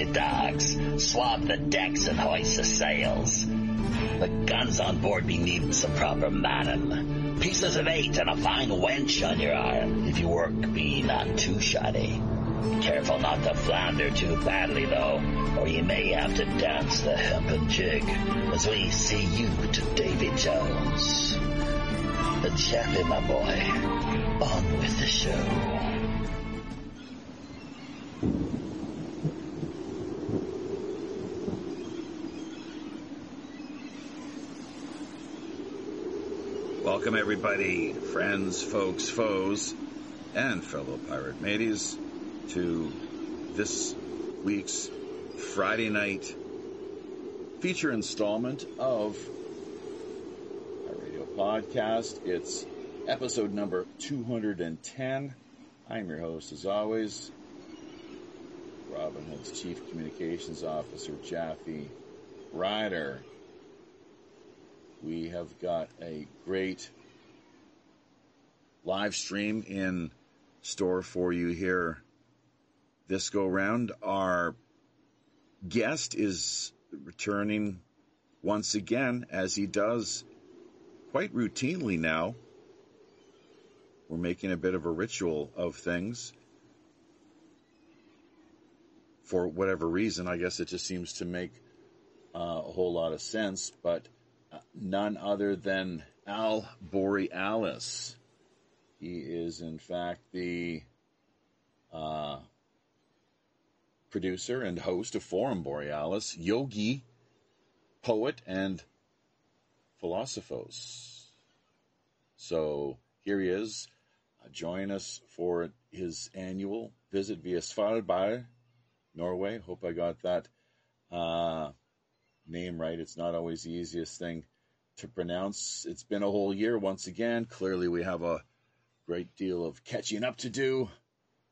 you mangy dogs. Swab the decks and hoist the sails. The guns on board be needing some proper manning. Pieces of eight and a fine wench on your arm. If your work be not too shoddy. Careful not to flounder too badly, though, or you may have to dance the hempen jig as we see you to Davy Jones. But gently, my boy, on with the show. Welcome, everybody, friends, folks, foes, and fellow pirate mateys, to this week's Friday night feature installment of our radio podcast. It's episode number 210. I'm your host, as always, Robin Hood's Chief Communications Officer, Jaffe Ryder we have got a great live stream in store for you here this go round. Our guest is returning once again, as he does quite routinely now. We're making a bit of a ritual of things. For whatever reason, I guess it just seems to make uh, a whole lot of sense, but none other than Al Borealis. He is, in fact, the uh, producer and host of Forum Borealis, yogi, poet, and philosophos. So here he is. Uh, join us for his annual visit via Svalbard, Norway. Hope I got that uh, name right. It's not always the easiest thing to pronounce. It's been a whole year once again. Clearly, we have a great deal of catching up to do,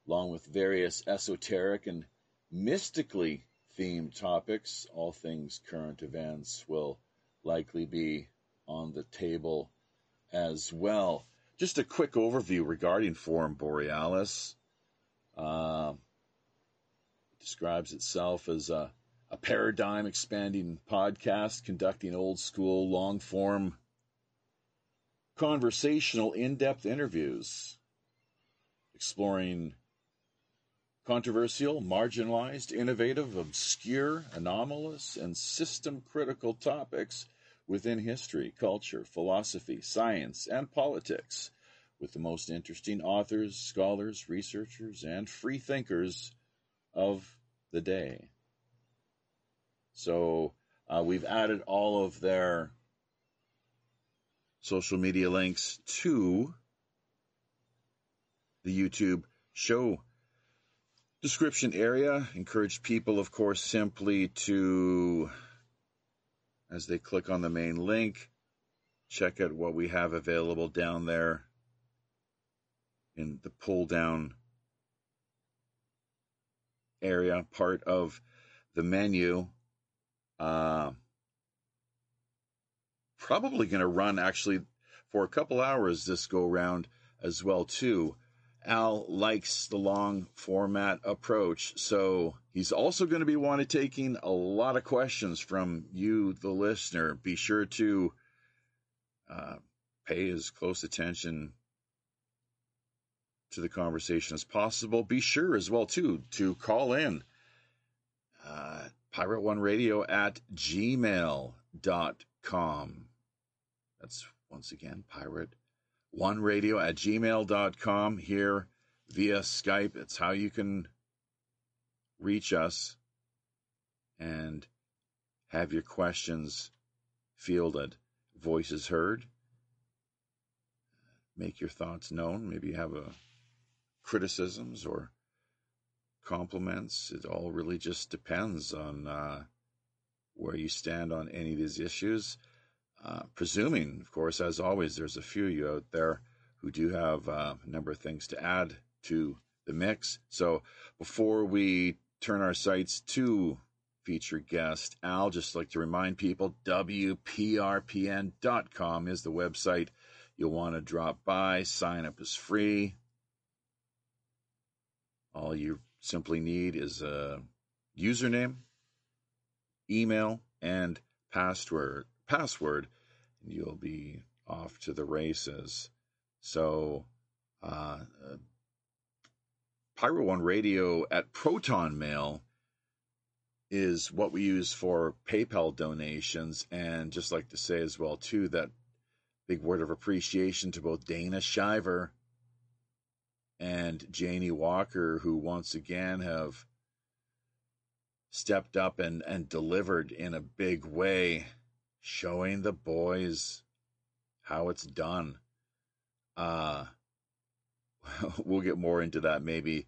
along with various esoteric and mystically themed topics. All things current events will likely be on the table as well. Just a quick overview regarding Forum Borealis. Uh, describes itself as a a paradigm expanding podcast conducting old school, long form, conversational, in depth interviews, exploring controversial, marginalized, innovative, obscure, anomalous, and system critical topics within history, culture, philosophy, science, and politics with the most interesting authors, scholars, researchers, and free thinkers of the day. So uh, we've added all of their social media links to the YouTube show description area. Encourage people, of course, simply to, as they click on the main link, check out what we have available down there in the pull down area part of the menu uh, probably going to run actually for a couple hours this go round as well too. Al likes the long format approach, so he's also going to be wanting taking a lot of questions from you, the listener. Be sure to uh, pay as close attention to the conversation as possible. Be sure as well too to call in. Uh, Pirate One Radio at gmail.com. That's once again Pirate One Radio at gmail.com here via Skype. It's how you can reach us and have your questions fielded, voices heard, make your thoughts known. Maybe you have a criticisms or compliments. It all really just depends on uh, where you stand on any of these issues. Uh, presuming, of course, as always, there's a few of you out there who do have uh, a number of things to add to the mix. So before we turn our sights to featured guest Al, just like to remind people, WPRPN.com is the website you'll want to drop by. Sign up is free. All you simply need is a username, email, and password. Password, and you'll be off to the races. So, uh, uh, Pirate One Radio at Proton Mail is what we use for PayPal donations, and just like to say as well too that big word of appreciation to both Dana Shiver and Janie Walker, who once again have stepped up and, and delivered in a big way, showing the boys how it's done. Uh, we'll get more into that maybe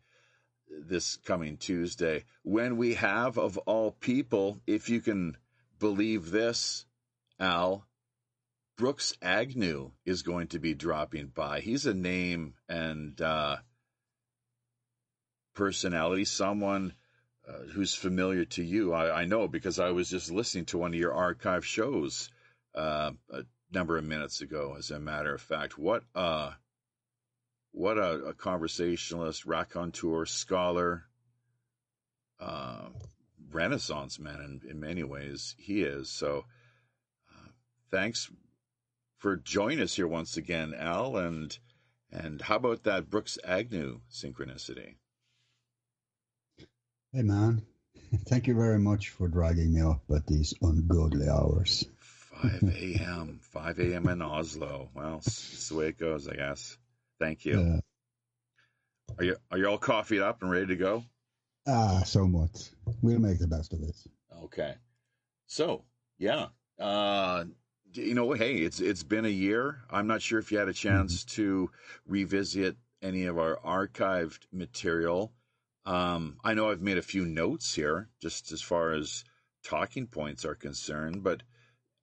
this coming Tuesday when we have, of all people, if you can believe this, Al, Brooks Agnew is going to be dropping by. He's a name and uh, personality, someone uh, who's familiar to you. I, I, know because I was just listening to one of your archive shows uh, a number of minutes ago. As a matter of fact, what uh, what a, a conversationalist, raconteur, scholar, uh, Renaissance man in, in many ways he is. So, uh, thanks for joining us here once again, Al. And and how about that Brooks Agnew synchronicity? Hey, man. Thank you very much for dragging me up at these ungodly hours. 5 a.m. 5 a.m. in Oslo. Well, it's the way it goes, I guess. Thank you. are you are you all coffeeed up and ready to go? Ah, so much. We'll make the best of it. Okay. So, yeah. Uh, you know, hey, it's it's been a year. I'm not sure if you had a chance mm-hmm. to revisit any of our archived material. Um, I know I've made a few notes here, just as far as talking points are concerned, but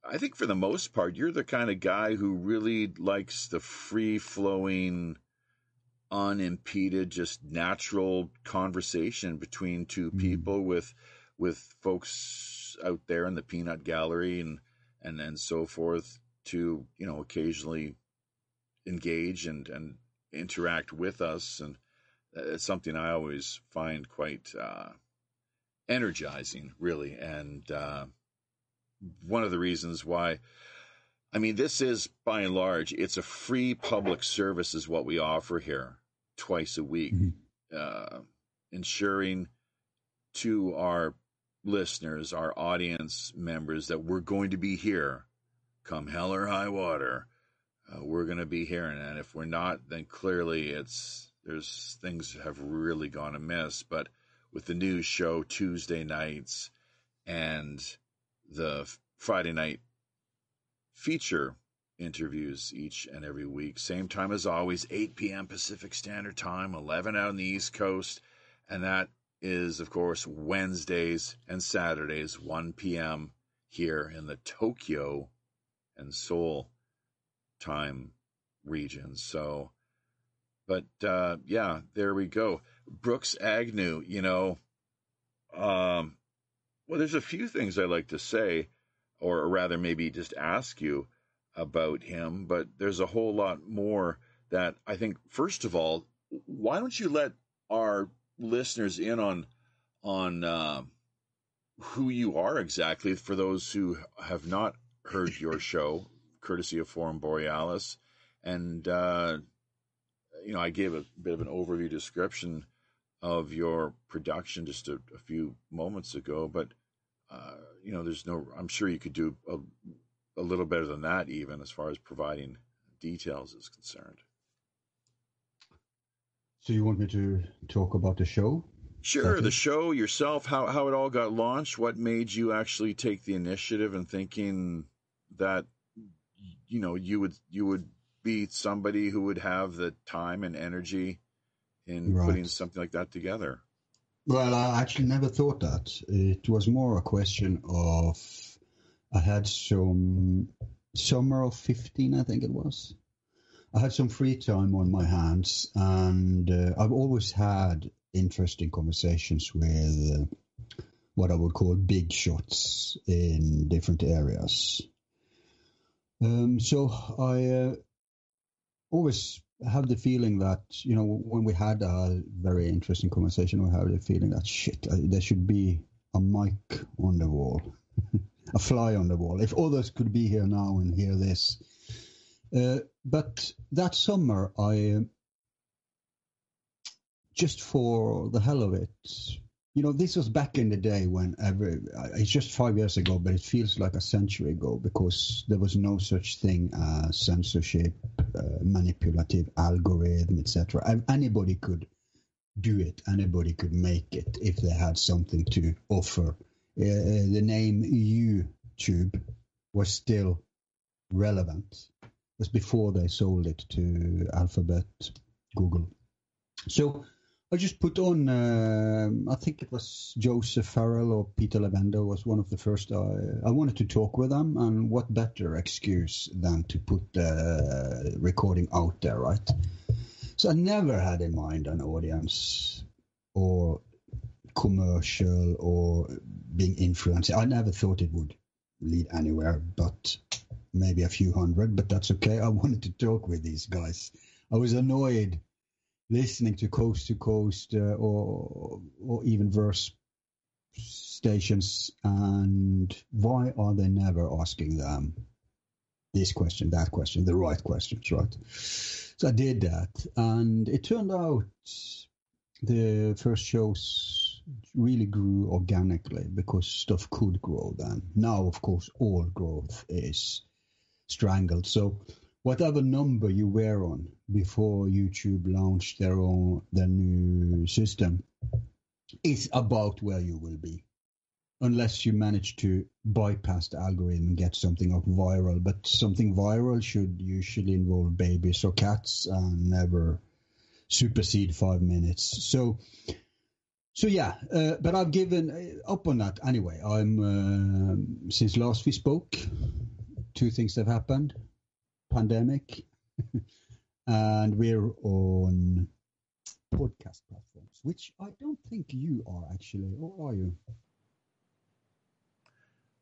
I think for the most part, you're the kind of guy who really likes the free flowing, unimpeded, just natural conversation between 2 mm-hmm. people with with folks out there in the peanut gallery and and and so forth to you know occasionally engage and and interact with us. And it's something I always find quite uh, energizing really. And uh, one of the reasons why I mean this is by and large it's a free public service is what we offer here twice a week. Mm-hmm. uh, ensuring to our listeners, our audience members, that we're going to be here come hell or high water. Uh, we're going to be here. And if we're not, then clearly it's, there's things have really gone amiss. But with the news show Tuesday nights and the Friday night feature interviews each and every week, same time as always, 8 p.m. Pacific Standard Time, 11 out on the East Coast. And that is, of course, Wednesdays and Saturdays, 1 p.m. here in the Tokyo and Seoul time regions. So, but uh, yeah, there we go. Brooks Agnew, you know, um, well, there's a few things I like to say, or rather, maybe just ask you about him, but there's a whole lot more that I think, first of all, why don't you let our listeners in on on uh, who you are exactly for those who have not heard your show, courtesy of Forum Borealis, and uh, you know I gave a bit of an overview description of your production just a, a few moments ago, but uh, you know there's no. I'm sure you could do a, a little better than that, even as far as providing details is concerned. So you want me to talk about the show? Sure, the show yourself, how how it all got launched, what made you actually take the initiative and thinking that you know you would you would be somebody who would have the time and energy in right. putting something like that together. Well, I actually never thought that. It was more a question of I had some summer of 15, I think it was. I had some free time on my hands, and uh, I've always had interesting conversations with uh, what I would call big shots in different areas. Um, so I uh, always have the feeling that you know when we had a very interesting conversation, we had the feeling that shit, uh, there should be a mic on the wall, a fly on the wall. If others could be here now and hear this. Uh, but that summer, I, uh, just for the hell of it, you know, this was back in the day when every, it's just five years ago, but it feels like a century ago because there was no such thing as censorship, uh, manipulative algorithm, etc. Anybody could do it. Anybody could make it if they had something to offer. Uh, the name YouTube was still relevant. Was before they sold it to Alphabet, Google. So I just put on. Uh, I think it was Joseph Farrell or Peter Levenda was one of the first. I, I wanted to talk with them, and what better excuse than to put the recording out there, right? So I never had in mind an audience or commercial or being influenced. I never thought it would lead anywhere, but maybe a few hundred, but that's okay. I wanted to talk with these guys. I was annoyed listening to coast to coast uh, or or even verse stations and why are they never asking them this question that question the right questions right so I did that, and it turned out the first shows really grew organically because stuff could grow then. Now, of course, all growth is strangled. So whatever number you were on before YouTube launched their own their new system is about where you will be unless you manage to bypass the algorithm and get something up viral. But something viral should usually involve babies or cats and never supersede five minutes. So, so yeah, uh, but I've given up on that anyway. I'm uh, since last we spoke, two things have happened: pandemic, and we're on podcast platforms, which I don't think you are actually, or are you?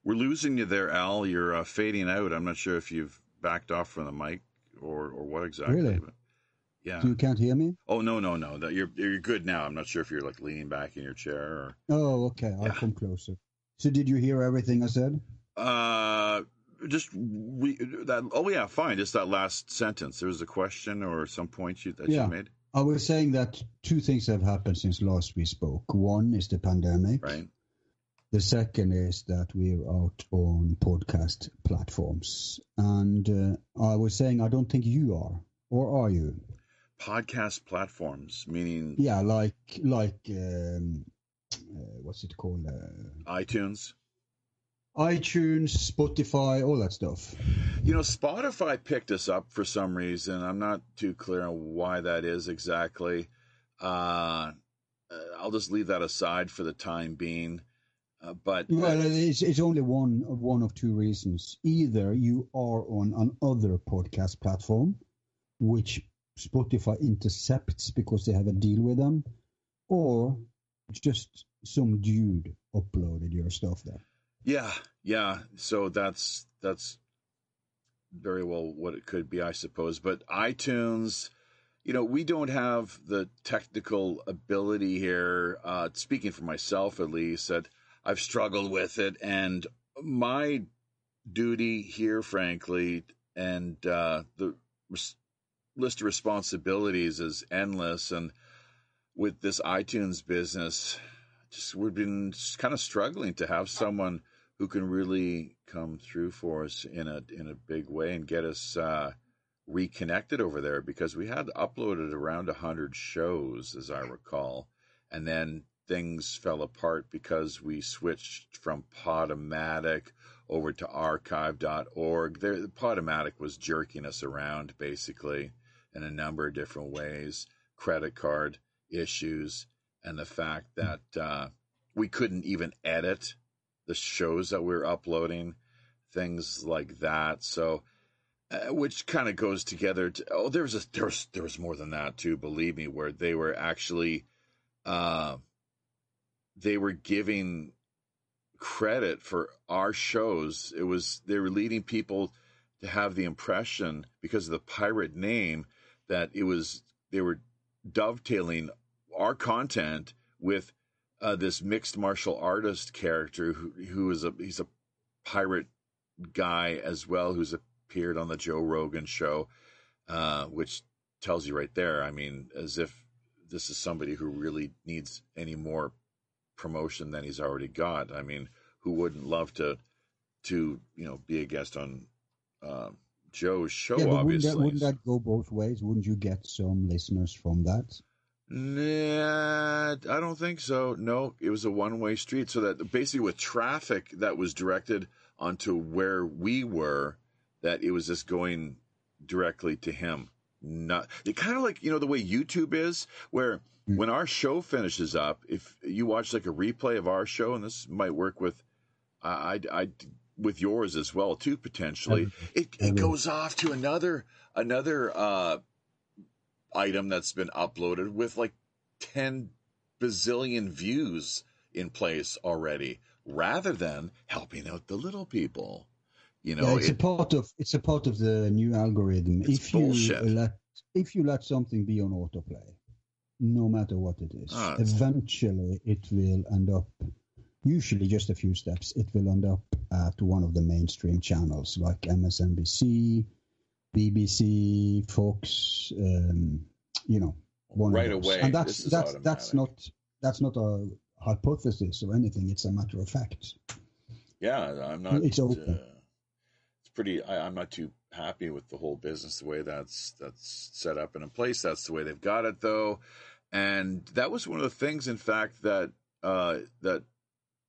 We're losing you there, Al. You're uh, fading out. I'm not sure if you've backed off from the mic or, or what exactly. Really? But yeah. You can't hear me? Oh no no no! That you're you're good now. I'm not sure if you're like leaning back in your chair or. Oh okay, I'll yeah. come closer. So did you hear everything I said? Uh, just re- that. Oh yeah, fine. Just that last sentence. There was a question or some point you, that yeah. you made. I was saying that two things have happened since last we spoke. One is the pandemic, right? The second is that we're out on podcast platforms. And uh, I was saying, I don't think you are, or are you? Podcast platforms, meaning yeah, like like um, uh, what's it called? Uh, iTunes, iTunes, Spotify, all that stuff. You know, Spotify picked us up for some reason. I'm not too clear on why that is exactly. Uh, I'll just leave that aside for the time being. Uh, but uh, well, it's, it's only one one of two reasons. Either you are on another podcast platform, which Spotify intercepts because they have a deal with them, or just some dude uploaded your stuff there. Yeah, yeah. So that's that's very well what it could be, I suppose. But iTunes, you know, we don't have the technical ability here. Uh, speaking for myself, at least, that I've struggled with it, and my duty here, frankly, and uh, the res- list of responsibilities is endless. And with this iTunes business, just we've been kind of struggling to have someone who can really come through for us in a in a big way and get us uh, reconnected over there because we had uploaded around a hundred shows, as I recall, and then things fell apart because we switched from Podomatic over to archive.org. There, Podomatic was jerking us around basically in a number of different ways credit card issues, and the fact that uh, we couldn't even edit the shows that we are uploading, things like that. So, uh, which kind of goes together. To, oh, was a there's there was more than that too. Believe me, where they were actually uh, they were giving credit for our shows. It was they were leading people to have the impression because of the pirate name that it was they were dovetailing our content with uh, this mixed martial artist character who who is a he's a pirate guy as well who's appeared on the Joe Rogan show, uh, which tells you right there. I mean, as if this is somebody who really needs any more promotion than he's already got. I mean, who wouldn't love to to you know be a guest on uh, Joe's show? Yeah, but wouldn't obviously, that, wouldn't that go both ways? Wouldn't you get some listeners from that? Nah, I don't think so. No, it was a one way street. So that basically with traffic that was directed onto where we were, that it was just going directly to him. Not it kind of like you know the way YouTube is, where Mm. when our show finishes up, if you watch like a replay of our show, and this might work with, I, I, I with yours as well too potentially, it it goes off to another another uh item that's been uploaded with like 10 bazillion views in place already rather than helping out the little people you know yeah, it's it- a part of it's a part of the new algorithm. It's if bullshit. you let if you let something be on autoplay, no matter what it is, Ah, eventually it will end up. Usually, just a few steps, it will end up at one of the mainstream channels like MSNBC, BBC, Fox. Um, you know, one right away and that's that's that's not that's not a hypothesis or anything. It's a matter of fact. yeah i'm not It's open. uh, it's pretty I, i'm not too happy with the whole business the way that's that's set up and in place that's the way they've got it though and that was one of the things in fact that uh that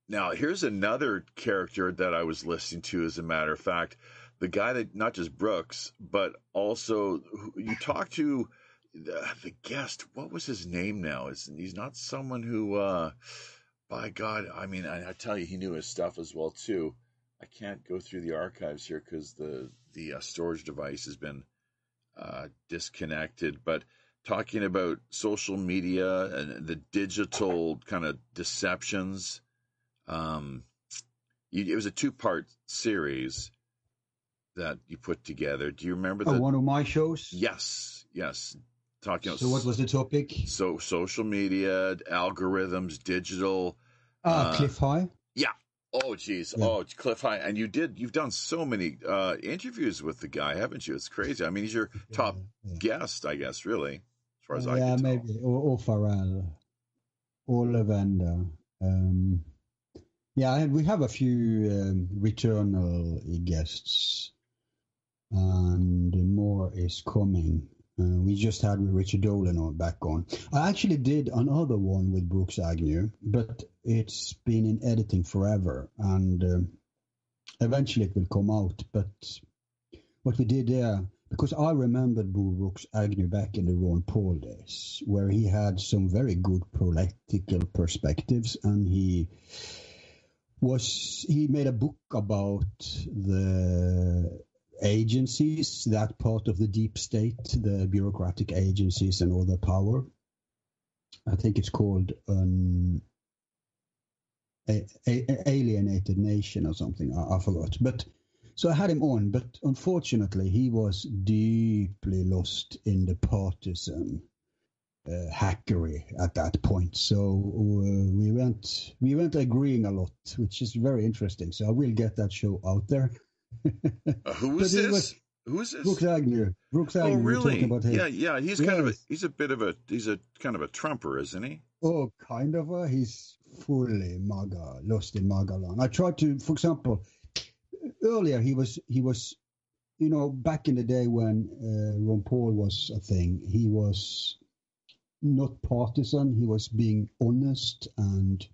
now here's another character that i was listening to as a matter of fact the guy that not just brooks but also you talked to the, the guest what was his name now? Is he's not someone who uh by god i mean I, I tell you he knew his stuff as well too. I can't go through the archives here because the the uh, storage device has been uh disconnected. But talking about social media and the digital kind of deceptions um it was a two part series that you put together do you remember Oh, the one of my shows. yes yes talking So what was the topic? so social media algorithms digital Ah, Uh, Cliff High. Yeah. Oh geez Yeah. oh cliff high and you did you've done so many uh interviews with the guy haven't you it's crazy i mean he's your top Yeah. guest i guess really as far as i yeah, tell maybe or, or Farrell or Levenda. Um, yeah, we have a few um, returnal guests, and more is coming. Uh, we just had Richard Dolan on back on. I actually did another one with Brooks Agnew, but it's been in editing forever, and um, eventually it will come out. But what we did there, because I remembered Brooks Agnew back in the Ron Paul days, where he had some very good political perspectives, and he was he made a book about the agencies, that part of the deep state, the bureaucratic agencies and all the power. I think it's called an alienated nation or something. I, I forgot, but so I had him on, but unfortunately, he was deeply lost in the partisan uh, hackery at that point. So uh, we went we went agreeing a lot, which is very interesting. So I will get that show out there. Uh, who is this was- who is this Brooks Agnew. Brooks oh Agnew. we're really talking about him. yeah yeah he's kind of a he's a bit of a he's a kind of a trumper isn't he Oh, kind of. a. he's fully MAGA, lost in MAGA land. I tried to, for example, earlier he was he was, you know, back in the day when uh, Ron Paul was a thing, he was not partisan. He was being honest and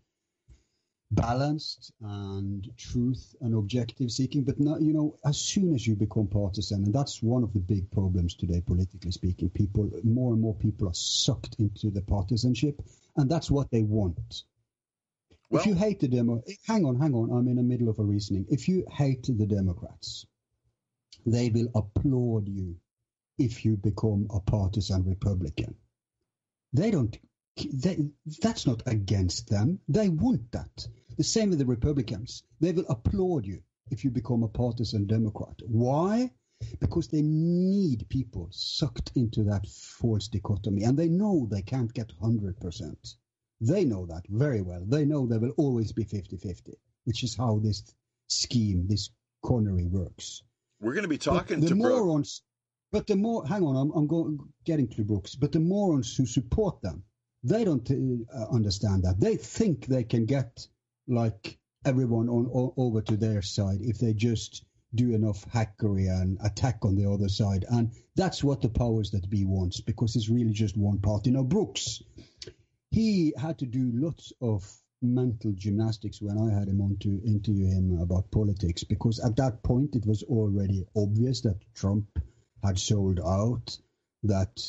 balanced and truth and objective seeking. But now, you know, as soon as you become partisan, and that's one of the big problems today, politically speaking, people, more and more people are sucked into the partisanship, and that's what they want. well if you hate the demo, hang on, hang on, I'm in the middle of a reasoning. If you hate the Democrats, they will applaud you if you become a partisan Republican. They don't. They, that's not against them. They want that. The same with the Republicans. They will applaud you if you become a partisan Democrat. Why? Because they need people sucked into that false dichotomy, and they know they can't get hundred percent. They know that very well. They know there will always be 50-50, which is how this scheme, this cornery works. We're going to be talking but the to morons. But the more, hang on, I'm, I'm going getting to Brooks. But the morons who support them, they don't uh, understand that. They think they can get like everyone on, on over to their side if they just do enough hackery and attack on the other side. And that's what the powers that be wants because it's really just one party. Now, Brooks, he had to do lots of mental gymnastics when I had him on to interview him about politics because at that point it was already obvious that Trump had sold out, that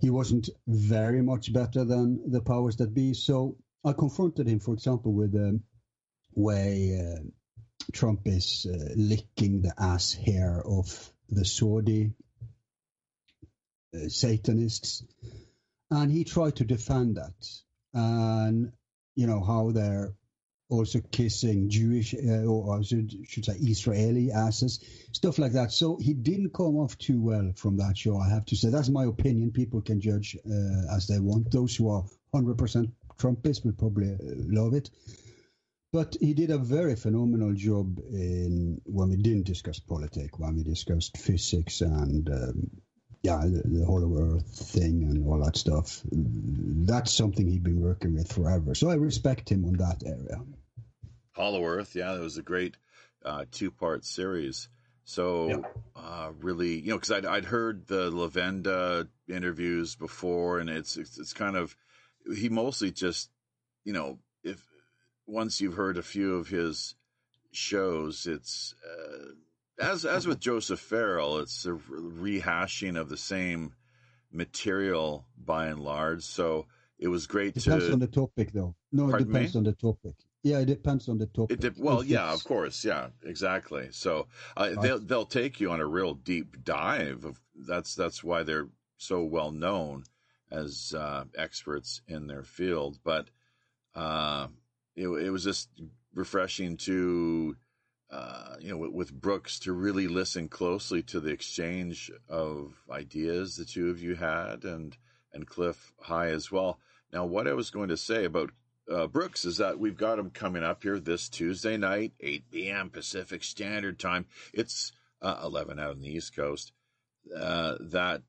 he wasn't very much better than the powers that be. So I confronted him, for example, with the way uh, Trump is uh, licking the ass hair of the Saudi uh, Satanists, and he tried to defend that, and you know how they're also kissing Jewish uh, or I should, should say Israeli asses, stuff like that. So he didn't come off too well from that show. I have to say that's my opinion. People can judge uh, as they want. Those who are hundred percent Trumpists will probably uh, love it. But he did a very phenomenal job in when we didn't discuss politics, when we discussed physics and um, yeah, the, the hollow earth thing and all that stuff. That's something he'd been working with forever. So I respect him on that area. Hollow Earth, yeah, that was a great uh, two part series. So, yep. uh, really, you know, because I'd, I'd heard the Levenda interviews before, and it's, it's, it's kind of he mostly just, you know, if once you've heard a few of his shows, it's uh, as as with Joseph Farrell, it's a rehashing of the same material by and large. So it was great depends to. Depends on the topic, though. No, it depends me? on the topic. Yeah, it depends on the topic. De- well, if yeah, of course, yeah, exactly. So uh, right. they'll they'll take you on a real deep dive. Of that's that's why they're so well known as uh, experts in their field. But uh, it, it was just refreshing to uh, you know, with, with, Brooks to really listen closely to the exchange of ideas the two of you had, and and Cliff High as well. Now, what I was going to say about uh, Brooks is that we've got him coming up here this Tuesday night, 8 p.m. Pacific Standard Time. It's uh, 11 out on the East Coast. Uh, that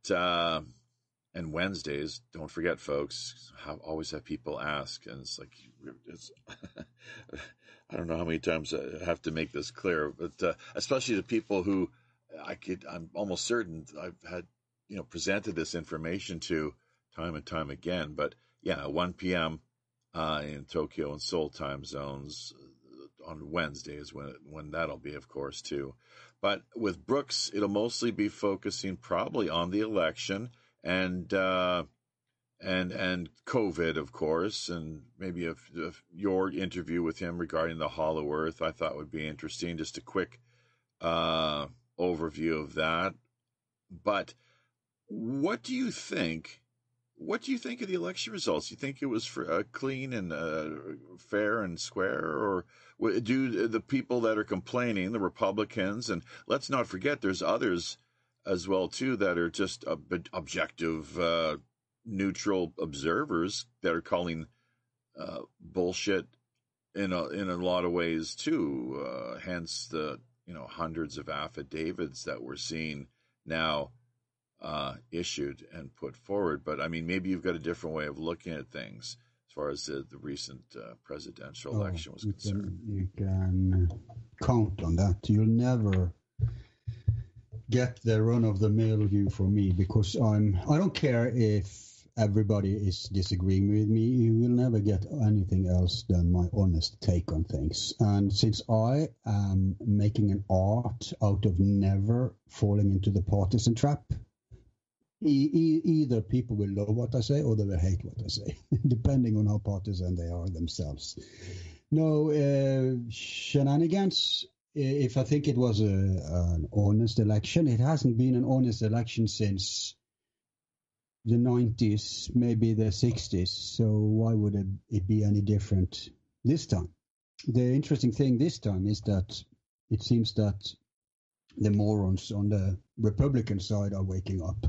and Wednesdays. Don't forget, folks. Always have people ask, and it's like it's. I don't know how many times I have to make this clear, but uh, especially to people who I could, I'm almost certain I've had, you know, presented this information to time and time again. But yeah, 1 p.m. Uh, in Tokyo and Seoul time zones uh, on Wednesdays when when that'll be, of course, too. But with Brooks, it'll mostly be focusing probably on the election and uh, and and COVID, of course, and maybe your interview with him regarding the Hollow Earth, I thought would be interesting. Just a quick uh, overview of that. But what do you think? What do you think of the election results? You think it was for, uh, clean and uh, fair and square, or do the people that are complaining, the Republicans, and let's not forget, there's others as well too that are just objective uh, neutral observers that are calling uh, bullshit in a in a lot of ways too. Uh, hence the you know hundreds of affidavits that we're seeing now uh, issued and put forward. But I mean, maybe you've got a different way of looking at things as far as the, the recent uh, presidential oh, election was you concerned. Can, you can count on that. You'll never get the run of the mill view for me because I'm I don't care if everybody is disagreeing with me, you will never get anything else than my honest take on things. And since I am making an art out of never falling into the partisan trap, either people will love what I say or they will hate what I say, depending on how partisan they are themselves. No uh, shenanigans. If I think it was a, an honest election, it hasn't been an honest election since the 90s, maybe the 60s. So why would it, it be any different this time? The interesting thing this time is that it seems that the morons on the Republican side are waking up.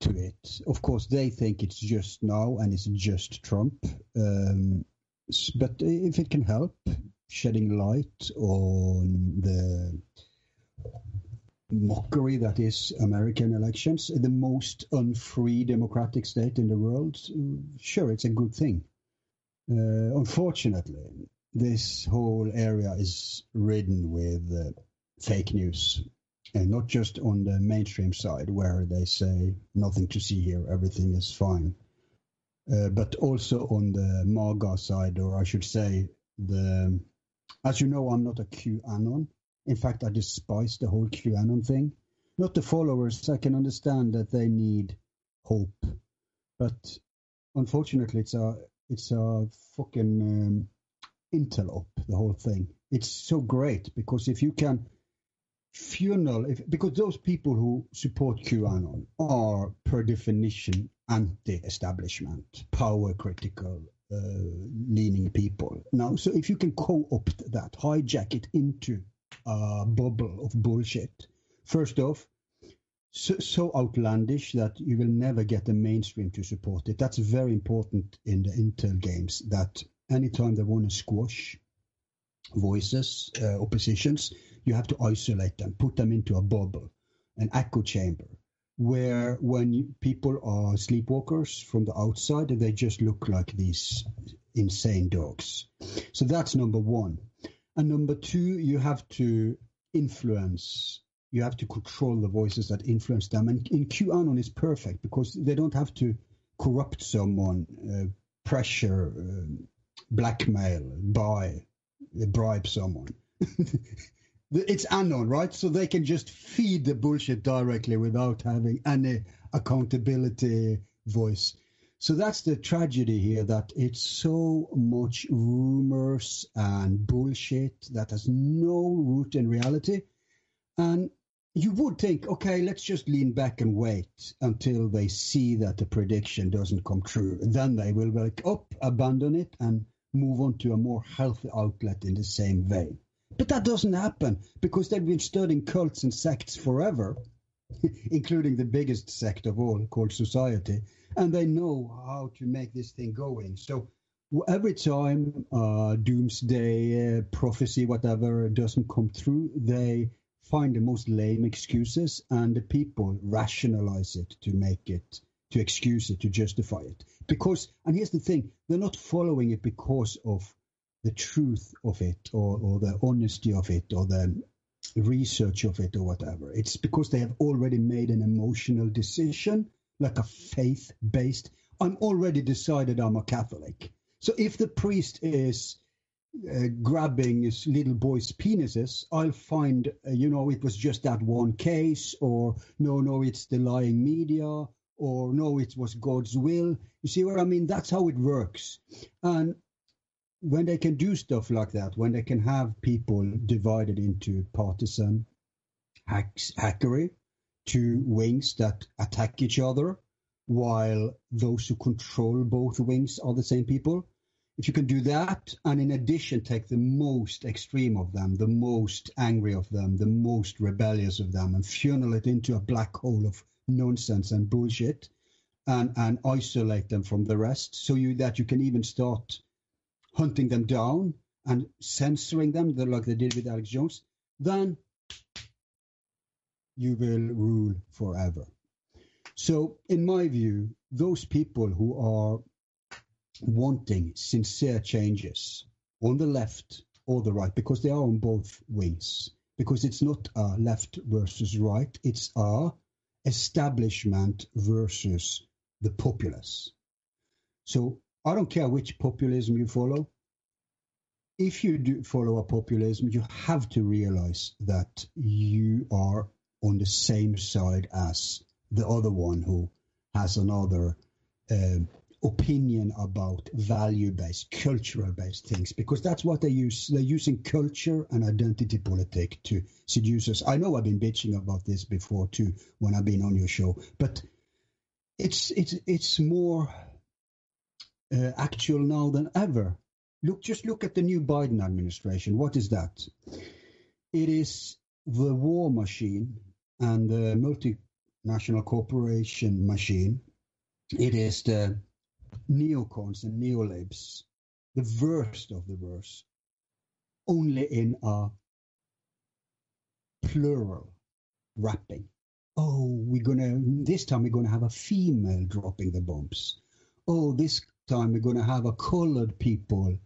to it. Of course, they think it's just now and it's just Trump. Um, but if it can help shedding light on the mockery that is American elections, the most unfree democratic state in the world, sure, it's a good thing. Uh, unfortunately, this whole area is ridden with uh, fake news, and not just on the mainstream side where they say nothing to see here, everything is fine, uh, but also on the MAGA side, or I should say, the as you know, I'm not a QAnon. In fact, I despise the whole QAnon thing. Not the followers. I can understand that they need hope, but unfortunately, it's a it's a fucking um, the whole thing. It's so great because if you can funnel, if because those people who support QAnon are per definition anti-establishment, power critical, leaning people. Now, so if you can co-opt that, hijack it into a bubble of bullshit, first off, so, so, outlandish that you will never get the mainstream to support it. That's very important in the Intel games. That anytime they want to squash voices, uh, oppositions, you have to isolate them, put them into a bubble, an echo chamber, where when people are sleepwalkers from the outside, they just look like these insane dogs. So that's number one. And number two, you have to influence you have to control the voices that influence them. And in QAnon is perfect because they don't have to corrupt someone, uh, pressure, uh, blackmail, buy, bribe someone. it's anon, right? So they can just feed the bullshit directly without having any accountability voice. So that's the tragedy here that it's so much rumors and bullshit that has no root in reality. And you would think, okay, let's just lean back and wait until they see that the prediction doesn't come true. Then they will wake up, abandon it, and move on to a more healthy outlet in the same vein. But that doesn't happen because they've been studying cults and sects forever, including the biggest sect of all called society, and they know how to make this thing going. So every time uh, doomsday uh, prophecy, whatever, doesn't come through, they find the most lame excuses and the people rationalize it to make it to excuse it to justify it because and here's the thing they're not following it because of the truth of it or, or the honesty of it or the research of it or whatever it's because they have already made an emotional decision like a faith based i'm already decided i'm a catholic so if the priest is uh, grabbing his little boys' penises, I'll find, uh, you know, it was just that one case, or no, no, it's the lying media, or no, it was God's will. You see what I mean? That's how it works. And when they can do stuff like that, when they can have people divided into partisan hacks, hackery, two wings that attack each other, while those who control both wings are the same people, if you can do that, and in addition take the most extreme of them, the most angry of them, the most rebellious of them, and funnel it into a black hole of nonsense and bullshit, and and isolate them from the rest, so you that you can even start hunting them down and censoring them, like they did with Alex Jones, then you will rule forever. So, in my view, those people who are wanting sincere changes on the left or the right because they are on both wings because it's not a left versus right it's a establishment versus the populace so i don't care which populism you follow if you do follow a populism you have to realize that you are on the same side as the other one who has another uh, opinion about value-based, cultural-based things, because that's what they use. They're using culture and identity politics to seduce us. I know I've been bitching about this before too when I've been on your show, but it's it's it's more uh, actual now than ever. Look, just look at the new Biden administration. What is that? It is the war machine and the multinational corporation machine. It is the neocons and neolibs, the worst of the worst, only in a plural wrapping. Oh, we're gonna this time we're gonna have a female dropping the bombs. Oh, this time we're gonna have a colored people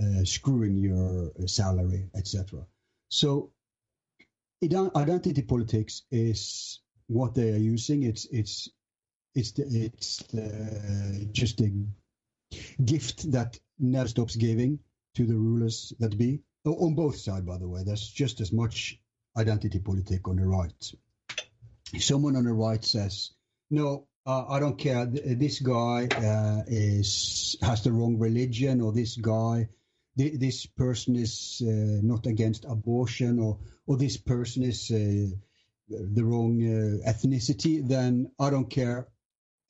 uh, screwing your salary, etc. So, identity politics is what they are using. It's it's it's the, it's the, just gift that never stops giving to the rulers that be on both sides. By the way, there's just as much identity politics on the right. Someone on the right says, "No, uh, I don't care. This guy uh, is has the wrong religion, or this guy, th- this person is uh, not against abortion, or or this person is uh, the wrong uh, ethnicity, then I don't care.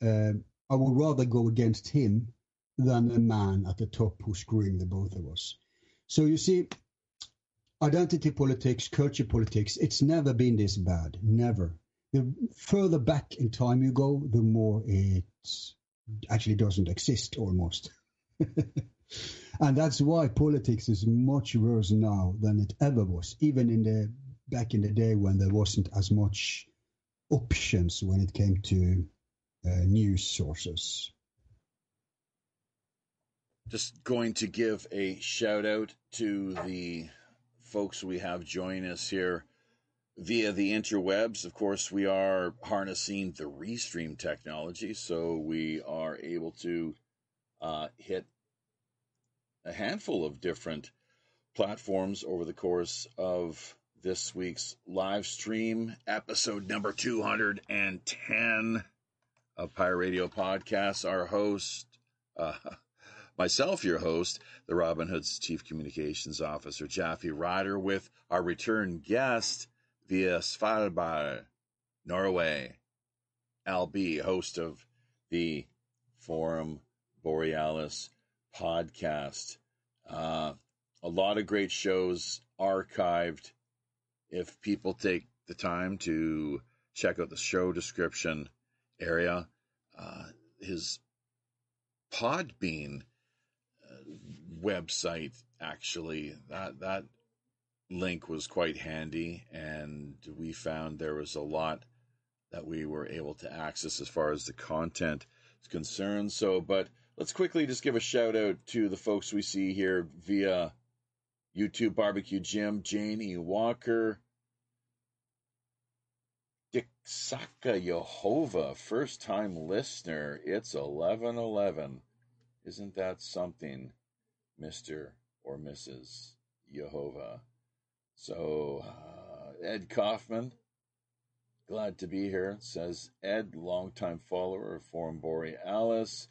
Uh, I would rather go against him than a man at the top who's screwing the both of us. So you see, identity politics, culture politics, it's never been this bad. Never. The further back in time you go, the more it actually doesn't exist almost. and that's why politics is much worse now than it ever was, even in the back in the day when there wasn't as much options when it came to uh, news sources. Just going to give a shout out to the folks we have join us here via the interwebs. Of course, we are harnessing the Restream technology, so we are able to uh, hit a handful of different platforms over the course of this week's live stream, episode number 210 of Pirate Radio Podcast. Our host, uh, myself, your host, the Robin Hood's Chief Communications Officer, Jaffe Ryder, with our return guest via Svalbard, Norway, Al B, host of the Forum Borealis podcast. Uh, a lot of great shows archived if people take the time to check out the show description area, uh, his Podbean uh, website actually that that link was quite handy, and we found there was a lot that we were able to access as far as the content is concerned. So, but let's quickly just give a shout out to the folks we see here via YouTube Barbecue Jim, Janie Walker, Dick Saka Jehovah, first time listener. It's 1111. Isn't that something, Mr. or Mrs. Jehovah? So, uh, Ed Kaufman, glad to be here, says Ed, longtime follower of Forum Borealis,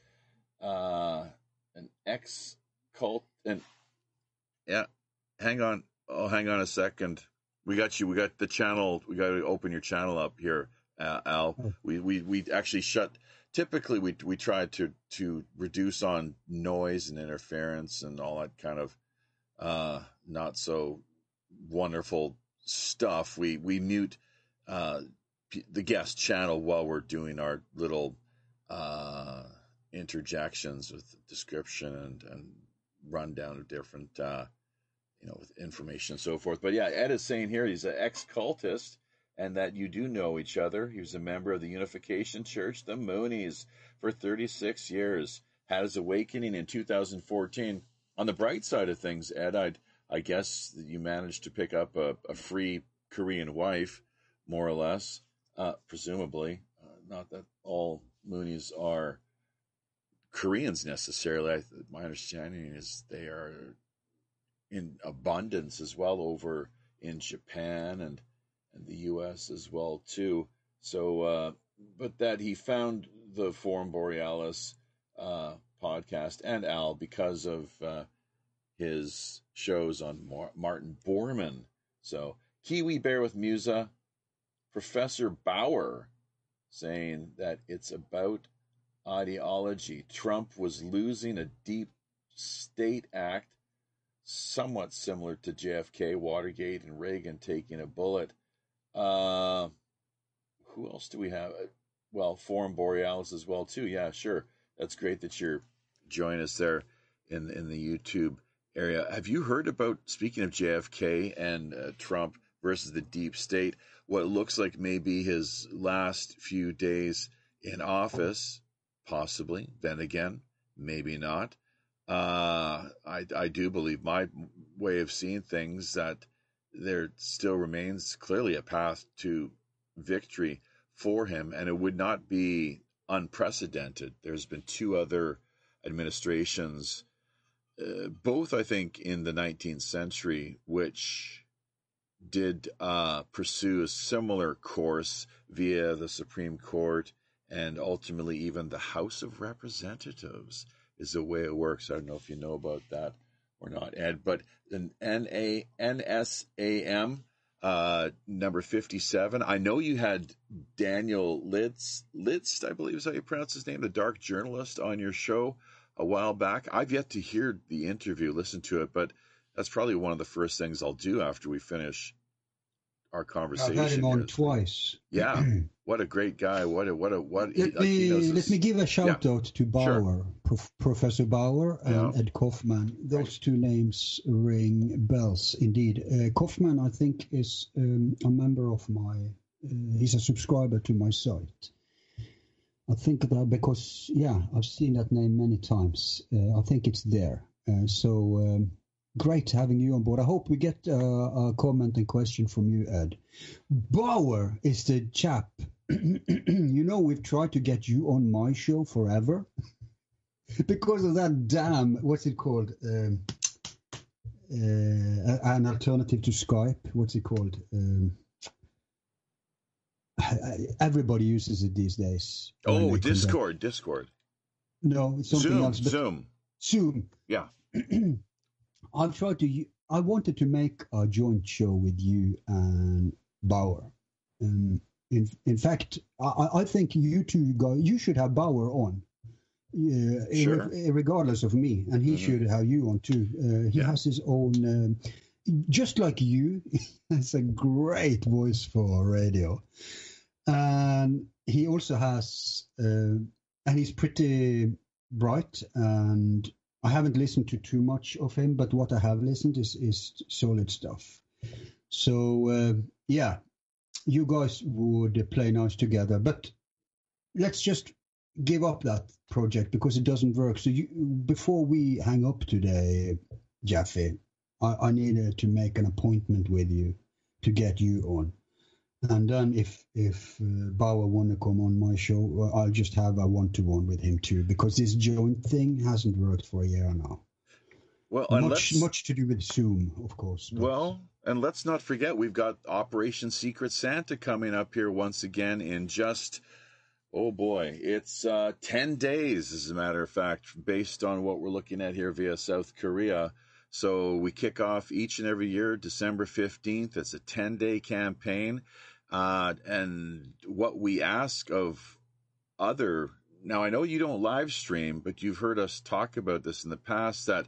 uh, an ex cult, and yeah, hang on. Oh, hang on a second. We got you. We got the channel. We got to open your channel up here, uh, Al. Oh. We, we we actually shut. Typically, we we try to to reduce on noise and interference and all that kind of uh, not so wonderful stuff. We we mute uh, the guest channel while we're doing our little uh, interjections with description and and rundown of different uh, you know, with information and so forth. But yeah, Ed is saying here he's an ex cultist and that you do know each other. He was a member of the Unification Church, the Moonies, for 36 years. Had his awakening in 2014. On the bright side of things, Ed, I'd, I guess you managed to pick up a, a free Korean wife, more or less, uh, presumably. Uh, not that all Moonies are Koreans necessarily. I, my understanding is they are in abundance as well over in Japan and and the U.S. as well too. So, uh, but that he found the Forum Borealis uh, podcast and Al because of uh, his shows on Mar- Martin Bormann. So, Kiwi Bear with Musa, Professor Bauer saying that it's about ideology. Trump was losing a deep state act somewhat similar to JFK, Watergate, and Reagan taking a bullet. Uh, who else do we have? Uh, well, Forum Borealis as well too. Yeah, sure. That's great that you're joining us there in in the YouTube area. Have you heard about speaking of JFK and uh, Trump versus the deep state? What looks like maybe his last few days in office, possibly. Then again, maybe not. Uh, I I do believe my way of seeing things that there still remains clearly a path to victory for him, and it would not be unprecedented. There's been two other administrations, uh, both I think in the 19th century, which did uh, pursue a similar course via the Supreme Court and ultimately even the House of Representatives is the way it works. I don't know if you know about that or not, Ed, but an NA, NSAM uh, number 57. I know you had Daniel Litz, Litz, I believe is how you pronounce his name, the dark journalist on your show a while back. I've yet to hear the interview, listen to it, but that's probably one of the first things I'll do after we finish our conversation. I've had him on twice. Yeah, what a great guy! What a what a what. Let me let me give a shout yeah. out to Bauer, sure. Prof, Professor Bauer, and yeah. Ed Kaufman. Those right. two names ring bells indeed. Uh, Kaufman, I think, is um, a member of my. Uh, he's a subscriber to my site. I think that because yeah, I've seen that name many times. Uh, I think it's there. Uh, so um, great having you on board. I hope we get uh, a comment and question from you, Ed. Bauer is the chap. you know, we've tried to get you on my show forever because of that damn, what's it called? Um, uh, an alternative to Skype. What's it called? Um, everybody uses it these days. Oh, Discord, Discord. No, it's something Zoom, else. Zoom. Zoom. Yeah. I've tried to. I wanted to make a joint show with you and Bauer. Um, in in fact, I, I think you two guys, you should have Bauer on, uh, sure. regardless of me, and he mm-hmm. should have you on too. Uh, he yeah. has his own, um, just like you, has a great voice for radio, and he also has, uh, and he's pretty bright and I haven't listened to too much of him, but what I have listened is is solid stuff. So uh, yeah, you guys would play nice together. But let's just give up that project because it doesn't work. So you, before we hang up today, Jaffe, I, I needed to make an appointment with you to get you on. And then if if uh, Bauer want to come on my show, I'll just have a one to one with him too, because this joint thing hasn't worked for a year now. Well, much much to do with Zoom, of course. But... Well, and let's not forget we've got Operation Secret Santa coming up here once again in just oh boy, it's uh, ten days, as a matter of fact, based on what we're looking at here via South Korea. So we kick off each and every year, December 15th. It's a 10 day campaign. Uh, and what we ask of other, now I know you don't live stream, but you've heard us talk about this in the past that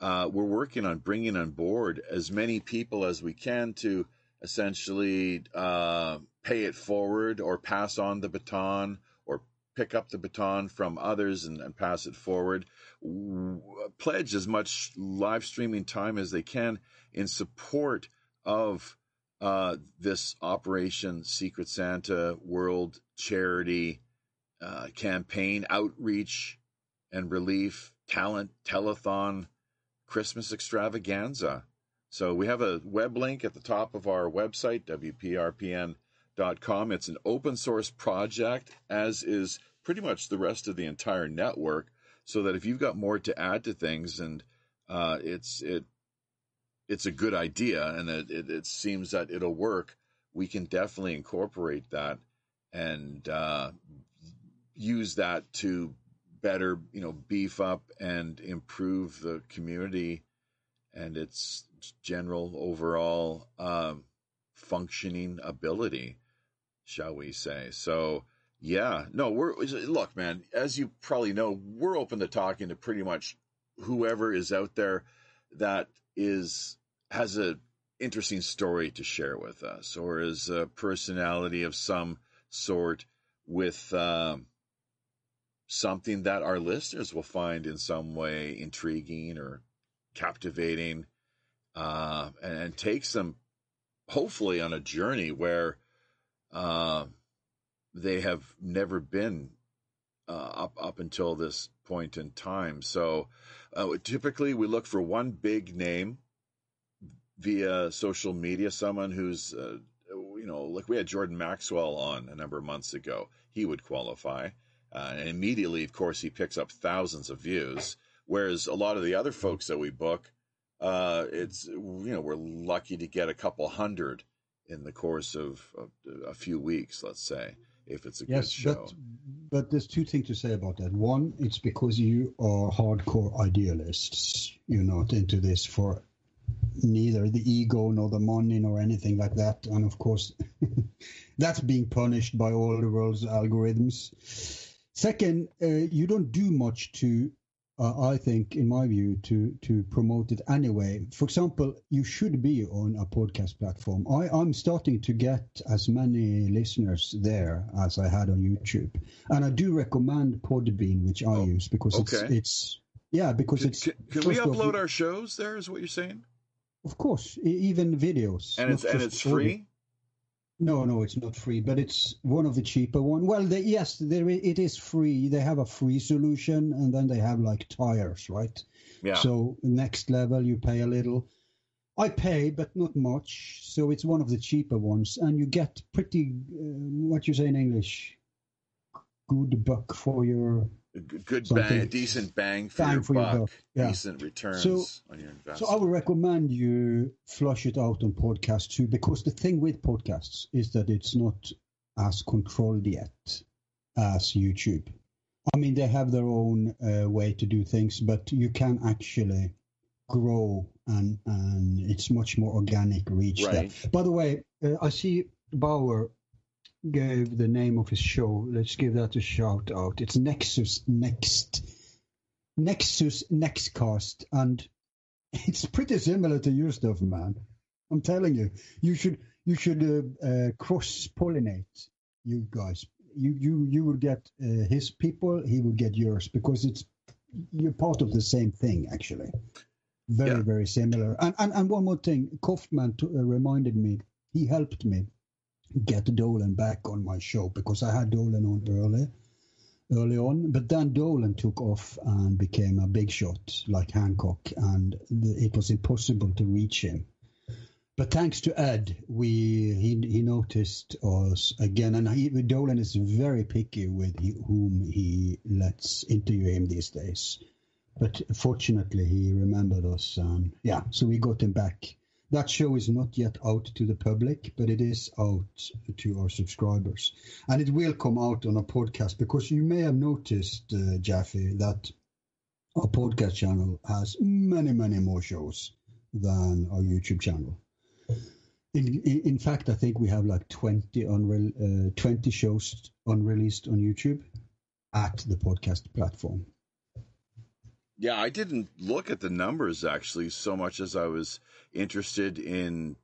uh, we're working on bringing on board as many people as we can to essentially uh, pay it forward or pass on the baton pick up the baton from others and, and pass it forward. W- pledge as much live streaming time as they can in support of uh, this Operation Secret Santa World Charity uh, campaign, outreach and relief, talent, telethon, Christmas extravaganza. So we have a web link at the top of our website, WPRPN.com. It's an open source project, as is pretty much the rest of the entire network. So that if you've got more to add to things and uh, it's it it's a good idea and it, it, it, seems that it'll work, we can definitely incorporate that and uh, use that to better, you know, beef up and improve the community and its general overall uh, functioning ability, shall we say? So, yeah, no, we're look, man. As you probably know, we're open to talking to pretty much whoever is out there that is has a interesting story to share with us or is a personality of some sort with um, something that our listeners will find in some way intriguing or captivating, uh, and, and, takes them hopefully on a journey where uh, they have never been uh, up up until this point in time. So uh, typically, we look for one big name via social media, someone who's uh, you know, like we had Jordan Maxwell on a number of months ago. He would qualify. Uh, and immediately, of course, he picks up thousands of views. Whereas a lot of the other folks that we book, uh, it's you know we're lucky to get a couple hundred in the course of, of a few weeks, let's say, if it's a yes, good show. But, but there's two things to say about that. One, it's because you are hardcore idealists. You're not into this for neither the ego nor the money nor anything like that. And of course, that's being punished by all the world's algorithms. Second, uh, you don't do much to uh, I think, in my view, to to promote it anyway. For example, you should be on a podcast platform. I, I'm starting to get as many listeners there as I had on YouTube, and I do recommend Podbean, which I oh, use because okay. it's it's yeah because can, it's. Can, can we upload our shows there? Is what you're saying? Of course, even videos, and it's and it's free. No, no, it's not free, but it's one of the cheaper one. Well, they, yes, there it is free. They have a free solution, and then they have like tires, right? Yeah. So next level, you pay a little. I pay, but not much. So it's one of the cheaper ones, and you get pretty. Uh, what you say in English? Good buck for your good bang, decent bang for, bang your, for buck, your buck, yeah. decent returns so, on your investment. So I would recommend you flush it out on podcasts too, because the thing with podcasts is that it's not as controlled yet as YouTube. I mean, they have their own uh, way to do things, but you can actually grow and and it's much more organic reach right. there. By the way, uh, I see Bauer gave the name of his show. Let's give that a shout out. It's Nexus Next. Nexus Nextcast. And it's pretty similar to your stuff, man. I'm telling you. You should you should uh, uh, cross pollinate you guys. You you you will get uh, his people, he will get yours because it's you're part of the same thing actually. Very yeah. very similar. And, and and one more thing, Kaufman t- uh, reminded me. He helped me get Dolan back on my show because I had Dolan on early, early on. But then Dolan took off and became a big shot like Hancock, and the, it was impossible to reach him. But thanks to Ed, we he he noticed us again, and he, Dolan is very picky with he, whom he lets interview him these days. But fortunately, he remembered us, and yeah, so we got him back that show is not yet out to the public, but it is out to our subscribers. And it will come out on a podcast because you may have noticed, uh, Jaffe, that our podcast channel has many, many more shows than our YouTube channel. In, in, in fact, I think we have like 20, unre- uh, 20 shows unreleased on YouTube at the podcast platform. Yeah, I didn't look at the numbers actually so much as I was interested in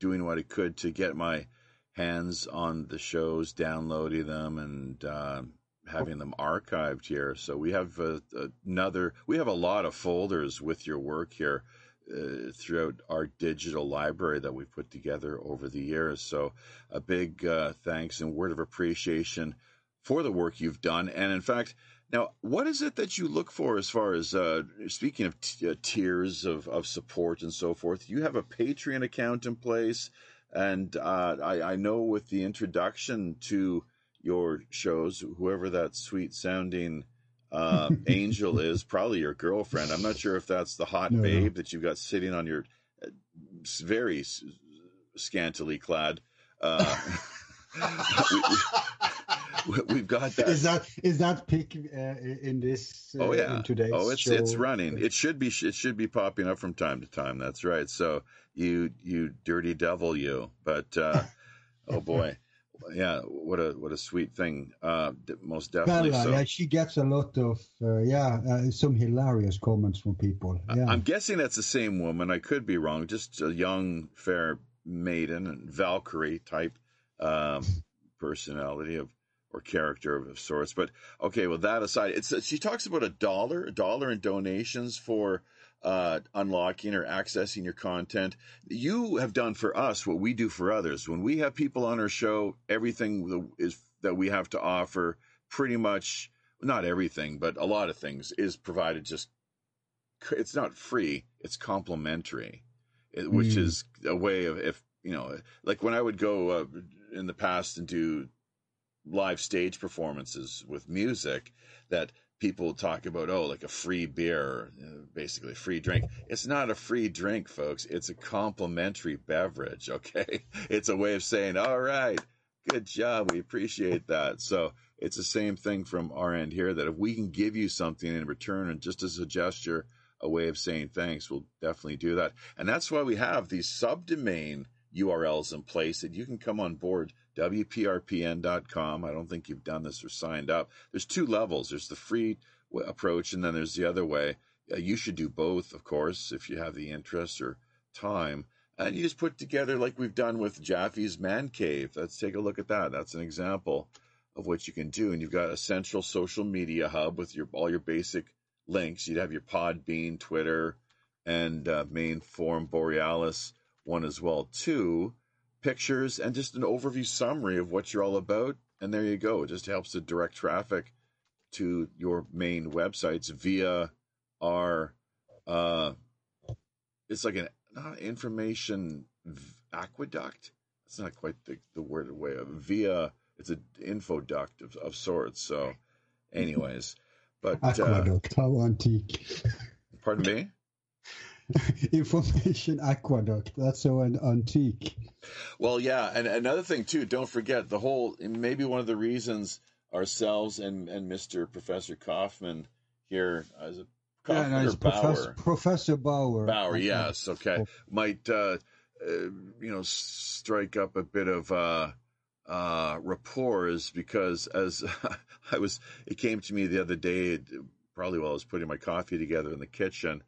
doing what I could to get my hands on the shows, downloading them, and uh, having them archived here. So we have uh, another, we have a lot of folders with your work here. Uh, throughout our digital library that we've put together over the years. So, a big uh, thanks and word of appreciation for the work you've done. And in fact, now, what is it that you look for as far as uh, speaking of t- uh, tiers of, of support and so forth? You have a Patreon account in place, and uh, I, I, know with the introduction to your shows, whoever that sweet sounding uh, angel is, probably your girlfriend. I'm not sure if that's the hot no, babe no. that you've got sitting on your uh, very scantily clad. Uh, we've got that. Is that is that pick uh, in this? Uh, oh yeah. In today's oh, it's show? it's running. It should be it should be popping up from time to time. That's right. So you you dirty devil you. But uh, oh boy. Yeah, what a what a sweet thing. Uh, most definitely. Bella, so. yeah, she gets a lot of uh, yeah, uh, some hilarious comments from people. Yeah. I'm guessing that's the same woman. I could be wrong. Just a young, fair maiden, and Valkyrie type um, personality of or character of sorts. But okay, well that aside, it's she talks about a dollar, a dollar in donations for uh, unlocking or accessing your content. You have done for us what we do for others. When we have people on our show, everything is that we have to offer, pretty much not everything, but a lot of things is provided. Just it's not free; it's complimentary, which mm. is a way of if you know, like when I would go uh, in the past and do live stage performances with music that people talk about, oh, like a free beer, basically a free drink. It's not a free drink, folks. It's a complimentary beverage. Okay. It's a way of saying, all right, good job. We appreciate that. So it's the same thing from our end here that if we can give you something in return and just as a gesture, a way of saying thanks, we'll definitely do that. And that's why we have these subdomain URLs in place that you can come on board WPRPN.com. I don't think you've done this or signed up. There's two levels. There's the free approach, and then there's the other way. Uh, you should do both, of course, if you have the interest or time. And you just put together like we've done with Jaffe's Man Cave. Let's take a look at that. That's an example of what you can do. And you've got a central social media hub with your all your basic links. You'd have your Podbean, Twitter, and uh, main forum Borealis one as well too pictures and just an overview summary of what you're all about. And there you go. It just helps to direct traffic to your main websites via our, uh, it's like an not information aqueduct. It's not quite the, the word way of via. It's an info duct of, of sorts. So, anyways, but uh, aqueduct. Uh, how antique. Pardon me. information aqueduct. That's so an antique. Well, yeah, and another thing too. Don't forget the whole. Maybe one of the reasons ourselves and and Mister Professor Kaufman here as a Kaufman yeah, nice. Professor, Professor Bauer. Bauer, yes, okay, might uh, uh, you know strike up a bit of uh, uh, rapport is because as I was, it came to me the other day, probably while I was putting my coffee together in the kitchen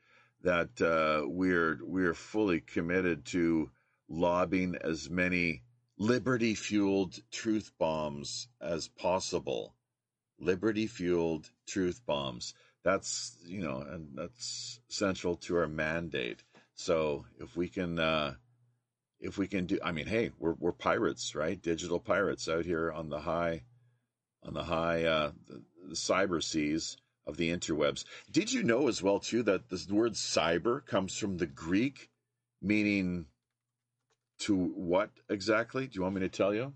that uh, we're we're fully committed to lobbing as many liberty fueled truth bombs as possible. Liberty fueled truth bombs. That's you know, and that's central to our mandate. So if we can, uh, if we can do, I mean, hey, we're we're pirates, right? Digital pirates out here on the high, on the high, uh, the, the cyber seas of the interwebs. Did you know as well too that the word cyber comes from the Greek, meaning to what exactly? Do you want me to tell you?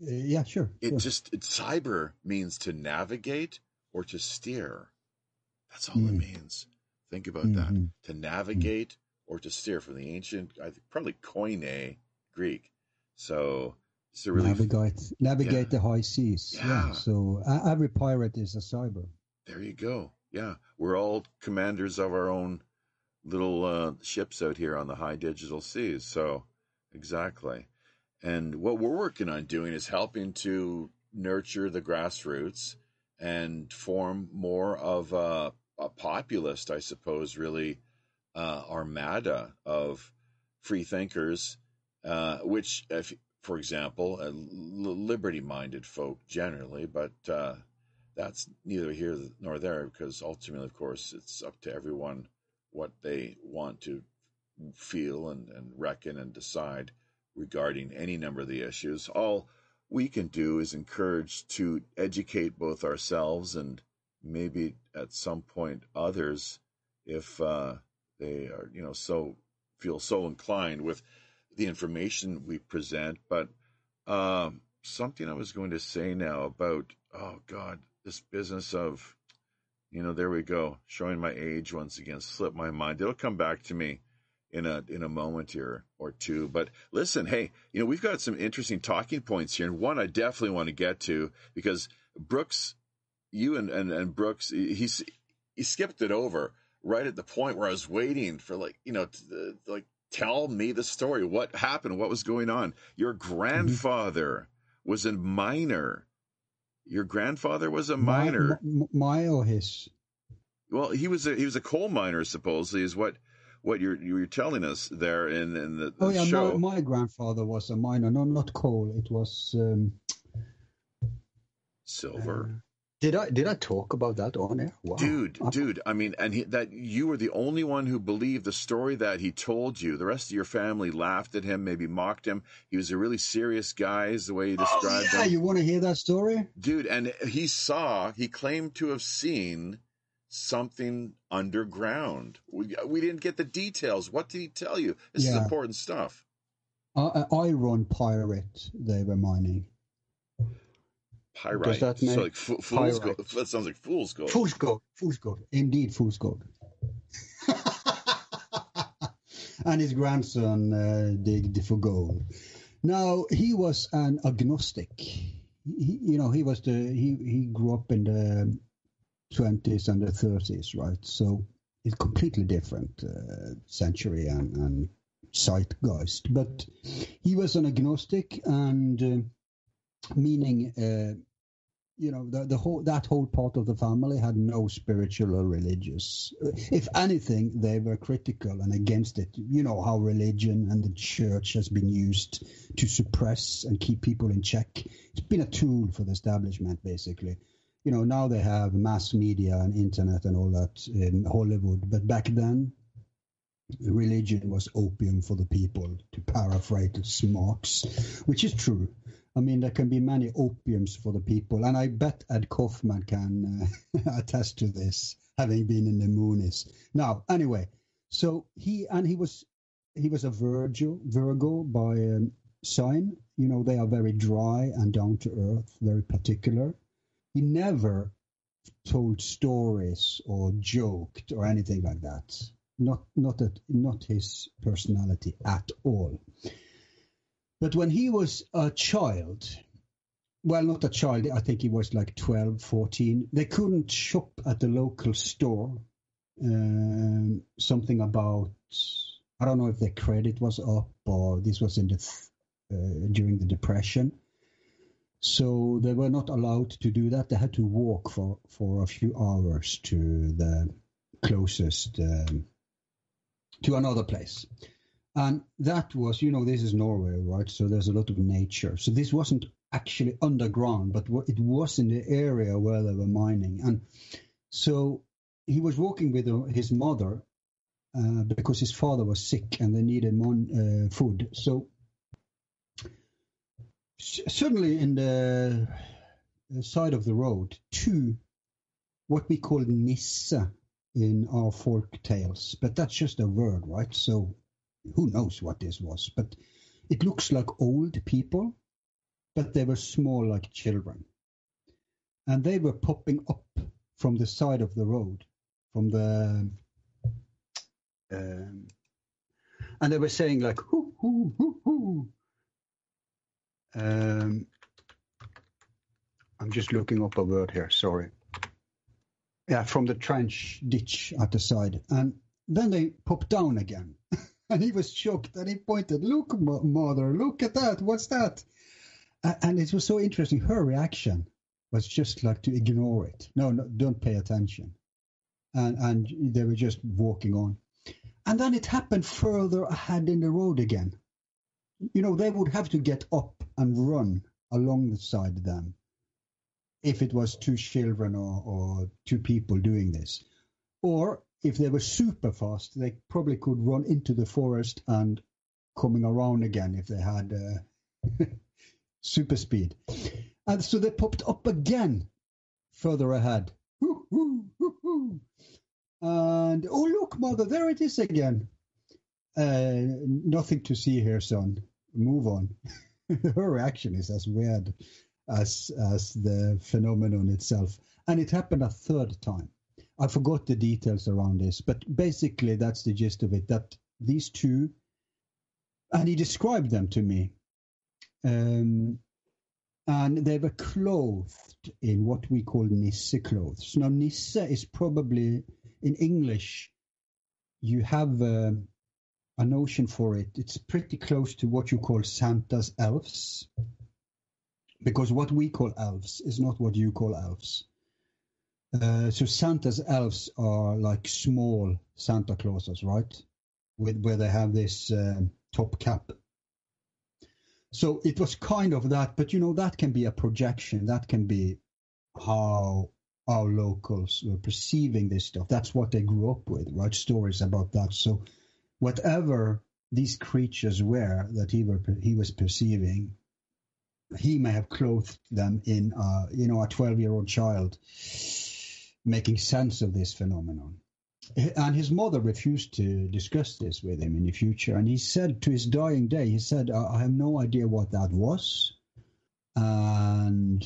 Uh, yeah, sure. It sure. just it, cyber means to navigate or to steer. That's all mm. it means. Think about mm-hmm. that. To navigate mm. or to steer from the ancient, I think probably Koine Greek. So really navigate navigate yeah. the high seas. Yeah. yeah. So uh, every pirate is a cyber. There you go. Yeah, we're all commanders of our own little uh, ships out here on the high digital seas. So exactly. And what we're working on doing is helping to nurture the grassroots and form more of a, a populist, I suppose, really uh, armada of free thinkers, uh, which, if, for example, uh, liberty minded folk generally, but uh, that's neither here nor there because ultimately, of course, it's up to everyone what they want to feel and, and reckon and decide regarding any number of the issues. All we can do is encourage to educate both ourselves and maybe at some point others if uh, they are, you know, so feel so inclined with the information we present. But um, something I was going to say now about, oh God, this business of, you know, there we go, showing my age once again, slipped my mind. It'll come back to me in a in a moment here or two. But listen, hey, you know, we've got some interesting talking points here, and one I definitely want to get to because Brooks, you and and, and Brooks, he's he skipped it over right at the point where I was waiting for like you know to, like tell me the story. What happened? What was going on? Your mm-hmm. grandfather mm-hmm. was a miner. Your grandfather was a miner. My, my, my, his? Well, he was a he was a coal miner, supposedly, is what what you're you're telling us there in in the, the Oh yeah, show. my, my grandfather was a miner. No, not coal. It was. Um, Silver. Did I did I talk about that on air? Wow. Dude, dude, I mean, and he, that you were the only one who believed the story that he told you. The rest of your family laughed at him, maybe mocked him. He was a really serious guy, is the way he you Oh, described yeah, him. you want to hear that story? Dude, and he saw, he claimed to have seen something underground. We, we didn't get the details. What did he tell you? This is important stuff. Uh, Iron pyrite they were mining. Pyrite. that so like fo- fool's gold. That sounds like fool's gold. Fool's gold. Fool's gold. Indeed, fool's gold. and his grandson uh, digged for gold. Now he was an agnostic. He, you know, he was the he he grew up in the twenties and the thirties, right? So it's completely different uh, century and, and zeitgeist. But he was an agnostic, and uh, meaning. Uh, you know the, the whole that whole part of the family had no spiritual or religious if anything they were critical and against it. You know how religion and the church has been used to suppress and keep people in check. It's been a tool for the establishment basically. You know now they have mass media and internet and all that in hollywood but back then religion was opium for the people to paraphrase marx which is true I mean, there can be many opiums for the people, and I bet Ed Kaufman can uh, attest to this, having been in the Moonies. Now, anyway, so he and he was he was a Virgo, Virgo by um, sign. You know, they are very dry and down to earth, very particular. He never told stories or joked or anything like that. Not not that not his personality at all. But when he was a child, well, not a child, I think he was like 12, 14, they couldn't shop at the local store. Um, something about, I don't know if their credit was up or this was in the uh, during the Depression. So they were not allowed to do that. They had to walk for, for a few hours to the closest, um, to another place. And that was, you know, this is Norway, right? So there's a lot of nature. So this wasn't actually underground, but it was in the area where they were mining. And so he was walking with his mother uh, because his father was sick and they needed mon- uh, food. So suddenly in the side of the road, two, what we call nisse in our folk tales, but that's just a word, right? So who knows what this was, but it looks like old people, but they were small like children. And they were popping up from the side of the road, from the. Um, and they were saying, like, hoo, hoo, hoo, hoo. Um, I'm just looking up a word here, sorry. Yeah, from the trench ditch at the side. And then they popped down again. and he was shocked and he pointed, Look, mother, look at that. What's that? And it was so interesting. Her reaction was just like to ignore it. No, no don't pay attention. And, and they were just walking on. And then it happened further ahead in the road again. You know, they would have to get up and run alongside them if it was two children or, or two people doing this. Or if they were super fast, they probably could run into the forest and coming around again if they had uh, super speed. And so they popped up again further ahead. And oh, look, mother, there it is again. Uh, nothing to see here, son. Move on. Her reaction is as weird as as the phenomenon itself. And it happened a third time. I forgot the details around this, but basically that's the gist of it. That these two, and he described them to me, um, and they were clothed in what we call Nisse clothes. Now, Nisse is probably in English. You have a, a notion for it. It's pretty close to what you call Santa's elves, because what we call elves is not what you call elves. Uh, so Santa's elves are like small Santa Clauses, right? with where they have this uh, top cap. So it was kind of that, but you know that can be a projection. That can be how our locals were perceiving this stuff. That's what they grew up with, right? Stories about that. So whatever these creatures were that he were he was perceiving, he may have clothed them in, uh, you know, a twelve-year-old child making sense of this phenomenon. And his mother refused to discuss this with him in the future. And he said to his dying day, he said, I have no idea what that was. And,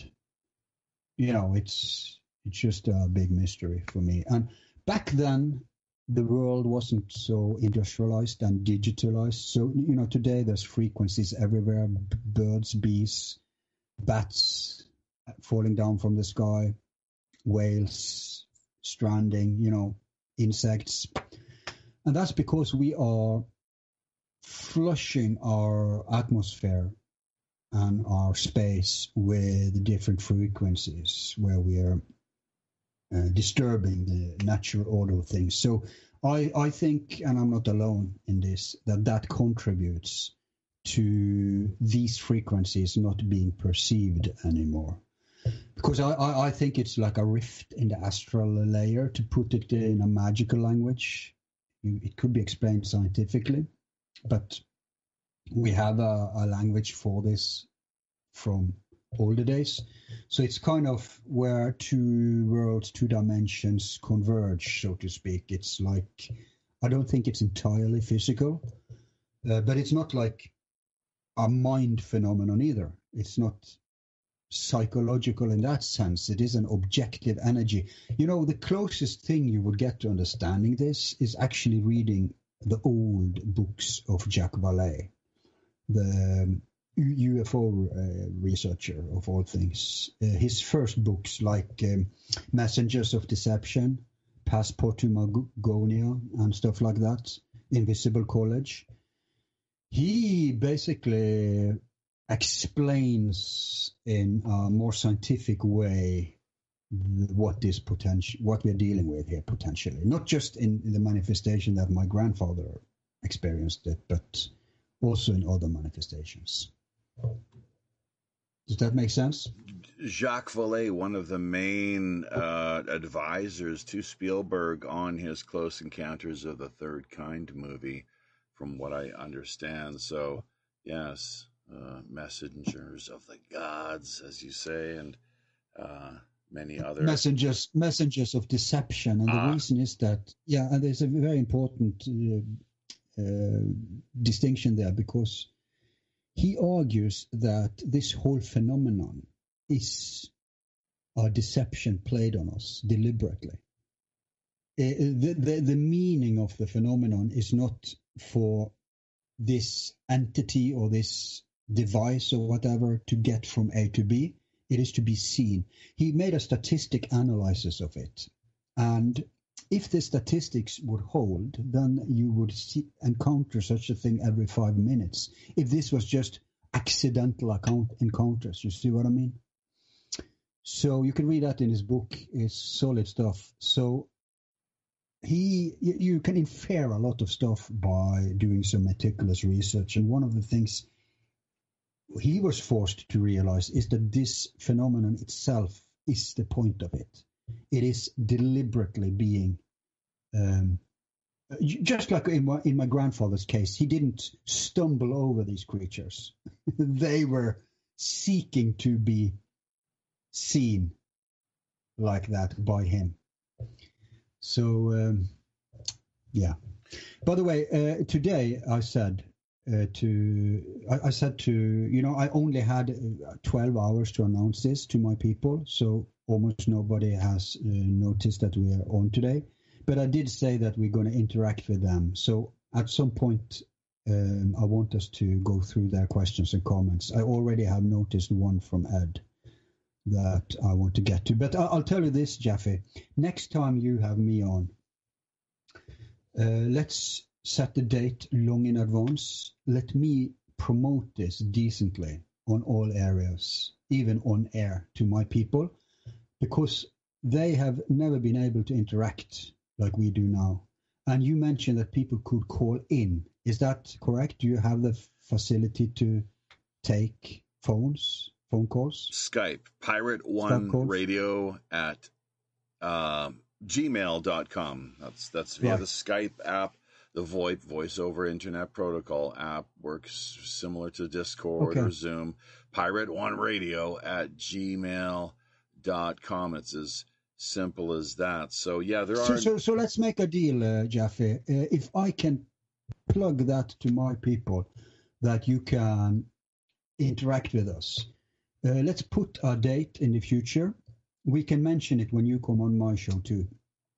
you know, it's it's just a big mystery for me. And back then, the world wasn't so industrialized and digitalized. So, you know, today there's frequencies everywhere birds, bees, bats uh, falling down from the sky, whales stranding, you know, insects. And that's because we are flushing our atmosphere and our space with different frequencies where we are uh, disturbing the natural order of things. So I, I think, and I'm not alone in this, that that contributes to these frequencies not being perceived anymore. Because I, I, I think it's like a rift in the astral layer, to put it in a magical language. It could be explained scientifically, but we have a, a language for this from older days. So it's kind of where two worlds, two dimensions converge, so to speak. It's like, I don't think it's entirely physical, uh, but it's not like a mind phenomenon either. It's not psychological in that sense. It is an objective energy. You know, the closest thing you would get to understanding this is actually reading the old books of Jacques Vallée, the UFO uh, researcher of all things. Uh, his first books, like um, Messengers of Deception, Passport to Magonia, and stuff like that, Invisible College, he basically explains in a more scientific way what this potential, what we're dealing with here potentially, not just in, in the manifestation that my grandfather experienced it, but also in other manifestations. Does that make sense? Jacques Vallée, one of the main uh, advisors to Spielberg on his Close Encounters of the Third Kind movie, from what I understand. So, yes, uh, messengers of the gods, as you say, and uh, many other messengers, messengers of deception. And ah. the reason is that, yeah, and there's a very important uh, uh, distinction there because he argues that this whole phenomenon is a deception played on us deliberately. Uh, the, the, the meaning of the phenomenon is not for this entity or this device or whatever to get from A to B. It is to be seen. He made a statistic analysis of it. And if the statistics would hold, then you would see, encounter such a thing every five minutes. If this was just accidental account encounters, you see what I mean? So you can read that in his book. It's solid stuff. So he, you can infer a lot of stuff by doing some meticulous research. And one of the things he was forced to realize is that this phenomenon itself is the point of it. It is deliberately being, um, just like in my, in my grandfather's case, he didn't stumble over these creatures. they were seeking to be seen like that by him. So, um, yeah. By the way, uh, today I said uh, to I, I, said to you know I only had uh, 12 hours to announce this to my people, so almost nobody has uh, noticed that we are on today. But I did say that we're going to interact with them. So at some point, um, I want us to go through their questions and comments. I already have noticed one from Ed that I want to get to. But I'll, tell you this, Jeffy. Next time you have me on, uh, let's set the date long in advance. Let me promote this decently on all areas, even on air to my people, because they have never been able to interact like we do now. and you mentioned that people could call in. Is that correct? Do you have the facility to take phones, phone calls? Skype, Pirate One Radio at um, gmail.com. That's, that's via right. the Skype app. The VoIP, voice over internet protocol app, works similar to Discord okay. or Zoom. Pirate One Radio at gmail.com. It's as simple as that. So yeah, there are. So so, so let's make a deal, uh, Jaffe. Uh, if I can plug that to my people, that you can interact with us. Uh, let's put a date in the future. We can mention it when you come on my show too.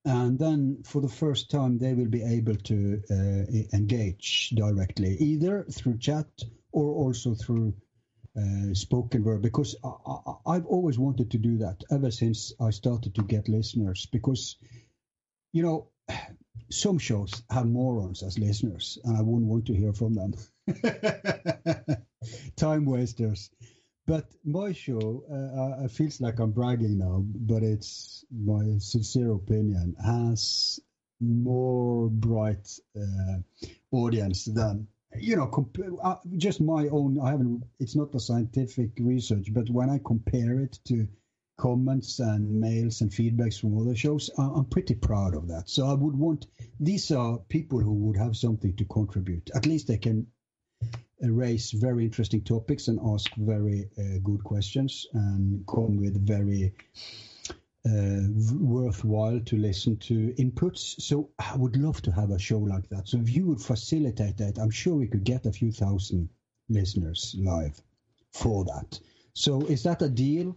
And then for the first time, they will be able to uh, engage directly, either through chat or also through uh, spoken word because I, have always wanted to do that ever since I started to get listeners. Because, you know, some shows have morons as listeners, and I wouldn't want to hear from them. Time wasters. But my show, uh, uh, feels like I'm bragging now, but it's my sincere opinion, has more bright uh, audience than you know, comp- uh, just my own. I haven't. It's not a scientific research, but when I compare it to comments and mails and feedbacks from other shows, I'm pretty proud of that. So I would want these are people who would have something to contribute. At least they can raise very interesting topics and ask very uh, good questions and come with very uh, worthwhile to listen to inputs. So I would love to have a show like that. So if you would facilitate that, I'm sure we could get a few thousand listeners live for that. So is that a deal?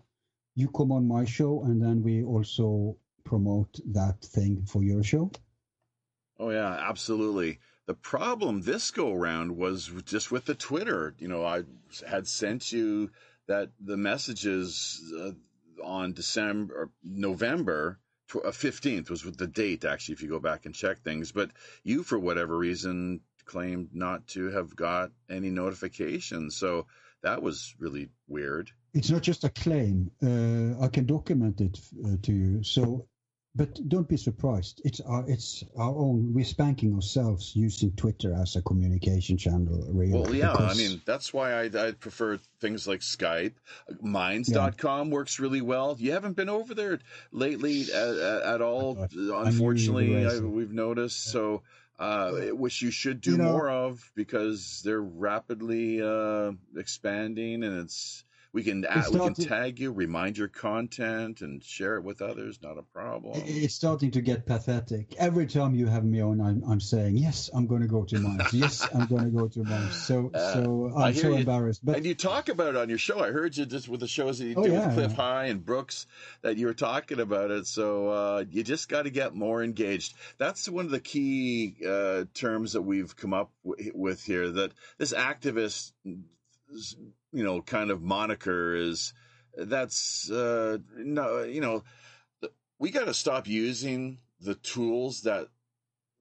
You come on my show and then we also promote that thing for your show? Oh yeah, absolutely. The problem this go around was just with the Twitter. You know, I had sent you that the messages uh, on December or November uh, fifteenth was with the date actually. If you go back and check things, but you for whatever reason claimed not to have got any notifications, so that was really weird. It's not just a claim. Uh, I can document it uh, to you. So but don't be surprised. It's our it's our own. We're spanking ourselves using Twitter as a communication channel. Really. Well, yeah. I mean, that's why I I prefer things like Skype. Minds.com yeah. works really well. You haven't been over there lately at, at all. Unfortunately, I, we've noticed. Yeah. So. Uh, which you should do you know, more of because they're rapidly uh, expanding and it's we can add, we can tag you, remind your content, and share it with others. Not a problem. It's starting to get pathetic. Every time you have me on, I'm, I'm saying yes, I'm going to go to Minds. yes, I'm going to go to Minds. So uh, so I'm so you, embarrassed. But and you talk about it on your show. I heard you just with the shows that you oh, do yeah, with Clif yeah. High and Brooks that you were talking about it. So uh, you just got to get more engaged. That's one of the key uh, terms that we've come up w- with here. That this activist you know, kind of moniker is that's uh, no, you know, we got to stop using the tools that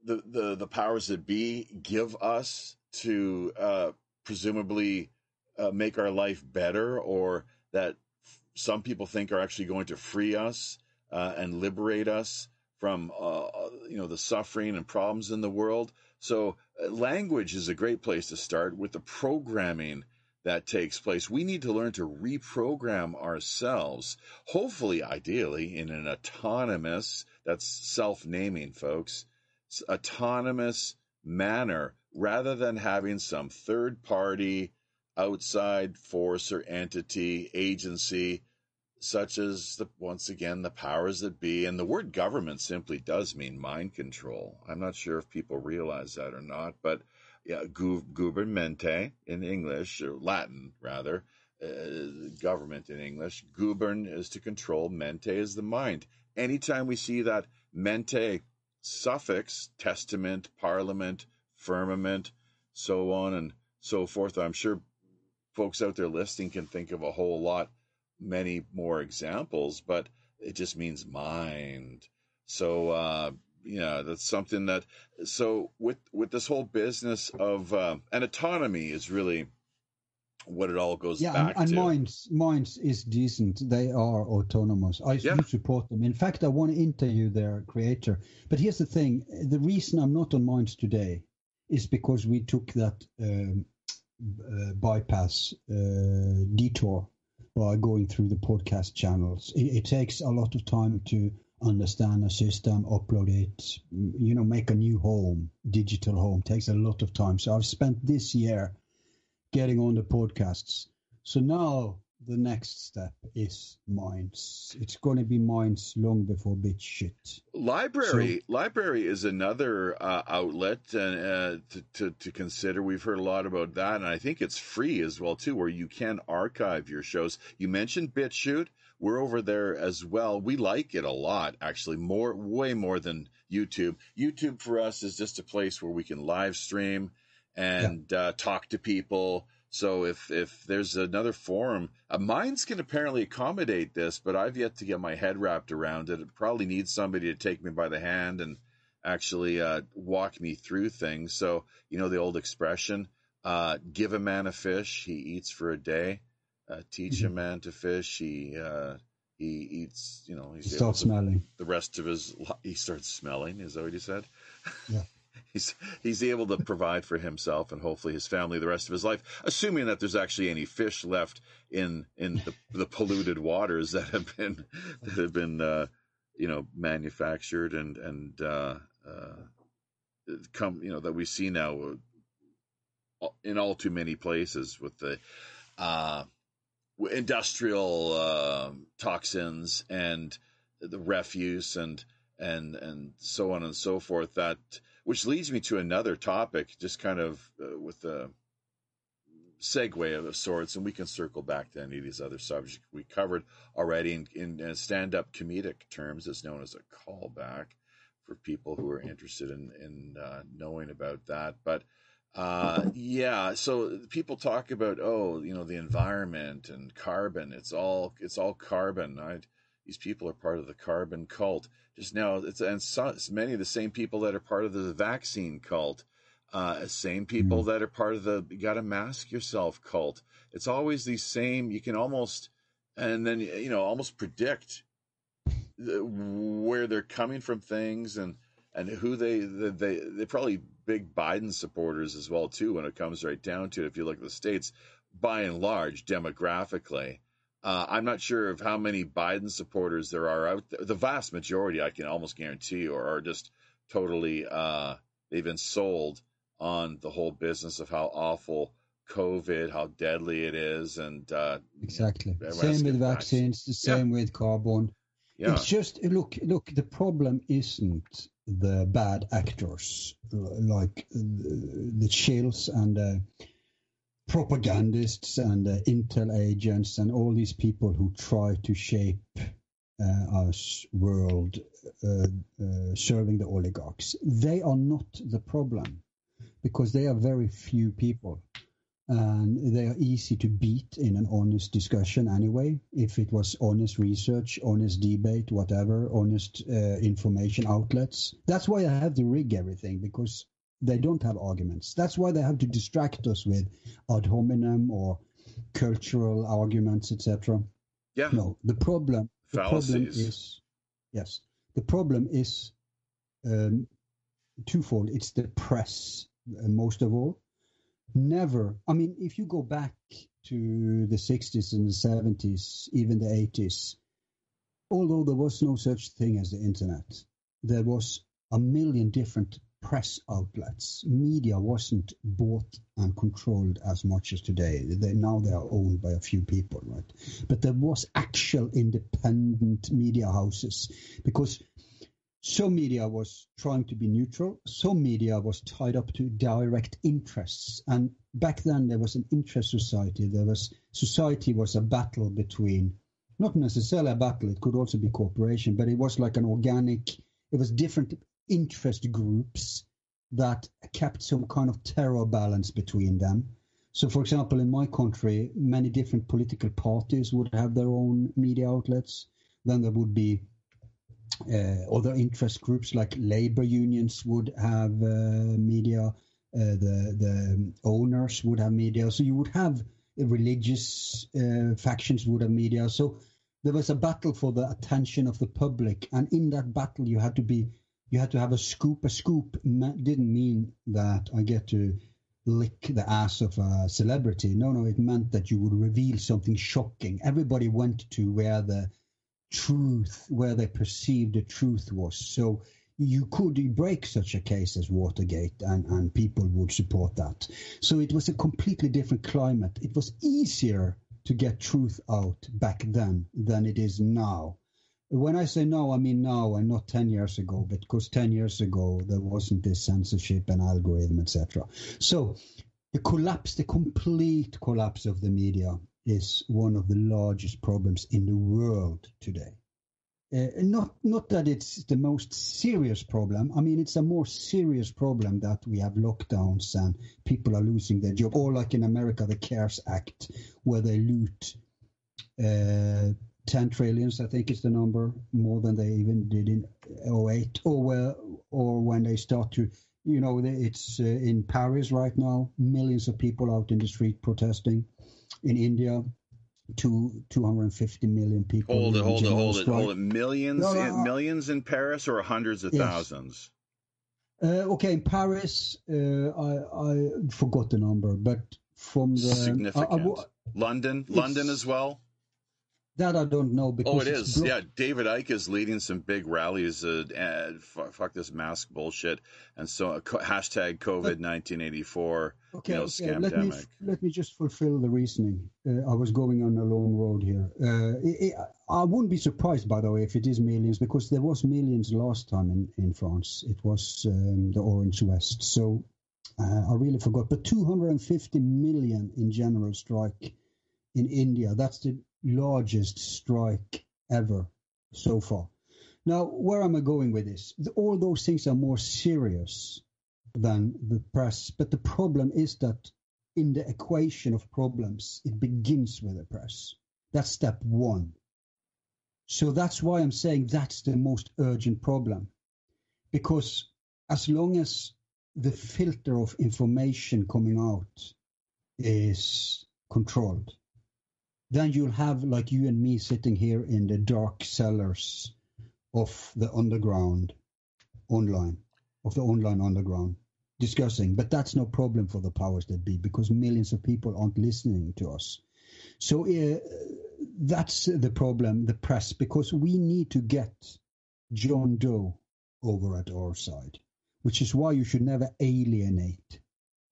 the, the the powers that be give us to uh, presumably uh, make our life better, or that some people think are actually going to free us uh, and liberate us from uh, uh, you know the suffering and problems in the world. So language is a great place to start with the programming that takes place. We need to learn to reprogram ourselves, hopefully, ideally, in an autonomous, that's self naming, folks, autonomous manner rather than having some third party, outside force or entity, agency, such as the, once again, the powers that be. And the word government simply does mean mind control. I'm not sure if people realize that or not, but yeah, gubermente in English, or Latin rather, uh, government in English. Gubern is to control, mente is the mind. Anytime we see that mente suffix, testament, parliament, firmament, so on and so forth, I'm sure folks out there listening can think of a whole lot, many more examples, but it just means mind. So, uh, yeah, that's something that. So with with this whole business of uh, and autonomy is really what it all goes yeah, back and, and to. Minds Minds is decent. They are autonomous. I Yeah. do support them. In fact, I want to interview their creator. But here's the thing: the reason I'm not on Minds today is because we took that um, uh, bypass uh, detour by going through the podcast channels. It, it takes a lot of time to understand a system, upload it, you know, make a new home, digital home. takes a lot of time. So I've spent this year getting on the podcasts. So now the next step is Minds. It's going to be Minds long before BitChute. LBRY, LBRY is another uh, outlet and uh, to, to to consider. We've heard a lot about that, and I think it's free as well too, where you can archive your shows. You mentioned BitChute. We're over there as well. We like it a lot, actually, more, way more than YouTube. YouTube for us is just a place where we can live stream and uh, talk to people. So if if there's another forum, uh, Minds can apparently accommodate this, but I've yet to get my head wrapped around it. It probably needs somebody to take me by the hand and actually uh, walk me through things. So you know the old expression, uh, "Give a man a fish, he eats for a day. Uh, teach a Mhm. man to fish, he uh, he eats. You know, he's able Start to- smelling. the rest of his he starts smelling is that what he said Yeah. he's he's able to provide for himself and hopefully his family the rest of his life assuming that there's actually any fish left in in the, the polluted waters that have been that have been uh, you know manufactured and and uh, uh, come you know that we see now uh, in all too many places with the uh, industrial uh, toxins and the refuse and and and so on and so forth that which leads me to another topic just kind of uh, with a segue of sorts and we can circle back to any of these other subjects we covered already in, in, in stand-up comedic terms. It's known as a callback for people who are interested in in uh, knowing about that. But uh, yeah. So people talk about, oh, you know, the environment and carbon. It's all, it's all carbon. I, these people are part of the carbon cult. Just now, it's and so, it's many of the same people that are part of the vaccine cult. Uh, same people that are part of the you got to mask yourself cult. It's always these same. You can almost, and then you know, almost predict the, where they're coming from things and and who they they they they're probably big Biden supporters as well too when it comes right down to it. If you look at the states, by and large, demographically, uh, I'm not sure of how many Biden supporters there are out there. The vast majority, I can almost guarantee you, are, just totally uh, they've been sold on the whole business of how awful COVID, how deadly it is, and uh, Exactly. Same with vaccines. The Yeah. same with carbon. yeah, It's just look, look. The problem isn't the bad actors like uh, the chills and the propagandists and the intel agents and all these people who try to shape uh, us world uh, uh, serving the oligarchs. They are not the problem because they are very few people and they are easy to beat in an honest discussion anyway. If it was honest research, honest debate, whatever, honest uh, information outlets. That's why I have to rig everything because they don't have arguments. That's why they have to distract us with ad hominem or cultural arguments, etc. yeah, No, the problem the problem Fallacies. is yes, the problem is um, twofold. It's the press, uh, most of all. Never, I mean, if you go back to the 60s and the 70s, even the 80s, although there was no such thing as the internet, there was a million different press outlets. Media wasn't bought and controlled as much as today. They, now they are owned by a few people, right? But there was actual independent media houses because some media was trying to be neutral. Some media was tied up to direct interests. And back then there was an interest society. There was society was a battle between not necessarily a battle, it could also be cooperation, but it was like an organic it was different interest groups that kept some kind of terror balance between them. So, for example, in my country, many different political parties would have their own media outlets. Then there would be other interest groups like labor unions would have uh, media. Uh, the the owners would have media. So you would have religious uh, factions would have media. So there was a battle for the attention of the public, and in that battle, you had to be, you had to have a scoop. A scoop didn't mean that I get to lick the ass of a celebrity. No, no, it meant that you would reveal something shocking. Everybody went to where the truth, where they perceived the truth was. So you could break such a case as Watergate and, and people would support that. So it was a completely different climate. It was easier to get truth out back then than it is now. When I say now, I mean now and not 10 years ago, because 10 years ago there wasn't this censorship and algorithm, etc. So the collapse, the complete collapse of the media is one of the largest problems in the world today. Uh, not not that it's the most serious problem. I mean, it's a more serious problem that we have lockdowns and people are losing their job, or like in America, the CARES Act, where they loot uh, 10 trillions, I think is the number, more than they even did in 08, or where, or when they start to, you know, it's uh, in Paris right now, millions of people out in the street protesting. In India, to 250 million people. Hold it, hold it, hold it, hold it. Millions, no, no, in, millions in Paris or hundreds of yes. thousands? Uh, okay, in Paris, uh, I, I forgot the number, but from the significant. I, I, London, London as well. That I don't know because oh, it is. Yeah, David Icke is leading some big rallies. Uh, and fuck, fuck, this mask bullshit, and so uh, co- hashtag COVID nineteen eighty four. Okay, you know, okay. let me let me just fulfill the reasoning. Uh, I was going on a long road here. Uh, it, it, I wouldn't be surprised, by the way, if it is millions, because there was millions last time in in France. It was um, the Orange West. So uh, I really forgot. But two hundred and fifty million in general strike in India. That's the largest strike ever so far. Now, where am I going with this? All those things are more serious than the press, but the problem is that in the equation of problems, it begins with the press. That's step one. So that's why I'm saying that's the most urgent problem. Because as long as the filter of information coming out is controlled, then you'll have like you and me sitting here in the dark cellars of the underground online, of the online underground discussing. But that's no problem for the powers that be because millions of people aren't listening to us. So uh, that's the problem, the press, because we need to get John Doe over at our side, which is why you should never alienate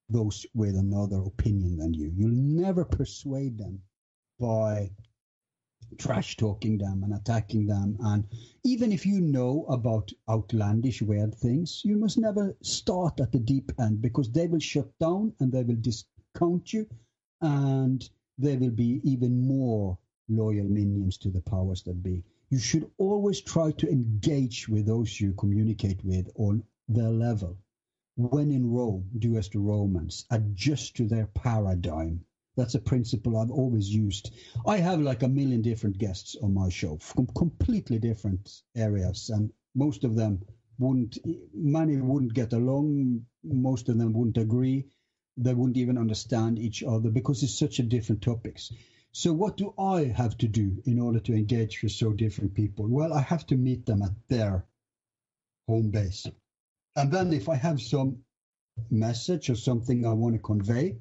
those with another opinion than you. You'll never persuade them by trash talking them and attacking them. And even if you know about outlandish, weird things, you must never start at the deep end because they will shut down and they will discount you and they will be even more loyal minions to the powers that be. You should always try to engage with those you communicate with on their level. When in Rome, do as the Romans, adjust to their paradigm that's a principle I've always used. I have like a million different guests on my show from completely different areas, and most of them wouldn't, many wouldn't get along. Most of them wouldn't agree. They wouldn't even understand each other because it's such a different topics. So what do I have to do in order to engage with so different people? Well, I have to meet them at their home base. And then if I have some message or something I want to convey,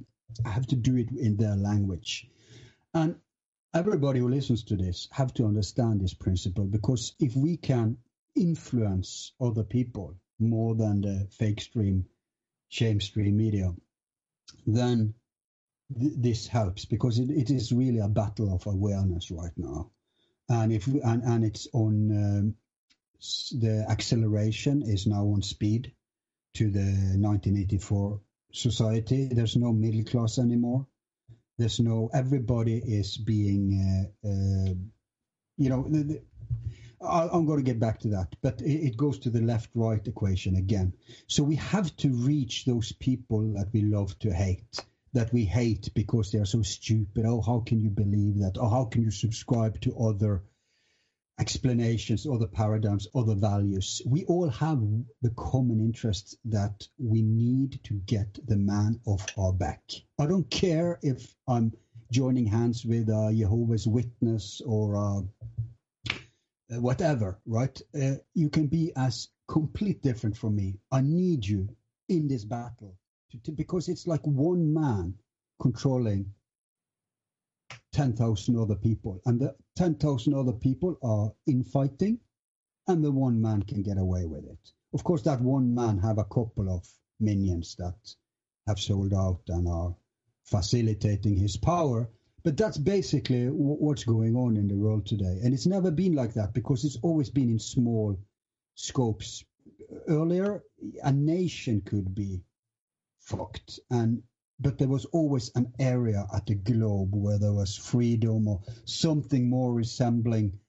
I have to do it in their language. And everybody who listens to this have to understand this principle because if we can influence other people more than the fake stream, shame stream media, then th- this helps because it, it is really a battle of awareness right now. And if we, and, and it's on um, the acceleration is now on speed to the 1984 society. There's no middle class anymore. There's no everybody is being, uh, uh, you know. The, the, I'm going to get back to that, but it goes to the left-right equation again. So we have to reach those people that we love to hate, that we hate because they are so stupid. Oh, how can you believe that? Or how can you subscribe to other explanations, other paradigms, other values. We all have the common interest that we need to get the man off our back. I don't care if I'm joining hands with a Jehovah's Witness or a, whatever, right? Uh, you can be as complete different from me. I need you in this battle because it's like one man controlling 10,000 other people, and the 10,000 other people are infighting, and the one man can get away with it. Of course, that one man have a couple of minions that have sold out and are facilitating his power. But that's basically what's going on in the world today. And it's never been like that because it's always been in small scopes. Earlier, a nation could be fucked, and but there was always an area at the globe where there was freedom or something more resembling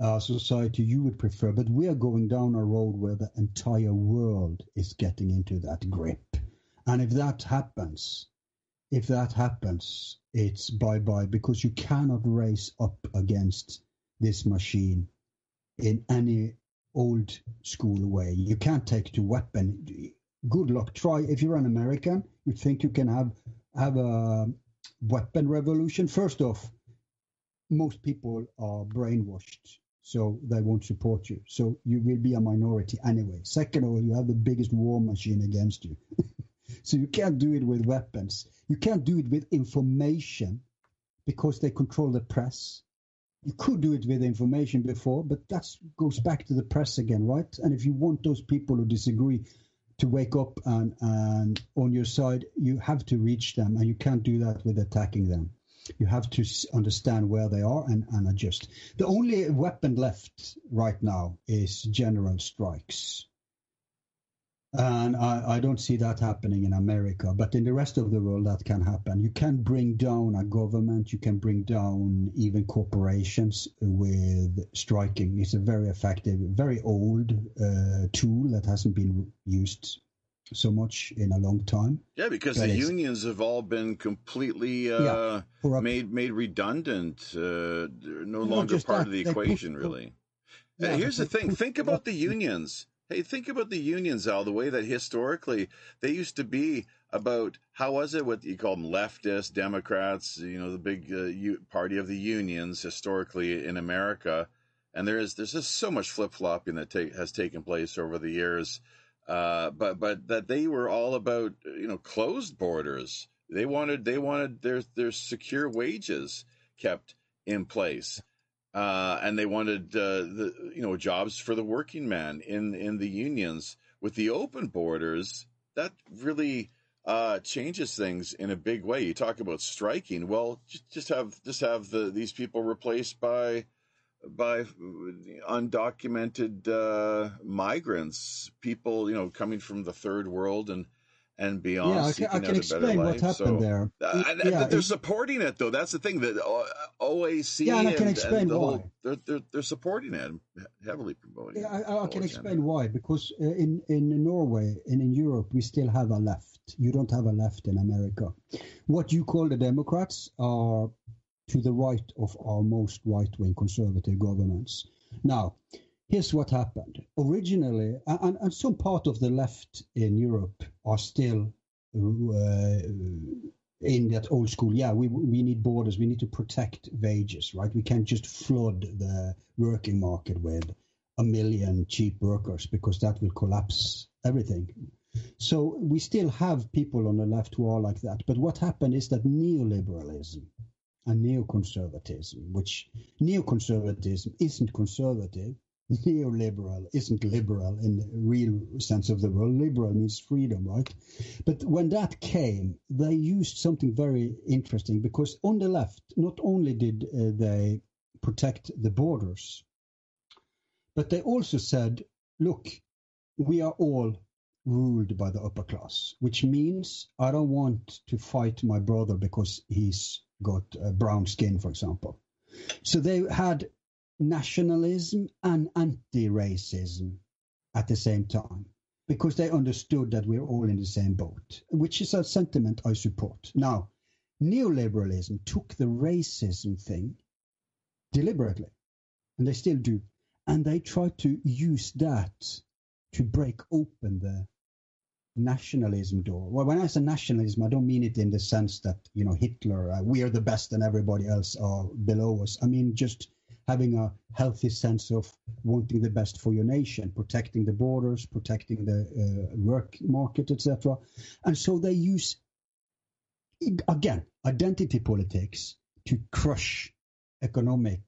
a society you would prefer. But we are going down a road where the entire world is getting into that grip. And if that happens, if that happens, it's bye bye because you cannot race up against this machine in any old school way. You can't take to weapon. Good luck. Try if you're an American, you think you can have have a weapon revolution. First off, most people are brainwashed, so they won't support you. So you will be a minority anyway. Second of all, you have the biggest war machine against you. so you can't do it with weapons. You can't do it with information because they control the press. You could do it with information before, but that goes back to the press again, right? And if you want those people who disagree to wake up and, and on your side, you have to reach them, and you can't do that with attacking them. You have to understand where they are and, and adjust. The only weapon left right now is general strikes. And I, I, don't see that happening in America, but in the rest of the world, that can happen. You can bring down a government, you can bring down even corporations with striking. It's a very effective, very old uh, tool that hasn't been used so much in a long time. Yeah, because but the unions have all been completely uh, yeah, made made redundant, uh, no longer part that, of the equation, put, really. Yeah, here's the thing: think about the unions Hey, think about the unions, Al, the way that historically they used to be about how was it what you call them leftists, Democrats, you know, the big uh, U- party of the unions historically in America. And there is there's just so much flip flopping that has taken place over the years. Uh, but but that they were all about you know closed borders. They wanted they wanted their their secure wages kept in place uh, and they wanted uh, the you know jobs for the working man in in the unions. With the open borders, that really uh, changes things in a big way. You talk about striking. Well, just have just have the these people replaced by by undocumented uh, migrants, people you know coming from the third world and and beyond. Yeah, I can, I can explain what happened so, there. Uh, yeah, they're supporting it though. That's the thing that OAC. Yeah, and I can explain the why. Whole, they're, they're, they're supporting it, heavily promoting. Yeah, I, I can explain why. Because uh, in in Norway and in Europe, we still have a left. You don't have a left in America. What you call the Democrats are to the right of our most right wing conservative governments. Now, here's what happened. Originally, and, and some part of the left in Europe are still uh, in that old school. Yeah, we we need borders. We need to protect wages, right? We can't just flood the working market with a million cheap workers because that will collapse everything. So we still have people on the left who are like that. But what happened is that neoliberalism and neoconservatism, which neoconservatism isn't conservative, neoliberal isn't liberal in the real sense of the word. Liberal means freedom, right? But when that came, they used something very interesting because on the left, not only did uh, they protect the borders, but they also said, look, we are all ruled by the upper class, which means I don't want to fight my brother because he's got brown skin, for example. So they had nationalism and anti-racism at the same time because they understood that we're all in the same boat, which is a sentiment I support. Now, neoliberalism took the racism thing deliberately, and they still do, and they try to use that to break open the nationalism door. Well, when I say nationalism, I don't mean it in the sense that you know Hitler, uh, we are the best and everybody else are below us. I mean just having a healthy sense of wanting the best for your nation, protecting the borders, protecting the uh, work market, etc. And so they use again identity politics to crush economic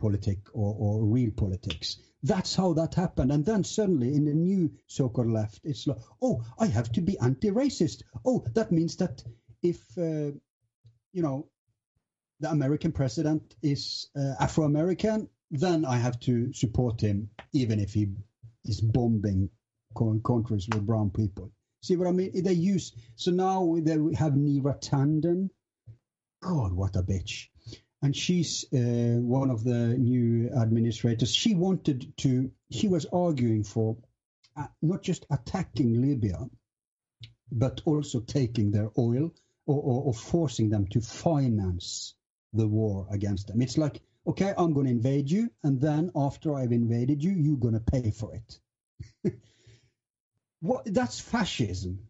politics or, or real politics. That's how that happened. And then suddenly in the new so-called left, it's like, oh, I have to be anti-racist. Oh, that means that if, uh, you know, the American president is uh, Afro-American, then I have to support him, even if he is bombing countries with brown people. See what I mean? They use, so now they have Neera Tanden. God, what a bitch and she's uh, one of the new administrators. She wanted to, she was arguing for uh, not just attacking Libya, but also taking their oil or, or, or, forcing them to finance the war against them. It's like, okay, I'm going to invade you, and then after I've invaded you, you're going to pay for it. what? That's fascism.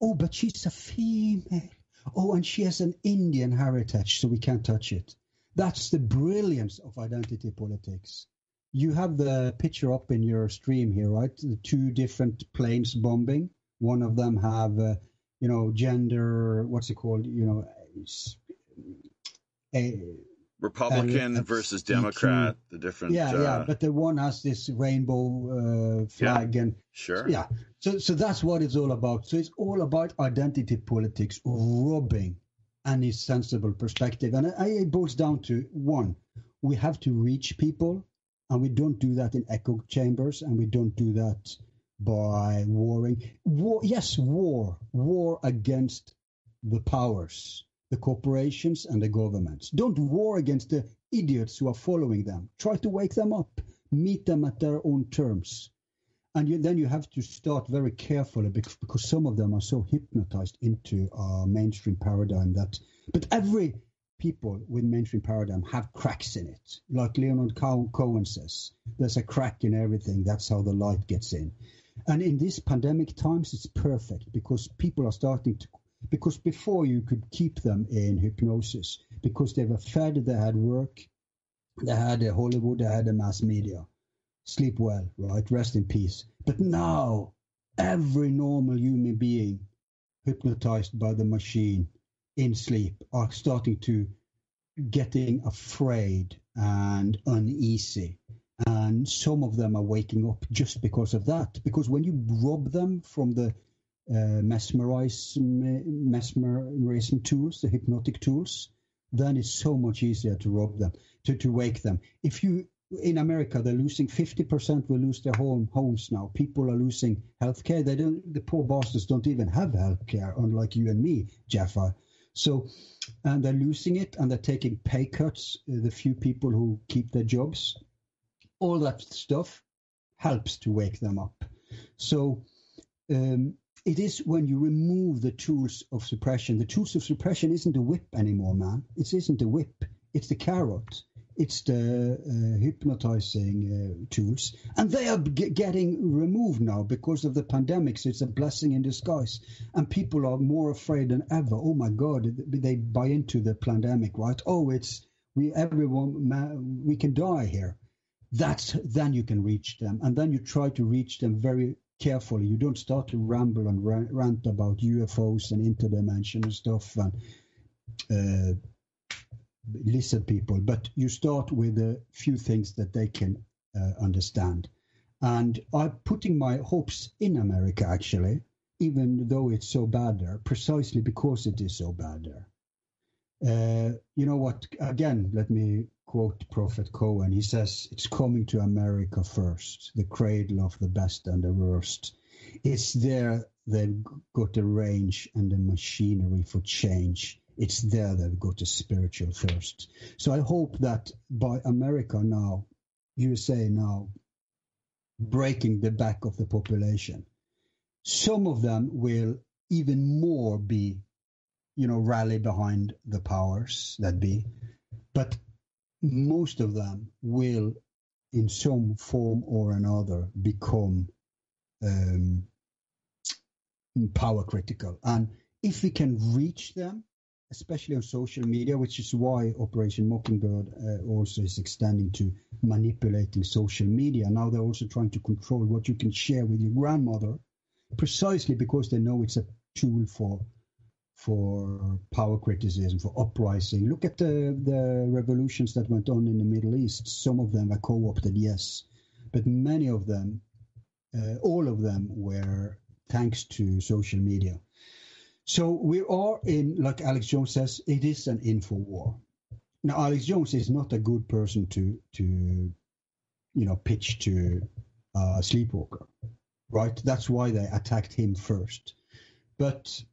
Oh, but she's a female. Oh, and she has an Indian heritage, so we can't touch it. That's the brilliance of identity politics. You have the picture up in your stream here, right? The two different planes bombing. One of them have, uh, you know, gender. What's it called? You know, a, Republican versus Democrat, the different. Yeah, uh, yeah, but the one has this rainbow uh, flag yeah, and sure, yeah. So, so that's what it's all about. So it's all about identity politics, robbing any sensible perspective. And it boils down to one: we have to reach people, and we don't do that in echo chambers, and we don't do that by warring. War, yes, war, war against the powers the corporations and the governments. Don't war against the idiots who are following them. Try to wake them up, meet them at their own terms. And you, then you have to start very carefully because, because some of them are so hypnotized into a mainstream paradigm that, but every people with mainstream paradigm have cracks in it. Like Leonard Cohen says, there's a crack in everything. That's how the light gets in. And in these pandemic times, it's perfect because people are starting to because before you could keep them in hypnosis because they were fed, they had work, they had a Hollywood, they had a mass media. Sleep well, right? Rest in peace. But now, every normal human being hypnotized by the machine in sleep are starting to getting afraid and uneasy. And some of them are waking up just because of that. Because when you rob them from the uh, mesmerism, tools, the hypnotic tools, then it's so much easier to rob them, to, to wake them. If you in America, they're losing 50% will lose their home homes now. People are losing healthcare. They don't. The poor bastards don't even have healthcare, unlike you and me, Jaffa. So, and they're losing it, and they're taking pay cuts. Uh, the few people who keep their jobs, all that stuff helps to wake them up. So, um, it is when you remove the tools of suppression. The tools of suppression isn't the whip anymore, man. It isn't the whip. It's the carrot. It's the uh, hypnotizing uh, tools, and they are g- getting removed now because of the pandemic. So it's a blessing in disguise, and people are more afraid than ever. Oh my God, they buy into the pandemic, right? Oh, it's we everyone we can die here. That's then you can reach them, and then you try to reach them very carefully. You don't start to ramble and rant about UFOs and interdimensional stuff and uh, lizard people, but you start with a few things that they can uh, understand. And I'm putting my hopes in America, actually, even though it's so bad there, precisely because it is so bad there. Uh, you know what? Again, let me quote Prophet Cohen. He says, It's coming to America first, the cradle of the best and the worst. It's there they've got the range and the machinery for change. It's there they've got the spiritual thirst. So I hope that by America now, USA now, breaking the back of the population, some of them will even more be, you know, rally behind the powers that be. But most of them will, in some form or another, become um, power critical. And if we can reach them, especially on social media, which is why Operation Mockingbird uh, also is extending to manipulating social media. Now they're also trying to control what you can share with your grandmother, precisely because they know it's a tool for for power criticism, for uprising. Look at the, the revolutions that went on in the Middle East. Some of them were co-opted, yes, but many of them, uh, all of them, were thanks to social media. So we are in, like Alex Jones says, it is an info war. Now, Alex Jones is not a good person to to you know pitch to uh, Sleepwalker, right? That's why they attacked him first. But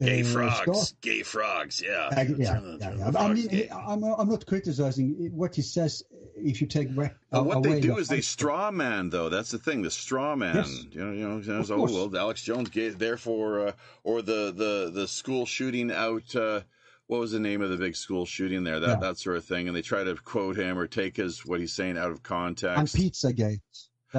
Gay uh, frogs, Scott, gay frogs, yeah. Uh, yeah, yeah, yeah. I mean, I'm, I'm not criticizing what he says. If you take rec- well, what they do is they straw man, though. That's the thing. The straw man. Yes. You know, you know. You oh well, Alex Jones gave therefore, uh, or the the the school shooting out. Uh, what was the name of the big school shooting there? That yeah. that sort of thing, and they try to quote him or take his what he's saying out of context. And Pizzagate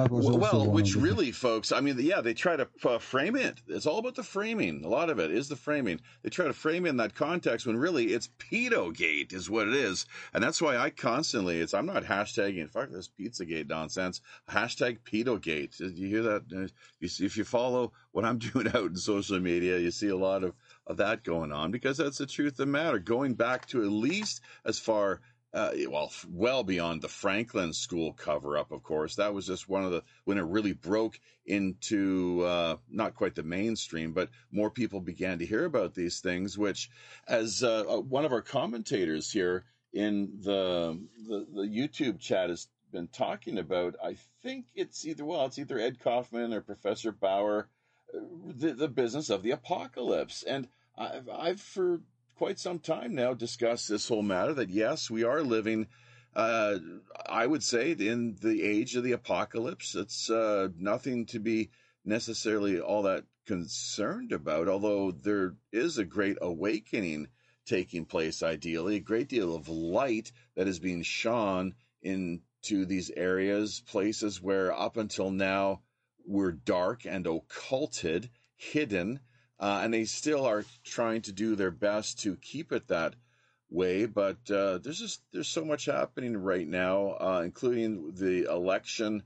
well, which really, folks, I mean, yeah, they try to uh, frame it. It's all about the framing. A lot of it is the framing. They try to frame in that context when really it's pedogate is what it is, and that's why I constantly it's I'm not hashtagging fuck this Pizzagate nonsense. Hashtag pedogate. Do you hear that? Uh, you see, if you follow what I'm doing out in social media, you see a lot of of that going on because that's the truth of the matter. Going back to at least as far uh, well, well beyond the Franklin School cover up, of course. That was just one of the, when it really broke into uh, not quite the mainstream, but more people began to hear about these things, which, as uh, uh one of our commentators here in the, the, the YouTube chat has been talking about, I think it's either, well, it's either Ed Kaufman or Professor Bauer, uh, the, the business of the apocalypse. And I've, I've for quite some time now discussed this whole matter that yes, we are living, uh, I would say, in the age of the apocalypse. It's uh, nothing to be necessarily all that concerned about, although there is a great awakening taking place, ideally, a great deal of light that is being shone into these areas, places where up until now were dark and occulted, hidden uh, and they still are trying to do their best to keep it that way. But uh, there's just there's so much happening right now, uh, including the election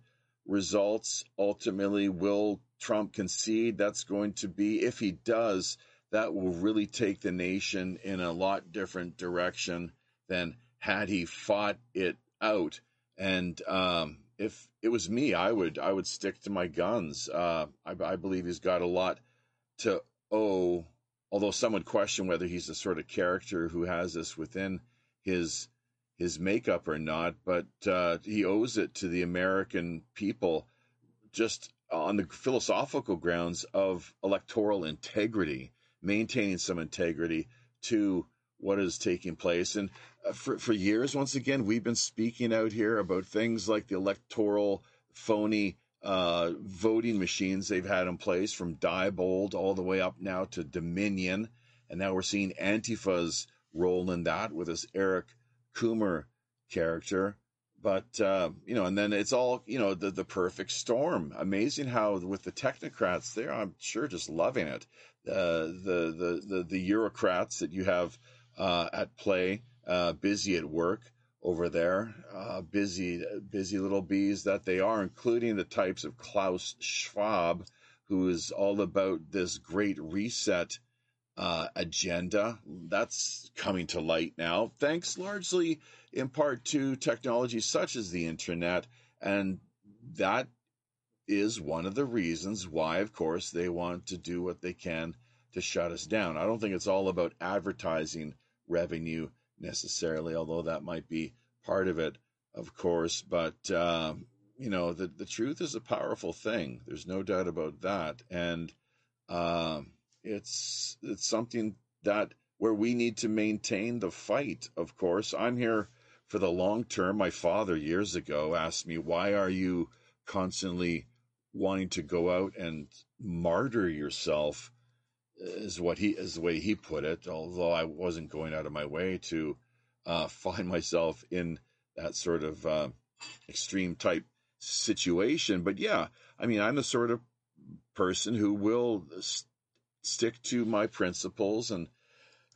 results. Ultimately, will Trump concede? That's going to be if he does. That will really take the nation in a lot different direction than had he fought it out. And um, if it was me, I would I would stick to my guns. Uh, I, I believe he's got a lot to oh, although some would question whether he's the sort of character who has this within his his makeup or not, but uh, he owes it to the American people just on the philosophical grounds of electoral integrity, maintaining some integrity to what is taking place. And uh, for, for years, once again, we've been speaking out here about things like the electoral phony uh, voting machines they've had in place from Diebold all the way up now to Dominion. And now we're seeing Antifa's role in that with this Eric Coomer character. But, uh, you know, and then it's all, you know, the, the perfect storm. Amazing how with the technocrats there, I'm sure just loving it. Uh, the, the, the, the bureaucrats that you have uh, at play, uh, busy at work over there, uh, busy, busy little bees that they are, including the types of Klaus Schwab, who is all about this great reset uh, agenda. That's coming to light now, thanks largely in part to technology such as the internet. And that is one of the reasons why, of course, they want to do what they can to shut us down. I don't think it's all about advertising revenue necessarily, although that might be part of it, of course. But um, you know, the the truth is a powerful thing. There's no doubt about that, and um, it's it's something that where we need to maintain the fight. Of course, I'm here for the long term. My father years ago asked me, "Why are you constantly wanting to go out and martyr yourself?" Is what he is the way he put it. Although I wasn't going out of my way to uh, find myself in that sort of uh, extreme type situation. But yeah, I mean, I'm the sort of person who will stick to my principles and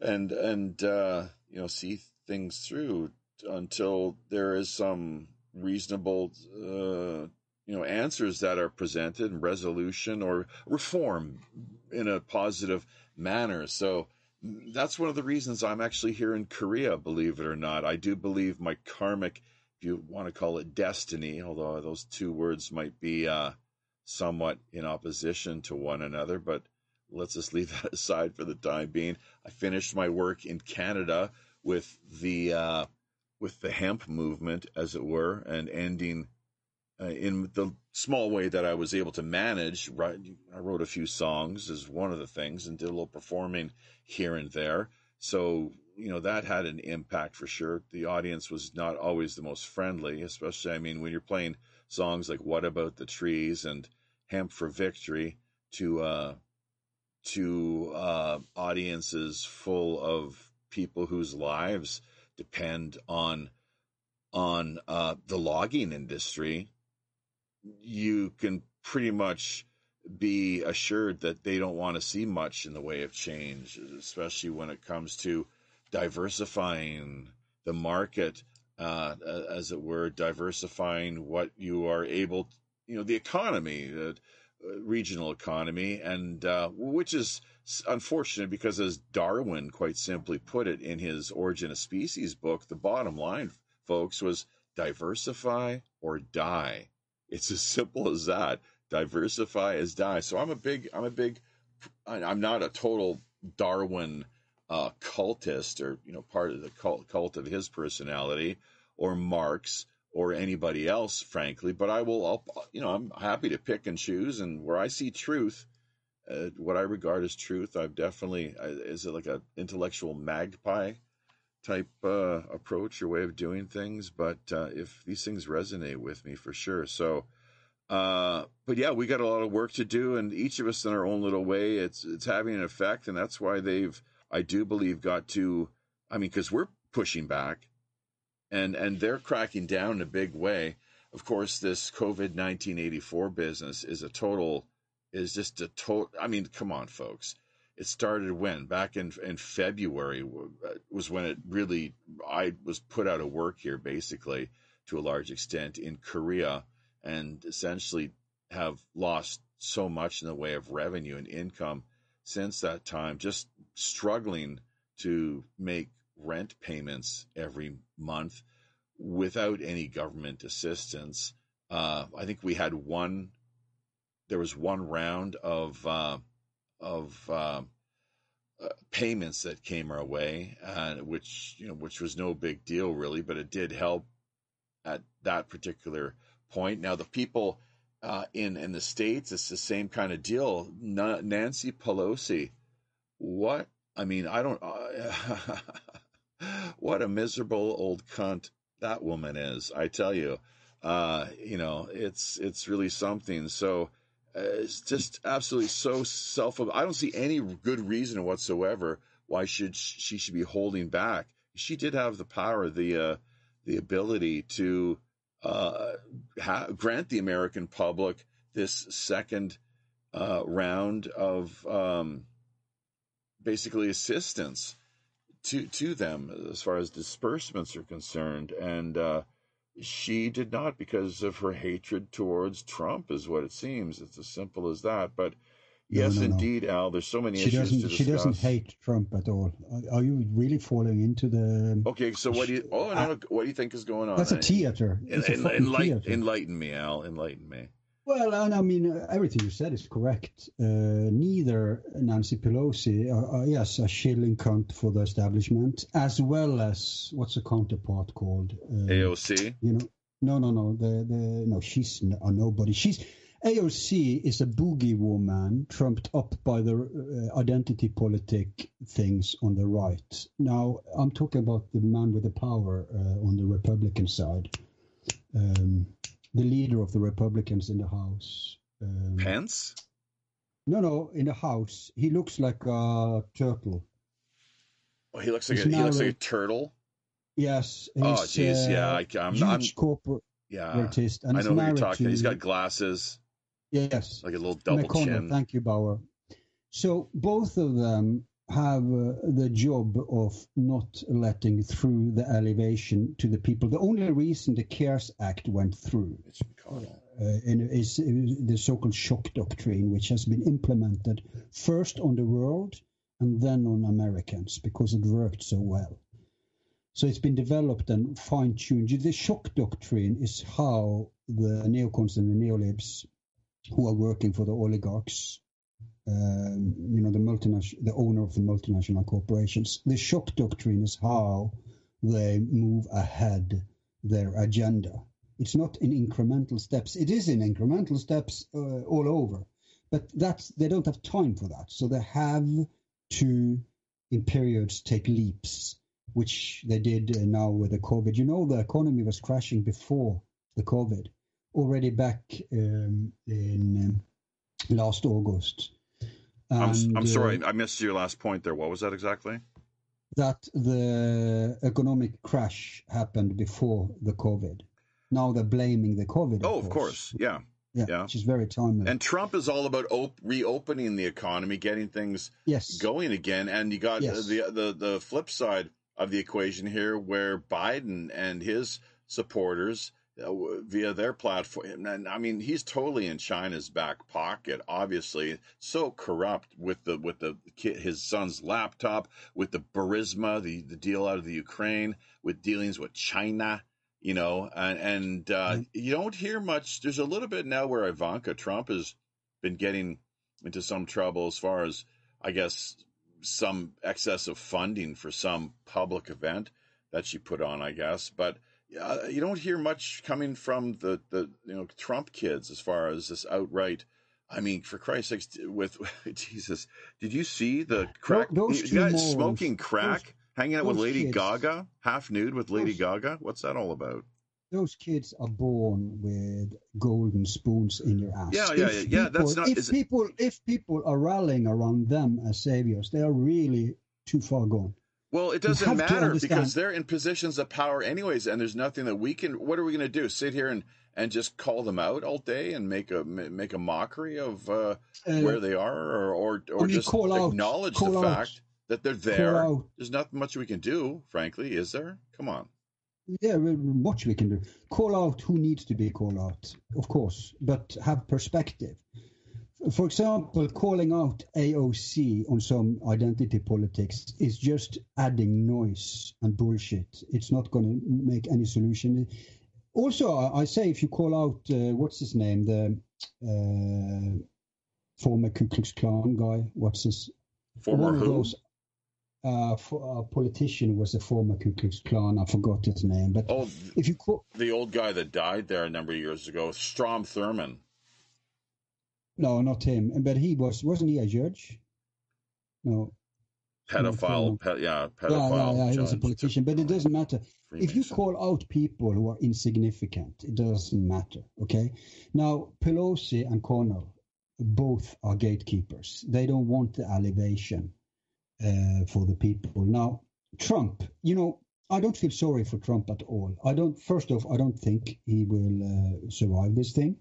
and and uh, you know see things through until there is some reasonable uh, you know answers that are presented and resolution or reform in a positive manner. So that's one of the reasons I'm actually here in Korea, believe it or not. I do believe my karmic, if you want to call it destiny, although those two words might be uh, somewhat in opposition to one another, but let's just leave that aside for the time being. I finished my work in Canada with the uh, with the hemp movement, as it were, and ending uh, in the small way that I was able to manage. Right, I wrote a few songs as one of the things, and did a little performing here and there. So you know that had an impact for sure. The audience was not always the most friendly, especially I mean when you're playing songs like "What About the Trees" and "Hemp for Victory" to uh, to uh, audiences full of people whose lives depend on on uh, the logging industry you can pretty much be assured that they don't want to see much in the way of change, especially when it comes to diversifying the market, uh, as it were, diversifying what you are able, to, you know, the economy, the uh, regional economy, and uh, which is unfortunate because, as Darwin quite simply put it in his Origin of Species book, the bottom line, folks, was diversify or die. It's as simple as that. Diversify as die. So I'm a big, I'm a big, I'm not a total Darwin uh, cultist or you know part of the cult, cult of his personality or Marx or anybody else, frankly. But I will, I'll, you know, I'm happy to pick and choose, and where I see truth, uh, what I regard as truth, I've definitely uh, is it like a intellectual magpie type uh, approach or way of doing things. But uh, if these things resonate with me for sure, so. Uh, but yeah, we got a lot of work to do, and each of us in our own little way, it's it's having an effect, and that's why they've, I do believe, got to. I mean, because we're pushing back, and and they're cracking down in a big way. Of course, this COVID nineteen eighty four business is a total, is just a total. I mean, come on, folks it started when? Back in in February uh, was when it really I was put out of work here basically to a large extent in Korea and essentially have lost so much in the way of revenue and income since that time just struggling to make rent payments every month without any government assistance. Uh, I think we had one there was one round of uh, of uh, uh, payments that came our way, uh, which you know, which was no big deal really, but it did help at that particular point. Now the people uh, in in the states, it's the same kind of deal. Nancy Pelosi, what? I mean, I don't. Uh, what a miserable old cunt that woman is. I tell you, uh, you know, it's it's really something. So it's just absolutely so self. I don't see any good reason whatsoever why should she should be holding back. She did have the power, the uh, the ability to uh, ha- grant the American public this second uh, round of um, basically assistance to to them as far as disbursements are concerned, and uh, she did not because of her hatred towards Trump, is what it seems. It's as simple as that. But yes, no, no, indeed. Al, there's so many she issues doesn't, She doesn't hate Trump at all. Are you really falling into the? Okay, so what do you? Oh ah. no, what do you think is going on? That's a theater. En, a enlighten, theater. enlighten me, Al. Enlighten me. Well, and I mean, uh, everything you said is correct. Uh, neither Nancy Pelosi, uh, uh, yes, a shilling cunt for the establishment, as well as what's the counterpart called? Uh, AOC. You know, no, no, no. The the no, she's a nobody. She's AOC is a boogie woman trumped up by the uh, identity politic things on the right. Now, I'm talking about the man with the power uh, on the Republican side. Um, the leader of the Republicans in the House. Um, Pence? No, no, in the House. He looks like a turtle. Oh, he looks like a, he looks like a turtle. Yes. Oh, jeez, uh, yeah. I, huge I'm, corporate yeah, artist. And I know who you're talking. To, he's got glasses. Yes. Like a little double McConnell, chin. Thank you, Bauer. So both of them have uh, the job of not letting through the elevation to the people. The only reason the CARES Act went through uh, is, is the so-called shock doctrine, which has been implemented first on the world and then on Americans because it worked so well. So it's been developed and fine-tuned. The shock doctrine is how the neocons and the neolibs, who are working for the oligarchs, you know, the multinational, the owner of the multinational corporations, the shock doctrine is how they move ahead their agenda. It's not in incremental steps. It is in incremental steps uh, all over, but that's they don't have time for that. So they have to, in periods, take leaps, which they did uh, now with the COVID. You know, the economy was crashing before the COVID, already back um, in um, last August. I'm, I'm uh, sorry, I missed your last point there. What was that exactly? that the economic crash happened before the COVID. Now they're blaming the COVID. Oh, of course. Yeah. Yeah, yeah. which is very timely. And Trump is all about op- reopening the economy, getting things yes, going again. And you got Yes. the, the the flip side of the equation here, where Biden and his supporters, uh, via their platform, and I mean, he's totally in China's back pocket. Obviously, so corrupt with the with the kid, his son's laptop, with the Burisma, the the deal out of the Ukraine, with dealings with China. You know, and, and uh, you don't hear much. There's a little bit now where Ivanka Trump has been getting into some trouble as far as I guess some excess of funding for some public event that she put on, I guess. But uh, you don't hear much coming from the, the you know Trump kids as far as this outright. I mean, for Christ's sakes, with Jesus, did you see the crack? those you guys morons, smoking crack, those- hanging out with Lady kids. Gaga, half nude with Lady Those- Gaga. What's that all about? those kids are born with golden spoons in your ass. Yeah, yeah, yeah, yeah, that's not- If is it- people, if people are rallying around them as saviors, they are really too far gone. Well, it doesn't matter because they're in positions of power anyways, and there's nothing that we can. What are we going to do? Sit here and, and just call them out all day and make a make a mockery of uh, Uh, where they are, or or, or just out- acknowledge call the out- fact that they're there. There's not much we can do, frankly, is there? Come on. Yeah, much we can do. Call out who needs to be called out, of course, but have perspective. For example, calling out AOC on some identity politics is just adding noise and bullshit. It's not going to make any solution. Also, I I say if you call out, uh, what's his name, the uh, former Ku Klux Klan guy, what's his Former one of those uh, for, a politician was a former Ku Klux Klan. I forgot his name, but Oh, if you call, the old guy that died there a number of years ago, Strom Thurmond. No, not him, but he was wasn't he a judge? No, Pedophile, pe- yeah, yeah, pedophile. yeah, yeah, he was a politician, but it doesn't matter. If you call out people who are insignificant, it doesn't matter. Okay. Now, Pelosi and Connell both are gatekeepers. They don't want the elevation uh, for the people. Now, Trump, you know, I don't feel sorry for Trump at all. I don't. First off, I don't think he will uh, survive this thing.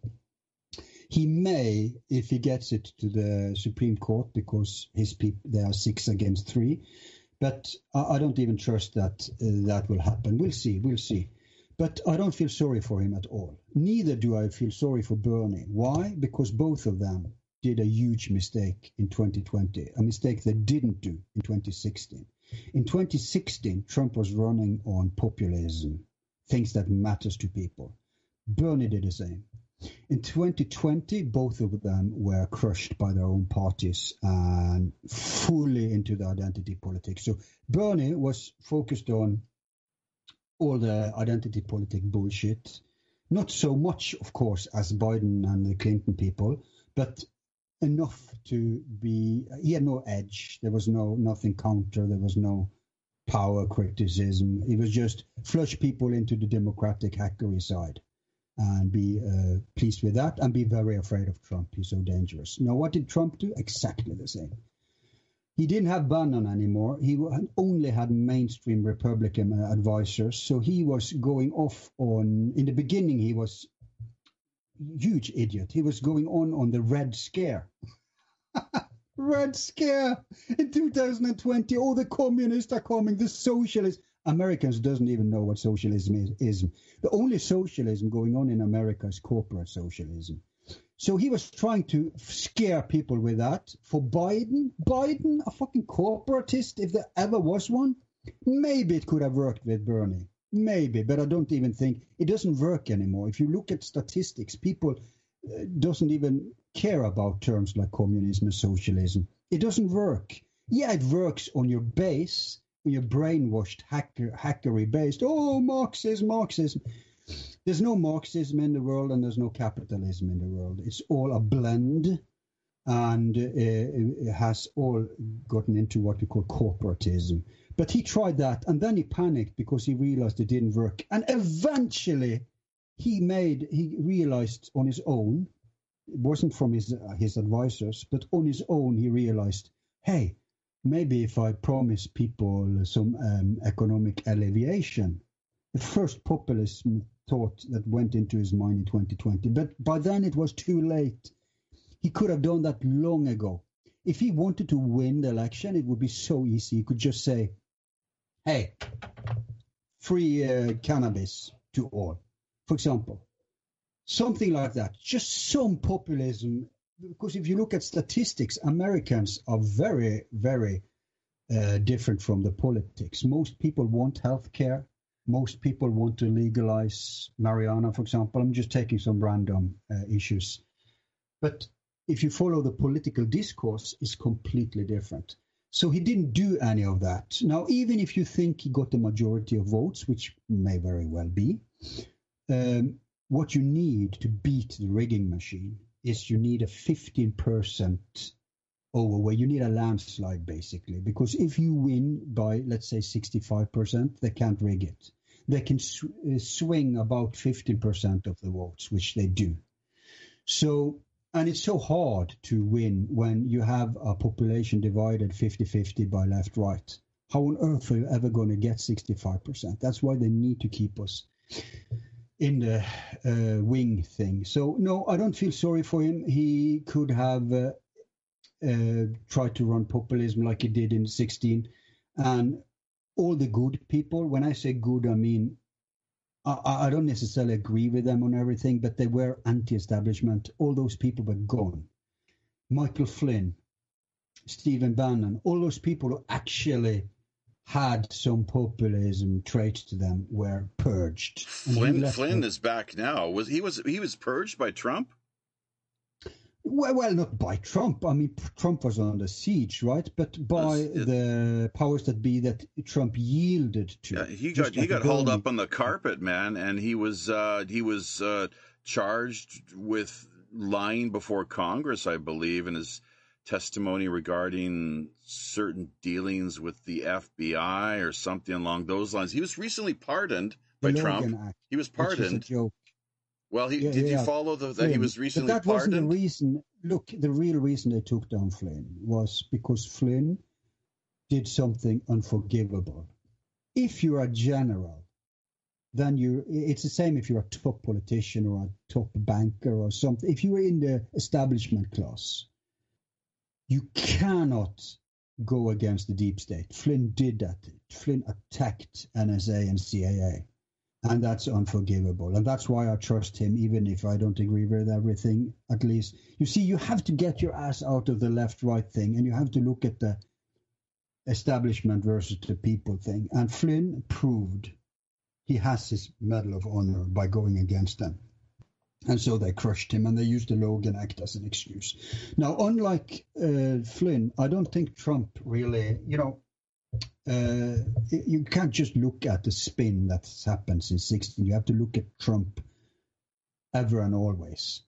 He may, if he gets it to the Supreme Court, because his people there are six against three. But I, I don't even trust that uh, that will happen. We'll see. We'll see. But I don't feel sorry for him at all. Neither do I feel sorry for Bernie. Why? Because both of them did a huge mistake in 2020, a mistake they didn't do in 2016. In 2016, Trump was running on populism, things that matters to people. Bernie did the same. In 2020, both of them were crushed by their own parties and fully into the identity politics. So Bernie was focused on all the identity politic bullshit. Not so much, of course, as Biden and the Clinton people, but enough to be. He had no edge. There was no nothing counter. There was no power criticism. He was just flush people into the Democratic hackery side and be uh, pleased with that and be very afraid of Trump. He's so dangerous. Now, what did Trump do? Exactly the same. He didn't have Bannon anymore. He only had mainstream Republican uh, advisors. So he was going off on, in the beginning, he was huge idiot. He was going on on the Red Scare. Red Scare in 2020. All the communists are coming. The socialists. Americans doesn't even know what socialism is. The only socialism going on in America is corporate socialism. So he was trying to scare people with that. For Biden, Biden, a fucking corporatist, if there ever was one, maybe it could have worked with Bernie. Maybe, but I don't even think it doesn't work anymore. If you look at statistics, people uh, doesn't even care about terms like communism and socialism. It doesn't work. Yeah, it works on your base, on your brainwashed hacker, hackery based. Oh, Marxism, Marxism. There's no Marxism in the world and there's no capitalism in the world. It's all a blend and uh, it has all gotten into what we call corporatism. But he tried that and then he panicked because he realized it didn't work. And eventually he made, he realized on his own it wasn't from his his advisors, but on his own he realized, hey, maybe if I promise people some um, economic alleviation, the first populism thought that went into his mind in 2020. But by then it was too late. He could have done that long ago. If he wanted to win the election, it would be so easy. He could just say, hey, free uh, cannabis to all, for example something like that. Just some populism, because if you look at statistics, Americans are very, very uh, different from the politics. Most people want health care. Most people want to legalize marijuana, for example. I'm just taking some random uh, issues. But if you follow the political discourse, it's completely different. So he didn't do any of that. Now, even if you think he got the majority of votes, which may very well be, um, what you need to beat the rigging machine is you need a 15% overweight. You need a landslide, basically, because if you win by, let's say, 65%, they can't rig it. They can sw- uh, swing about 15% of the votes, which they do. So, and it's so hard to win when you have a population divided 50 50 by left right. How on earth are you ever going to get 65%? That's why they need to keep us in the uh, wing thing. So no, I don't feel sorry for him. He could have uh, uh, tried to run populism like he did in 16, and all the good people. When I say good, I mean I, I don't necessarily agree with them on everything, but they were anti-establishment. All those people were gone. Michael Flynn, Stephen Bannon, all those people who actually had some populism traits to them were purged. Flynn Flynn is back now. Was he was he was purged by Trump? Well, well, not by Trump. I mean, Trump was under siege, right? But by it, the powers that be that Trump yielded to. Yeah, he got like he got hauled up on the carpet, man, and he was uh, he was uh, charged with lying before Congress, I believe, and his testimony regarding certain dealings with the FBI or something along those lines. He was recently pardoned by Trump. Act, he was pardoned. Well, he, yeah, did yeah. you follow the, that Flynn. he was recently but that pardoned? wasn't the reason. Look, the real reason they took down Flynn was because Flynn did something unforgivable. If you're a general, then you it's the same if you're a top politician or a top banker or something. If you're in the establishment class, you cannot go against the deep state. Flynn did that. Flynn attacked NSA and CIA. And that's unforgivable. And that's why I trust him, even if I don't agree with everything, at least. You see, you have to get your ass out of the left right thing and you have to look at the establishment versus the people thing. And Flynn proved he has his Medal of Honor by going against them. And so they crushed him and they used the Logan Act as an excuse. Now, unlike uh, Flynn, I don't think Trump really, you know, uh, you can't just look at the spin that's happened since 16. You have to look at Trump ever and always.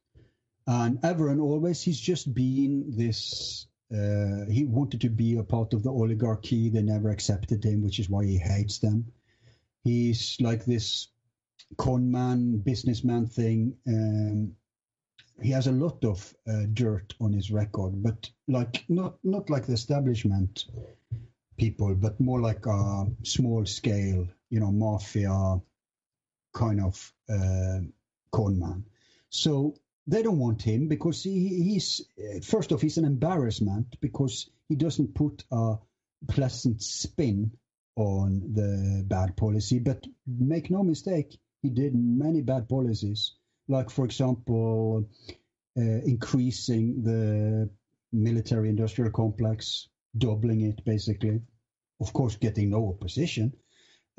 And ever and always, he's just been this. Uh, he wanted to be a part of the oligarchy. They never accepted him, which is why he hates them. He's like this con man, businessman thing. Um, he has a lot of uh, dirt on his record, but like not not like the establishment people, but more like a small scale, you know, mafia kind of uh, con man. So they don't want him because he, he's first off he's an embarrassment because he doesn't put a pleasant spin on the bad policy. But make no mistake, he did many bad policies, like for example, uh, increasing the military-industrial complex, doubling it basically. Of course, getting no opposition,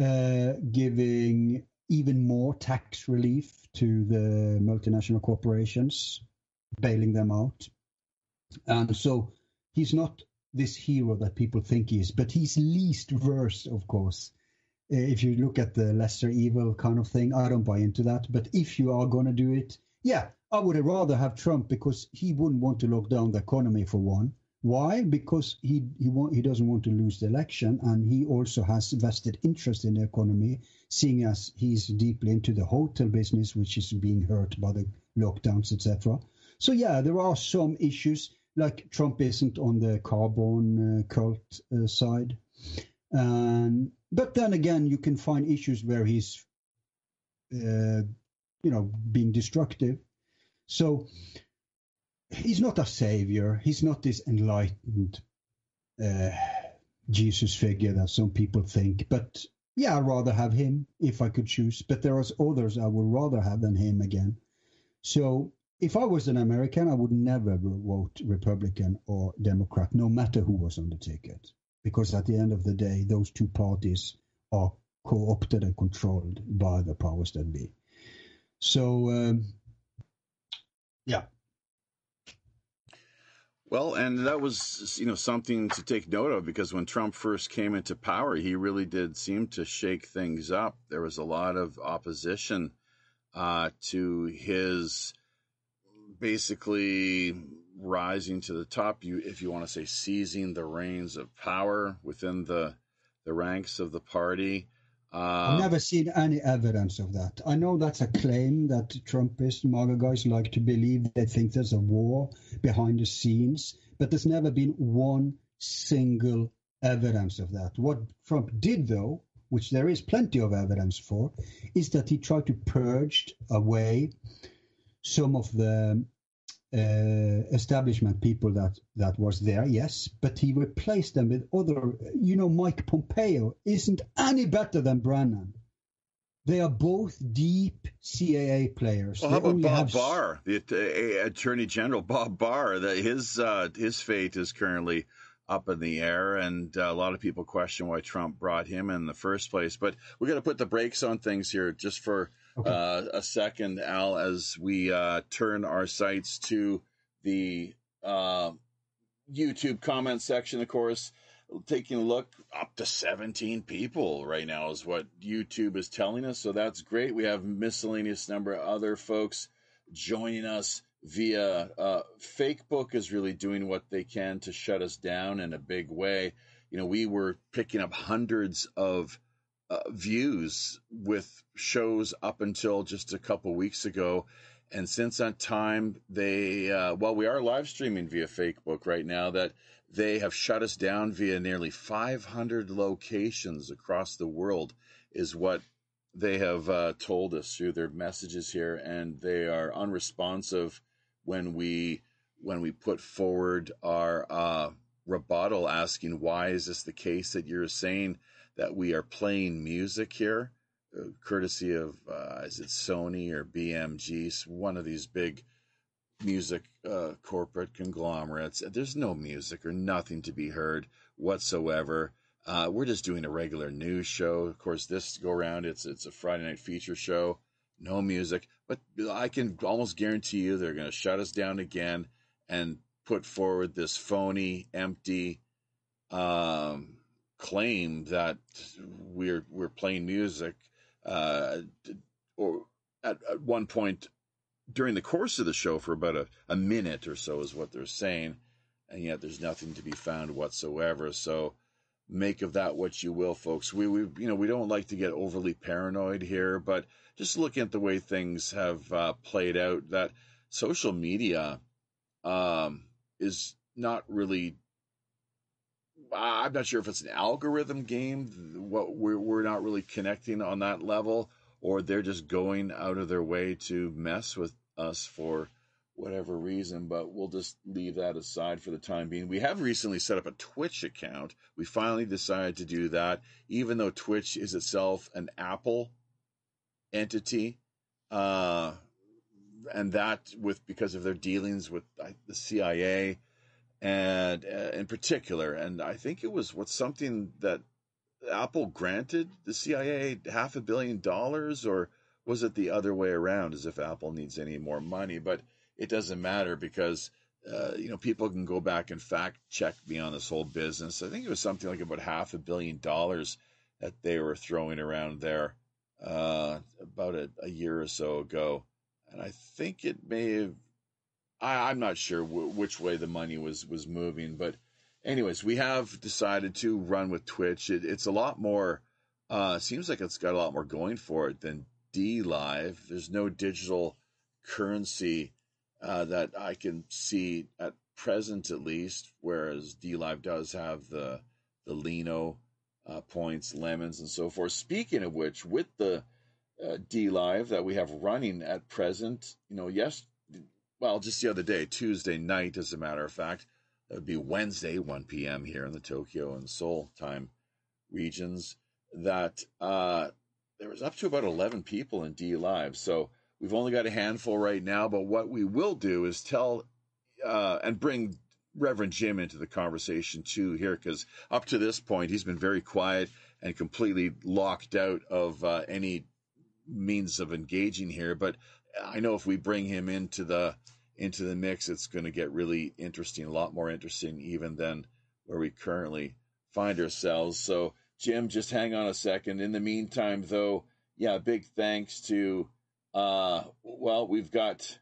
uh, giving even more tax relief to the multinational corporations, bailing them out. And so he's not this hero that people think he is, but he's least worse, of course. If you look at the lesser evil kind of thing, I don't buy into that. But if you are going to do it, yeah, I would rather have Trump because he wouldn't want to lock down the economy for one. Why? Because he he want, he doesn't want to lose the election, and he also has vested interest in the economy, seeing as he's deeply into the hotel business, which is being hurt by the lockdowns, etc. So yeah, there are some issues like Trump isn't on the carbon uh, cult uh, side, and but then again, you can find issues where he's, uh, you know, being destructive. So he's not a savior. He's not this enlightened uh, Jesus figure that some people think. But yeah, I'd rather have him if I could choose. But there are others I would rather have than him again. So if I was an American, I would never vote Republican or Democrat, no matter who was on the ticket, because at the end of the day, those two parties are co-opted and controlled by the powers that be. So, um, yeah, well, and that was you know something to take note of because when Trump first came into power, he really did seem to shake things up. There was a lot of opposition uh, to his basically rising to the top. You, if you want to say, seizing the reins of power within the the ranks of the party. Uh, I've um, never seen any evidence of that. I know that's a claim that Trumpist MAGA guys like to believe. They think there's a war behind the scenes, but there's never been one single evidence of that. What Trump did, though, which there is plenty of evidence for, is that he tried to purge away some of the uh, establishment people that that was there, yes, but he replaced them with other. You know, Mike Pompeo isn't any better than Brennan. They are both deep CIA players. Well, how about Bob have... Barr, the uh, Attorney General Bob Barr? That his uh, his fate is currently up in the air, and uh, a lot of people question why Trump brought him in the first place. But we got to put the brakes on things here, just for uh, a second, Al, as we uh, turn our sights to the uh, YouTube comment section. Of course, taking a look, up to 17 people right now is what YouTube is telling us. So that's great. We have miscellaneous number of other folks joining us via uh, Fakebook is really doing what they can to shut us down in a big way. You know, we were picking up hundreds of uh, views with shows up until just a couple weeks ago. And since that time, they, uh, well, we are live streaming via Facebook right now, that they have shut us down via nearly 500 locations across the world, is what they have uh, told us through their messages here. And they are unresponsive when we when we put forward our uh, rebuttal asking why is this the case that you're saying that we are playing music here, uh, courtesy of uh, is it Sony or BMG, one of these big music uh, corporate conglomerates. There's no music or nothing to be heard whatsoever. Uh, we're just doing a regular news show. Of course, this go around, it's it's a Friday night feature show, no music. But I can almost guarantee you they're going to shut us down again and put forward this phony, empty, um, claim that we're we're playing music uh, or at, at one point during the course of the show for about a, a minute or so is what they're saying and yet there's nothing to be found whatsoever. So make of that what you will folks. We, we you know we don't like to get overly paranoid here but just looking at the way things have uh, played out that social media um, is not really I'm not sure if it's an algorithm game. What we're we're not really connecting on that level, or they're just going out of their way to mess with us for whatever reason, but we'll just leave that aside for the time being. We have recently set up a Twitch account. We finally decided to do that, even though Twitch is itself an Apple entity. Uh, and that with because of their dealings with the CIA and uh, in particular, and I think it was what's something that Apple granted the CIA half a billion dollars, or was it the other way around, as if Apple needs any more money? But it doesn't matter because uh, you know people can go back and fact check me on this whole business. I think it was something like about half a billion dollars that they were throwing around there uh, about a, a, year or so ago, and I think it may have. I, am not sure w- which way the money was was moving, but anyways, we have decided to run with Twitch. It, it's a lot more. Uh, seems like it's got a lot more going for it than D Live. There's no digital currency uh, that I can see at present, at least. Whereas D Live does have the the Lino uh, points, lemons, and so forth. Speaking of which, with the uh, DLive that we have running at present, you know, yes, well, just the other day, Tuesday night, as a matter of fact, it would be Wednesday, 1 p.m. here in the Tokyo and Seoul time regions. That uh, there was up to about 11 people in D Live. So We've only got a handful right now, but what we will do is tell uh, and bring Reverend Jim into the conversation too here, because up to this point he's been very quiet and completely locked out of uh, any means of engaging here. But I know if we bring him into the into the mix, it's going to get really interesting, a lot more interesting even than where we currently find ourselves. So, Jim, just hang on a second. In the meantime, though, yeah, big thanks to uh, well, we've got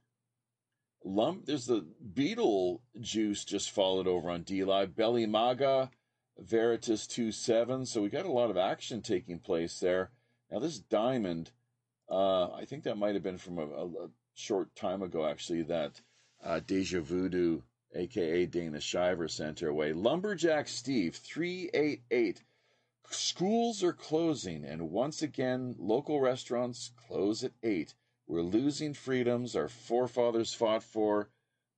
lump. There's the beetle juice just followed over on DLive. Belly Maga, Veritas two seven. So we got a lot of action taking place there. Now this diamond, uh, I think that might have been from a, a, short time ago actually. That uh, Deja Voodoo, aka Dana Shiver, sent her way. Lumberjack Steve three eight eight. Schools are closing, and once again, local restaurants close at eight. We're losing freedoms our forefathers fought for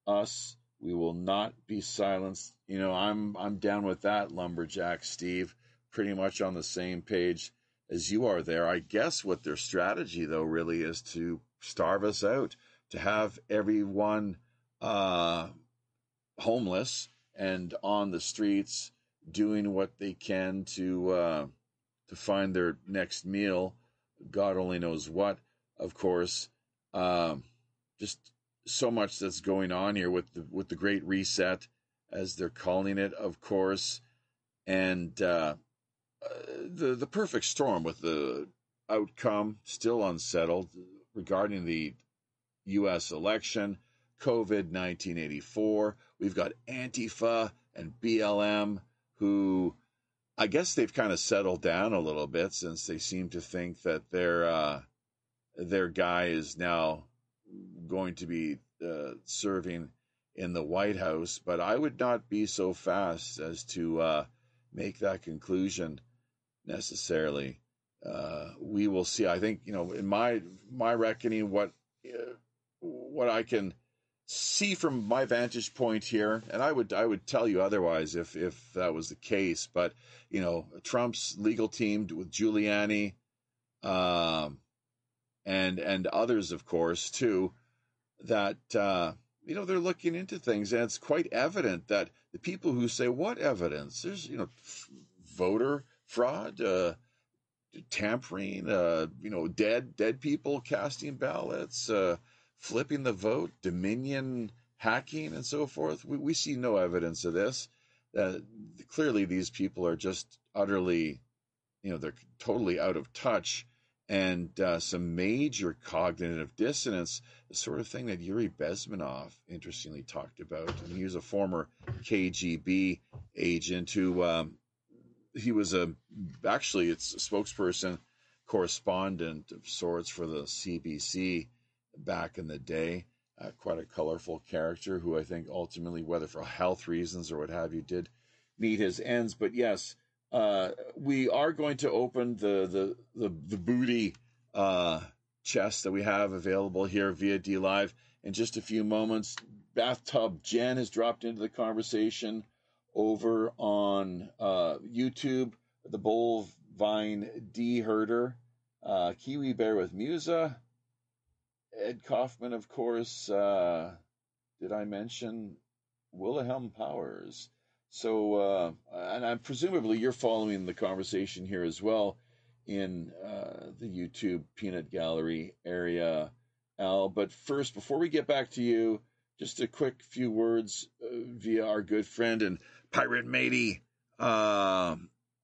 us. We will not be silenced. You know, I'm I'm down with that, lumberjack Steve. Pretty much on the same page as you are there. I guess what their strategy though really is to starve us out, to have everyone uh, homeless and on the streets doing what they can to uh, to find their next meal. God only knows what of course. Um, just so much that's going on here with the with the Great Reset, as they're calling it, of course, and uh, the the perfect storm with the outcome still unsettled regarding the U.S. election, COVID 1984. We've got Antifa and BLM who. I guess they've kind of settled down a little bit since they seem to think that they're uh, their guy is now going to be uh, serving in the White House, but I would not be so fast as to uh, make that conclusion necessarily. Uh, we will see. I think you know, in my my reckoning, what uh, what I can see from my vantage point here, and I would I would tell you otherwise if if that was the case. But you know, Trump's legal team with Giuliani. Um, and and others, of course, too, that uh, you know they're looking into things, and it's quite evident that the people who say what evidence there's you know voter fraud, uh, tampering, uh, you know dead dead people casting ballots, uh, flipping the vote, Dominion hacking, and so forth. We we see no evidence of this. Uh, clearly, these people are just utterly, you know, they're totally out of touch and uh, some major cognitive dissonance, the sort of thing that Yuri Bezmenov interestingly talked about. And he was a former KGB agent who um, he was a actually it's a spokesperson, correspondent of sorts for the CBC back in the day. Uh, quite a colorful character who I think ultimately, whether for health reasons or what have you, did meet his ends. But yes, uh, we are going to open the the the, the booty uh, chest that we have available here via D Live in just a few moments. Bathtub Jen has dropped into the conversation over on uh, YouTube. The Vine D Herder, uh, Kiwi Bear with Musa, Ed Kaufman, of course. Uh, did I mention Wilhelm Powers? So, uh, and I'm presumably you're following the conversation here as well in uh, the YouTube peanut gallery area, Al. But first, before we get back to you, just a quick few words uh, via our good friend and pirate matey, uh,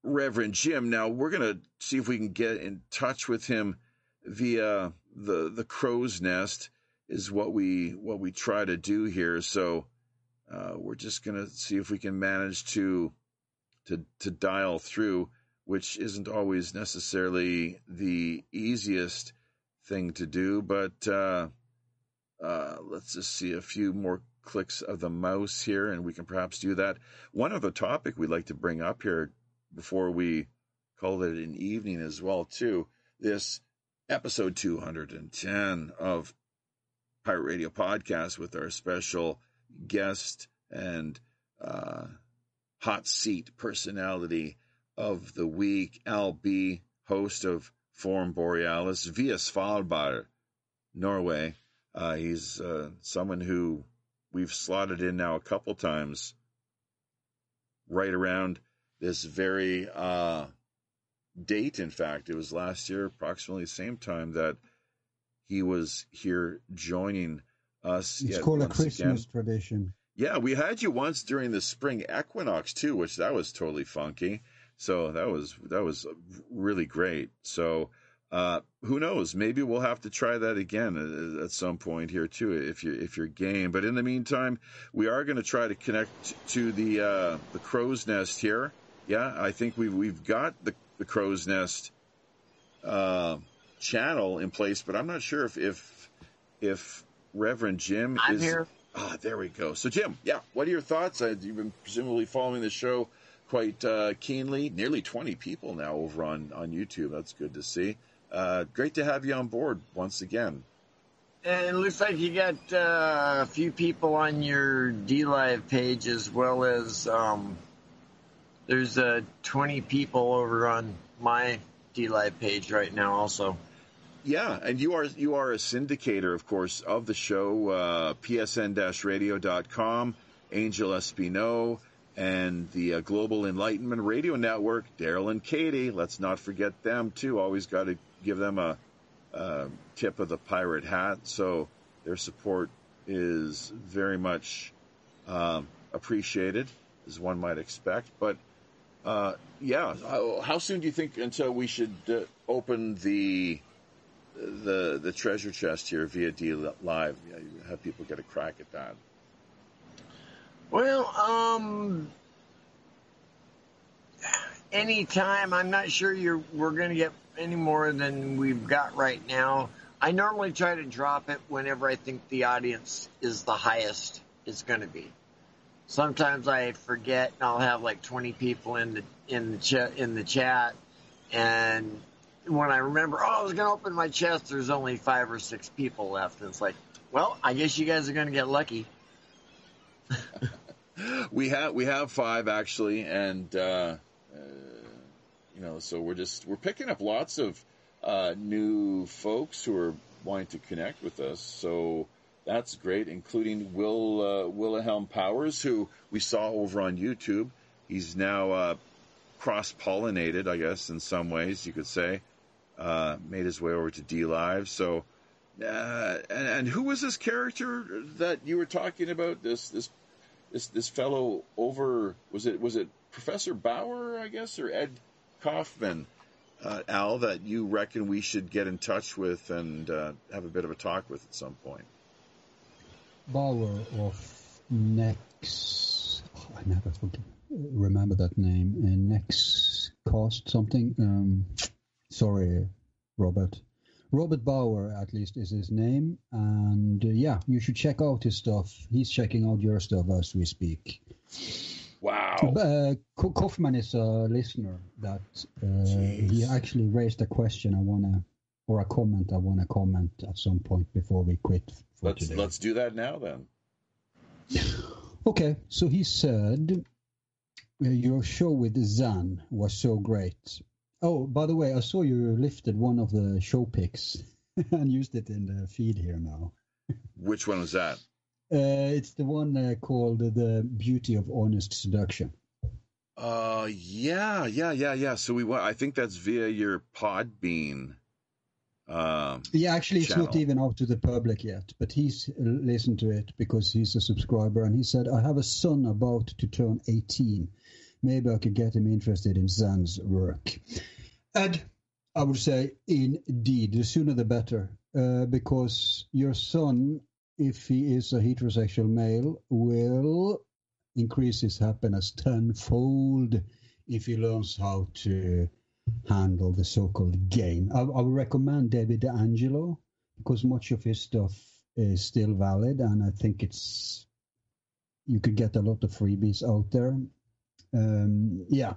Reverend Jim. Now we're gonna see if we can get in touch with him via the the crow's nest. Is what we what we try to do here. So uh, we're just gonna see if we can manage to to to dial through, which isn't always necessarily the easiest thing to do, but. Uh, uh, let's just see a few more clicks of the mouse here, and we can perhaps do that. One other topic we'd like to bring up here before we call it an evening as well, too. This episode 210 of Pirate Radio Podcast with our special guest and uh, hot seat personality of the week, Al B, host of Forum Borealis via Svalbard, Norway. Uh, he's uh, someone who we've slotted in now a couple times right around this very uh, date. In fact, it was last year, approximately the same time that he was here joining us. It's called a Christmas again. tradition. Yeah, we had you once during the spring equinox too, which that was totally funky. So that was that was really great. So uh, who knows? Maybe we'll have to try that again at, at, some point here too, if you if you're game. But in the meantime, we are going to try to connect to the uh, the crow's nest here. Yeah, I think we've we've got the the crow's nest uh, channel in place, but I'm not sure if if if Reverend Jim I'm is here. Ah, there we go. So Jim, yeah, what are your thoughts? Uh, you've been presumably following the show quite uh, keenly. Nearly 20 people now over on on YouTube. That's good to see. Uh, great to have you on board once again. And it looks like you got uh, a few people on your DLive page as well as um, there's uh, 20 people over on my DLive page right now also. Yeah, and you are you are a syndicator, of course, of the show, uh, psn-radio.com, Angel Espino, and the uh, Global Enlightenment Radio Network, Daryl and Katie. Let's not forget them, too. Always got to give them a, a tip of the pirate hat. So their support is very much um, appreciated, as one might expect. But uh, yeah, how soon do you think until we should uh, open the the the treasure chest here via D Live? Yeah, Have people get a crack at that? Well, um, anytime. I'm not sure you're we're going to get any more than we've got right now. I normally try to drop it whenever I think the audience is the highest it's going to be. Sometimes I forget and I'll have like 20 people in the in the chat in the chat and when I remember, oh, I was going to open my chest, there's only five or six people left. And it's like, well, I guess you guys are going to get lucky. we have we have five actually, and uh, uh, you know, so we're just we're picking up lots of uh, new folks who are wanting to connect with us. So that's great, including Will uh, Wilhelm Powers, who we saw over on YouTube. He's now uh, cross pollinated, I guess, in some ways you could say. Uh, made his way over to D Live. So, uh, and, and, who was this character that you were talking about? This this this this fellow over was it was it Professor Bauer, I guess, or Ed Kaufman, uh, Al, that you reckon we should get in touch with and uh, have a bit of a talk with at some point? Bauer of Next. Oh, I never remember that name. Uh, Next Cost something. Um, sorry, Robert. Robert Bauer, at least, is his name. And uh, yeah, you should check out his stuff. He's checking out your stuff as we speak. Wow. Uh, Kaufman is a listener that uh, he actually raised a question I want to or a comment I want to comment at some point before we quit for Let's today. let's do that now then. Okay, so he said uh, your show with Zan was so great. Oh, by the way, I saw you lifted one of the show pics and used it in the feed here now. Which one was that? Uh, it's the one uh, called "The Beauty of Honest Seduction." Uh, yeah, yeah, yeah, yeah. So we, I think that's via your Podbean. Um, Yeah, actually, it's not even out to the public yet, but he's uh, listened to it because he's a subscriber, and he said, "I have a son about to turn 18. Maybe I could get him interested in Zan's work." Ed, I would say, indeed, the sooner the better, uh, because your son, if he is a heterosexual male, will increase his happiness tenfold if he learns how to handle the so-called game. I, I would recommend David DeAngelo because much of his stuff is still valid, and I think it's you could get a lot of freebies out there. Um, yeah,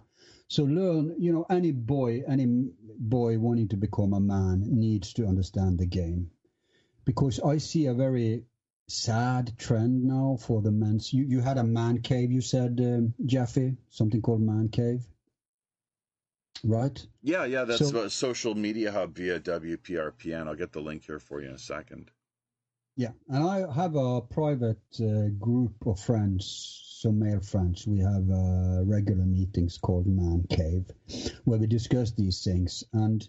so learn. You know, any boy, any boy wanting to become a man needs to understand the game, because I see a very sad trend now for the men's. You you had a man cave. You said, um, Jeffy, something called man cave, right? yeah, yeah, that's So- a social media hub via WPRPN. I'll get the link here for you in a second. Yeah, and I have a private uh, group of friends, some male friends. We have uh, regular meetings called Man Cave, where we discuss these things. And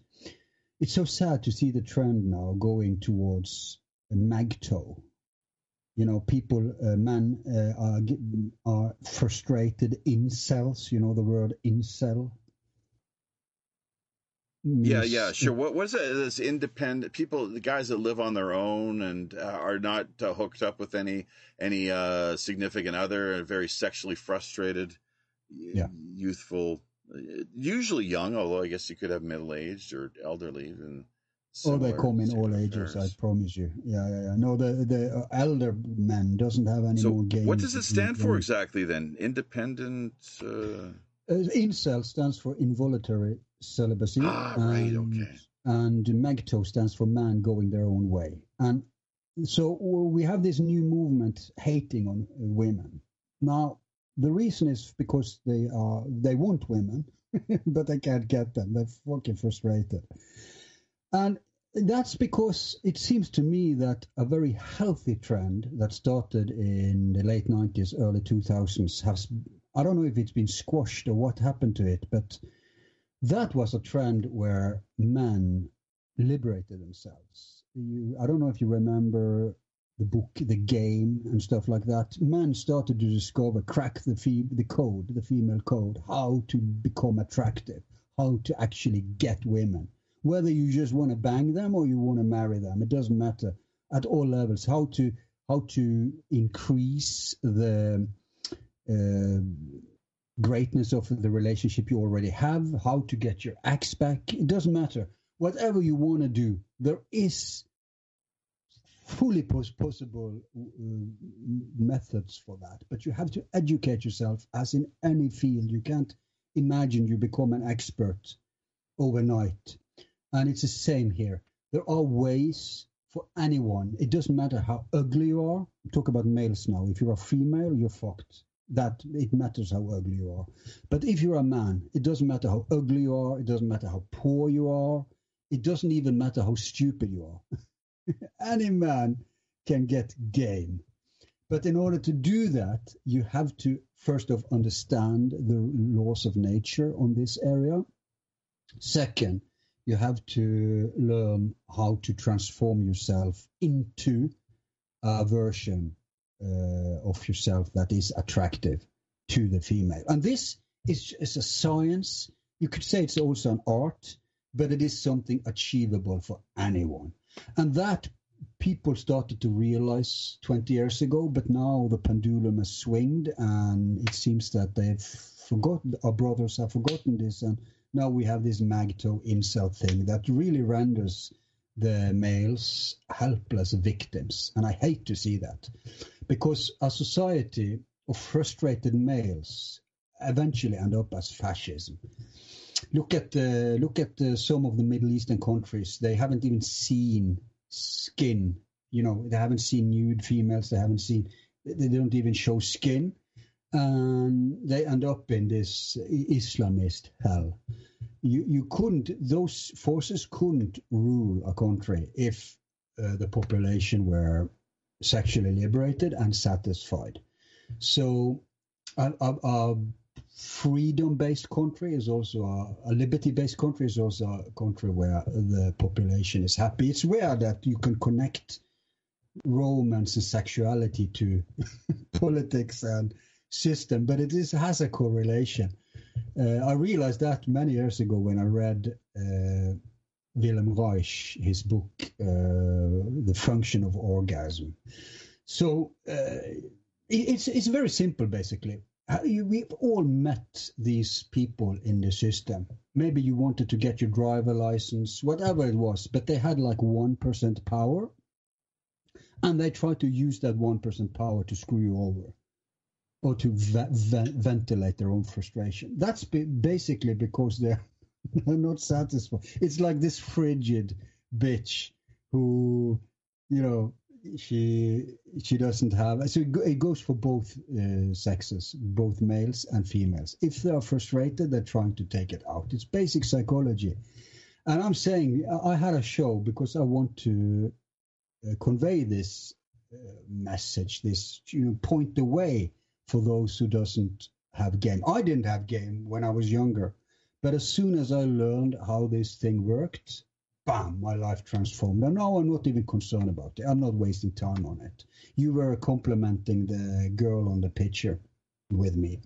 it's so sad to see the trend now going towards magto. You know, people, uh, men uh, are are frustrated incels. You know the word incel. Yeah, yeah, sure. What is it? This independent people, the guys that live on their own and uh, are not uh, hooked up with any any uh, significant other, and very sexually frustrated, Yeah. youthful, usually young. Although I guess you could have middle aged or elderly. And Oh, they come in all of ages. I promise you. Yeah, yeah, yeah. No, the the uh, elder man doesn't have any So, more games. what does it stand for exactly then? Independent. Uh... Uh, incel stands for involuntary celibacy. Ah, right, and, okay. And magto stands for man going their own way. And so we have this new movement hating on women. Now, the reason is because they are they want women, but they can't get them. They're fucking frustrated. And that's because it seems to me that a very healthy trend that started in the late 90s, early 2000s has, I don't know if it's been squashed or what happened to it, but that was a trend where men liberated themselves. You, I don't know if you remember the book, the game, and stuff like that. Men started to discover, crack the fe- the code, the female code, how to become attractive, how to actually get women. Whether you just want to bang them or you want to marry them, it doesn't matter. At all levels, how to how to increase the uh, greatness of the relationship you already have, how to get your ex back. It doesn't matter. Whatever you want to do, there is fully pos- possible uh, methods for that. But you have to educate yourself, as in any field. You can't imagine you become an expert overnight. And it's the same here. There are ways for anyone. It doesn't matter how ugly you are. Talk about males now. If you're a female, you're fucked. That it matters how ugly you are. But if you're a man, it doesn't matter how ugly you are. It doesn't matter how poor you are. It doesn't even matter how stupid you are. Any man can get game. But in order to do that, you have to first of understand the laws of nature on this area. Second, you have to learn how to transform yourself into a version uh, of yourself that is attractive to the female. And this is, is a science. You could say it's also an art, but it is something achievable for anyone. And that people started to realize 20 years ago, but now the pendulum has swinged and it seems that they've forgotten, our brothers have forgotten this. And now we have this magto incel thing that really renders the males helpless victims. And I hate to see that because a society of frustrated males eventually end up as fascism. Look at the look at the, some of the Middle Eastern countries. They haven't even seen skin. You know, they haven't seen nude females. They haven't seen. They don't even show skin, and they end up in this Islamist hell. You you couldn't. Those forces couldn't rule a country if uh, the population were sexually liberated and satisfied. So, a freedom-based country is also a, a liberty-based country is also a country where the population is happy. It's rare that you can connect romance and sexuality to politics and system, but it is has a correlation. Uh, I realized that many years ago when I read uh, Wilhelm Reich, his book, uh, The Function of Orgasm. So uh, it's, it's very simple, basically. We've all met these people in the system. Maybe you wanted to get your driver license, whatever it was, but they had like 1% power. And they tried to use that 1% power to screw you over or to ve- ve- ventilate their own frustration. That's basically because they're I'm not satisfied. It's like this frigid bitch who, you know, she she doesn't have. So it goes for both uh, sexes, both males and females. If they are frustrated, they're trying to take it out. It's basic psychology. And I'm saying I had a show because I want to uh, convey this uh, message, this you know, point the way for those who doesn't have game. I didn't have game when I was younger. But as soon as I learned how this thing worked, bam, my life transformed. And now I'm not even concerned about it. I'm not wasting time on it. You were complimenting the girl on the picture with me.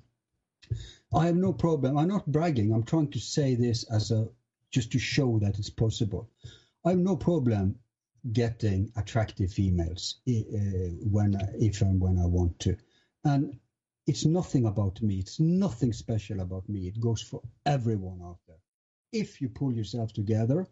I have no problem. I'm not bragging. I'm trying to say this as a just to show that it's possible. I have no problem getting attractive females uh, when if and when I want to. And it's nothing about me. It's nothing special about me. It goes for everyone out there. If you pull yourself together,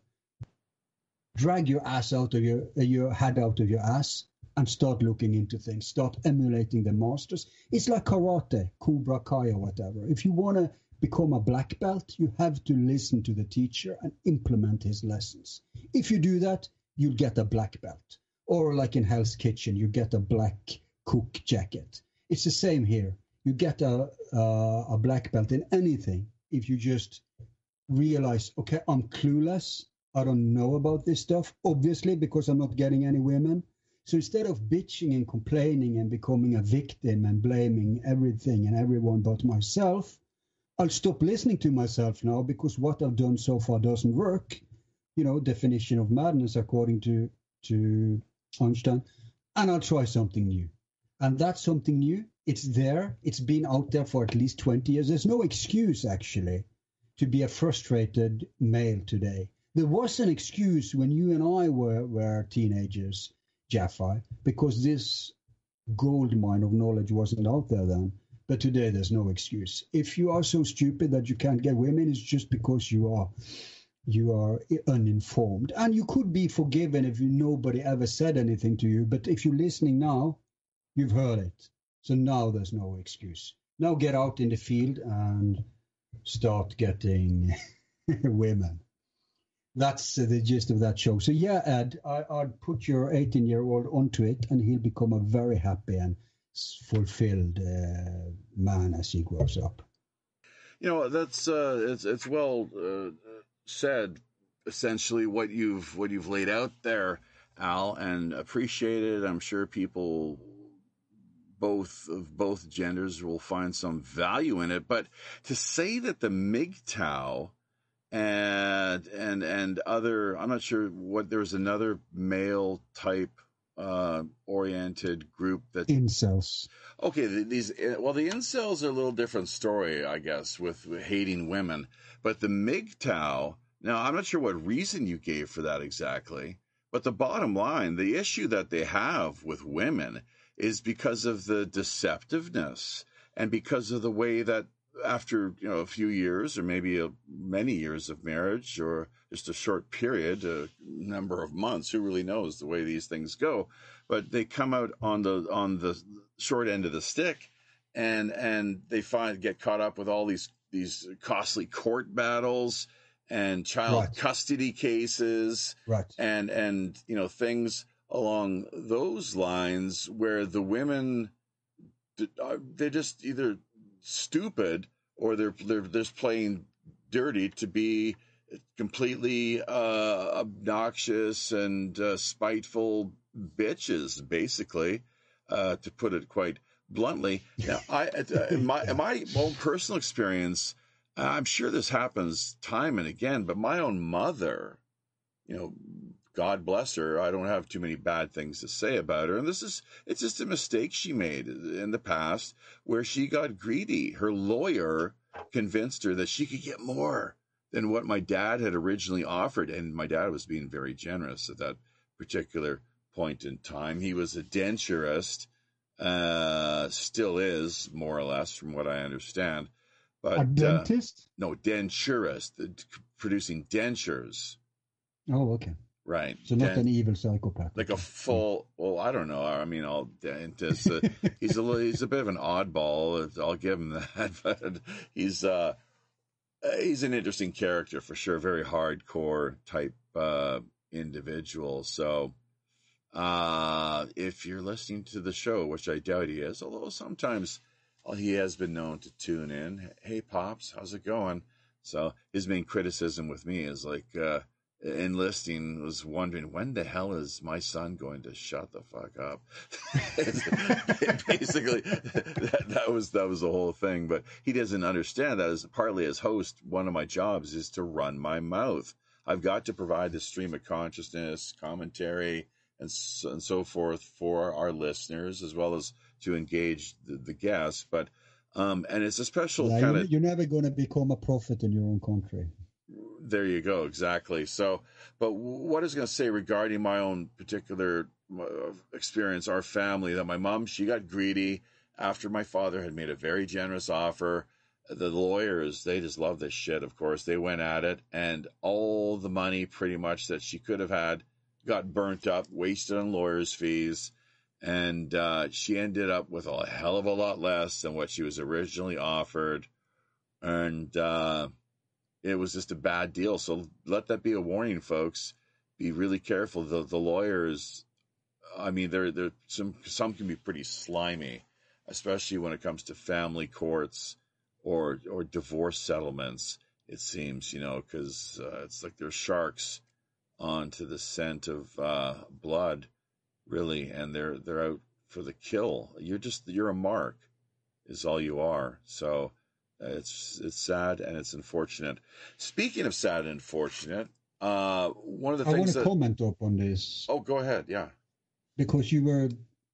drag your ass out of your uh, your head out of your ass and start looking into things. Start emulating the masters. It's like karate, Cobra Kai or whatever. If you want to become a black belt, you have to listen to the teacher and implement his lessons. If you do that, you'll get a black belt. Or like in Hell's Kitchen, you get a black cook jacket. It's the same here. You get a, a, a black belt in anything if you just realize, okay, I'm clueless. I don't know about this stuff, obviously, because I'm not getting any women. So instead of bitching and complaining and becoming a victim and blaming everything and everyone but myself, I'll stop listening to myself now because what I've done so far doesn't work. You know, definition of madness according to to Einstein, and I'll try something new. And that's something new. It's there. It's been out there for at least 20 years. There's no excuse, actually, to be a frustrated male today. There was an excuse when you and I were, were teenagers, Jaffa, because this gold mine of knowledge wasn't out there then. But today there's no excuse. If you are so stupid that you can't get women, it's just because you are you are uninformed. And you could be forgiven if nobody ever said anything to you. But if you're listening now, You've heard it. So now there's no excuse. Now get out in the field and start getting women. That's the gist of that show. So yeah, Ed, I, would put your 18 year old onto it, and he'll become a very happy and fulfilled uh, man as he grows up. You know, that's uh, it's it's well uh, said. Essentially, what you've what you've laid out there, Al, and appreciated. I'm sure people both of both genders will find some value in it. But to say that the MGTOW and and and other, I'm not sure what there's another male type uh, oriented group that incels. Okay, these well, the incels are a little different story, I guess, with, with hating women. But the MGTOW, now I'm not sure what reason you gave for that exactly. But the bottom line, the issue that they have with women is because of the deceptiveness and because of the way that after you know a few years or maybe a, many years of marriage or just a short period a number of months who really knows the way these things go but they come out on the on the short end of the stick and and they find get caught up with all these these costly court battles and child Right. custody cases Right. and and you know things along those lines where the women uh, they're just either stupid or they're they're just playing dirty to be completely uh, obnoxious and uh, spiteful bitches, basically, uh, to put it quite bluntly. Now, I uh, in my in my own personal experience, I'm sure this happens time and again, but my own mother, you know, God bless her, I don't have too many bad things to say about her. And this is, it's just a mistake she made in the past where she got greedy. Her lawyer convinced her that she could get more than what my dad had originally offered. And my dad was being very generous at that particular point in time. He was a denturist, uh, still is, more or less, from what I understand. But, a uh, dentist? no, denturist, producing dentures. oh, okay. Right. So not an evil psychopath. like a full. Well, I don't know. I mean, I'll dentist. Uh, he's a little, he's a bit of an oddball. I'll give him that. But he's uh, he's an interesting character for sure. Very hardcore type uh, individual. So, uh, if you're listening to the show, which I doubt he is, although sometimes he has been known to tune in. Hey, pops, how's it going? So his main criticism with me is like. Uh, enlisting was wondering when the hell is my son going to shut the fuck up basically that, that was that was the whole thing but he doesn't understand that as partly as host one of my jobs is to run my mouth i've got to provide the stream of consciousness commentary and so, and so forth for our listeners as well as to engage the, the guests but um and it's a special Yeah, kind you're, of you're never going to become a prophet in your own country. There you go exactly. So but what i was going to say regarding my own particular uh, experience our family that my mom she got greedy after my father had made a very generous offer. The lawyers they just love this shit of course. They went at it and all the money pretty much that she could have had got burnt up wasted on lawyers fees and uh, she ended up with a hell of a lot less than what she was originally offered. And uh, it was just a bad deal. So let that be a warning, folks. Be really careful. The the lawyers, I mean, they're they're some some can be pretty slimy, especially when it comes to family courts or or divorce settlements. It seems you know because uh, it's like they're sharks onto the scent of uh, blood, really, and they're they're out for the kill. You're just you're a mark, is all you are. So it's it's sad and it's unfortunate. Speaking of sad and unfortunate, uh, one of the things I want to that comment up on this oh, go ahead, yeah. because you were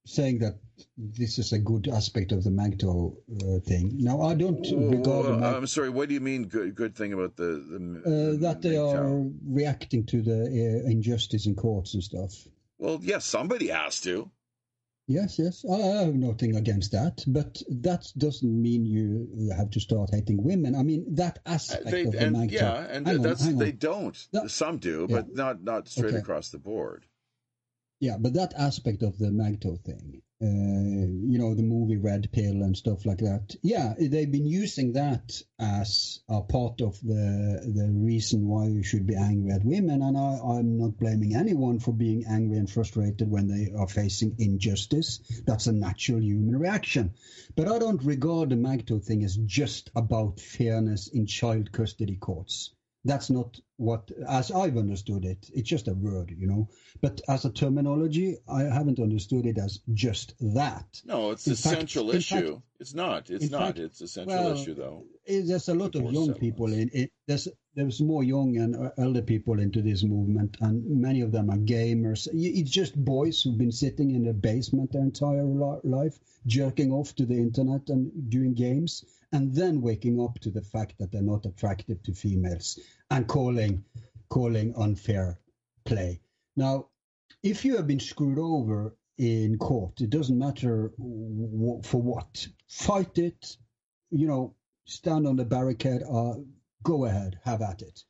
saying that this is a good aspect of the Magto uh, thing. Now, I don't regard the Uh, Mag- I'm sorry. What do you mean? Good good thing about the the uh, that they MGTOW? are reacting to the uh, injustice in courts and stuff. Well, yes, somebody has to. Yes, yes, I have nothing against that, but that doesn't mean you have to start hating women. I mean that Uh, aspect They, of the and Magto. yeah, and Hang that's on. they don't. That- Some do, Yeah. but not not straight Okay. across the board. Yeah, but that aspect of the Magto thing, uh, Uh, you know, the movie Red Pill and stuff like that. Yeah, they've been using that as a part of the the reason why you should be angry at women. And I, I'm not blaming anyone for being angry and frustrated when they are facing injustice. That's a natural human reaction. But I don't regard the Magto thing as just about fairness in child custody courts. That's not what, as I've understood it, it's just a word, you know. But as a terminology, I haven't understood it as just that. No, it's In a fact- central issue. fact- it's not. It's not. fact- it's a central well, issue, though. Eh, There's a lot of young people in it. There's there's more young and uh, elder people into this movement, and many of them are gamers. It's just boys who've been sitting in the basement their entire life, jerking off to the internet and doing games, and then waking up to the fact that they're not attractive to females and calling calling unfair play. Now, if you have been screwed over in court, it doesn't matter w- for what. Fight it, you know, stand on the barricade, uh, go ahead, have at it.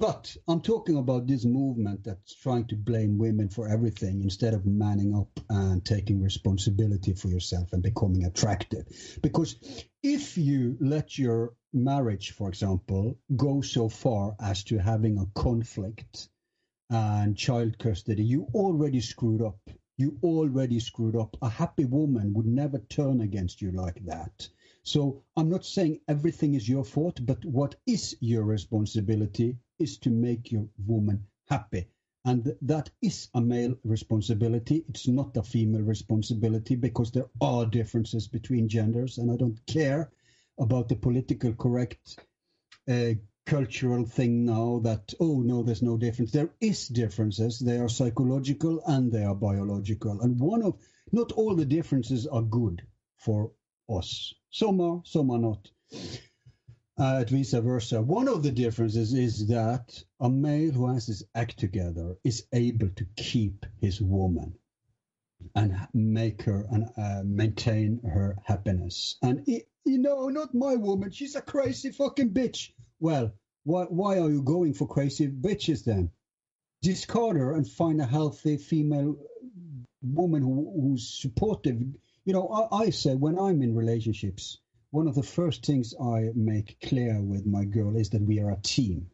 But I'm talking about this movement that's trying to blame women for everything instead of manning up and taking responsibility for yourself and becoming attractive. Because if you let your marriage, for example, go so far as to having a conflict and child custody, you already screwed up. You already screwed up. A happy woman would never turn against you like that. So I'm not saying everything is your fault, but what is your responsibility is to make your woman happy. And that is a male responsibility. It's not a female responsibility because there are differences between genders. And I don't care about the political correct uh, cultural thing now that, oh, no, there's no difference. There is differences. They are psychological and they are biological. And one of, not all the differences are good for us. Some are, some are not uh, vice versa. One of the differences is that a male who has his act together is able to keep his woman and make her and uh, maintain her happiness. And you know, not my woman. She's a crazy fucking bitch. Well, why why are you going for crazy bitches then? Discard her and find a healthy female woman who, who's supportive. You know, I, I say when I'm in relationships, one of the first things I make clear with my girl is that we are a team.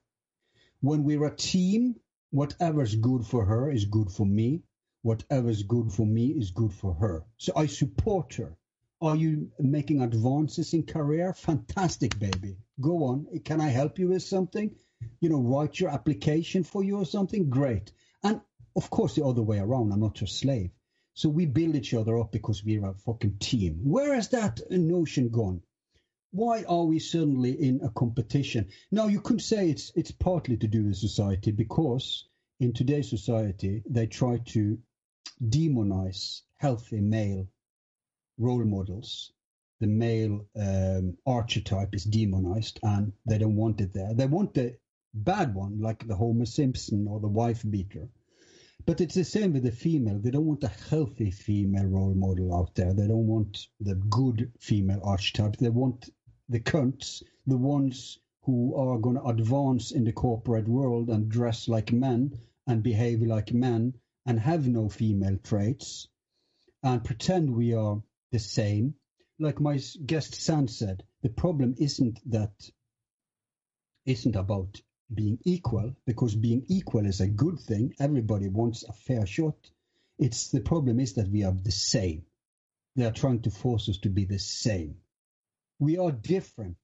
When we're a team, whatever's good for her is good for me. Whatever's good for me is good for her. So I support her. Are you making advances in career? Fantastic, baby. Go on. Can I help you with something? You know, write your application for you or something? Great. And of course, the other way around. I'm not your slave. So we build each other up because we're a fucking team. Where has that notion gone? Why are we suddenly in a competition? Now you could say it's it's partly to do with society because in today's society they try to demonize healthy male role models. The male um, archetype is demonized, and they don't want it there. They want the bad one, like the Homer Simpson or the wife beater. But it's the same with the female. They don't want a healthy female role model out there. They don't want the good female archetype. They want the cunts, the ones who are going to advance in the corporate world and dress like men and behave like men and have no female traits and pretend we are the same. Like my guest Sam said, the problem isn't that isn't about being equal, because being equal is a good thing. Everybody wants a fair shot. It's the problem is that we are the same. They are trying to force us to be the same. We are different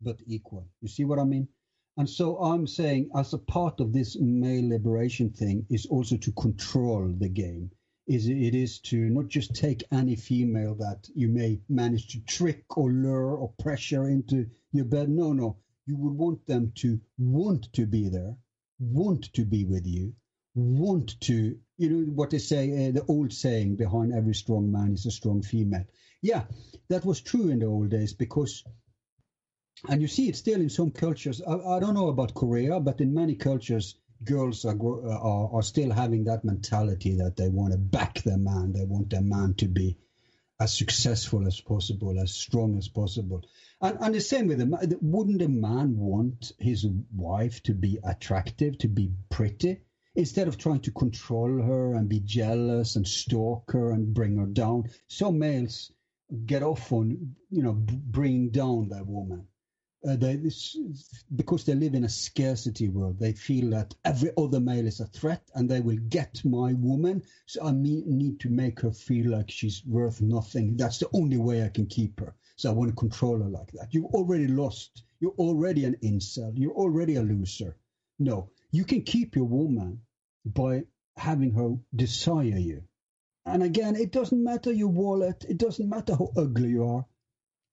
but equal. You see what I mean? And so I'm saying, as a part of this male liberation thing, is also to control the game. Is it is to not just take any female that you may manage to trick or lure or pressure into your bed. No, no you would want them to want to be there, want to be with you, want to, you know, what they say, uh, the old saying behind every strong man is a strong female. Yeah, that was true in the old days because, and you see it still in some cultures. I, I don't know about Korea, but in many cultures, girls are, uh, are, are still having that mentality that they want to back their man. They want their man to be as successful as possible, as strong as possible. And, and the same with the man. Wouldn't a man want his wife to be attractive, to be pretty, instead of trying to control her and be jealous and stalk her and bring her down? Some males get off on, you know, bringing down that woman. Uh, they, because they live in a scarcity world, they feel that every other male is a threat and they will get my woman. So I need to make her feel like she's worth nothing. That's the only way I can keep her. So I want to control her like that. You've already lost. You're already an incel. You're already a loser. No, you can keep your woman by having her desire you. And again, it doesn't matter your wallet. It doesn't matter how ugly you are.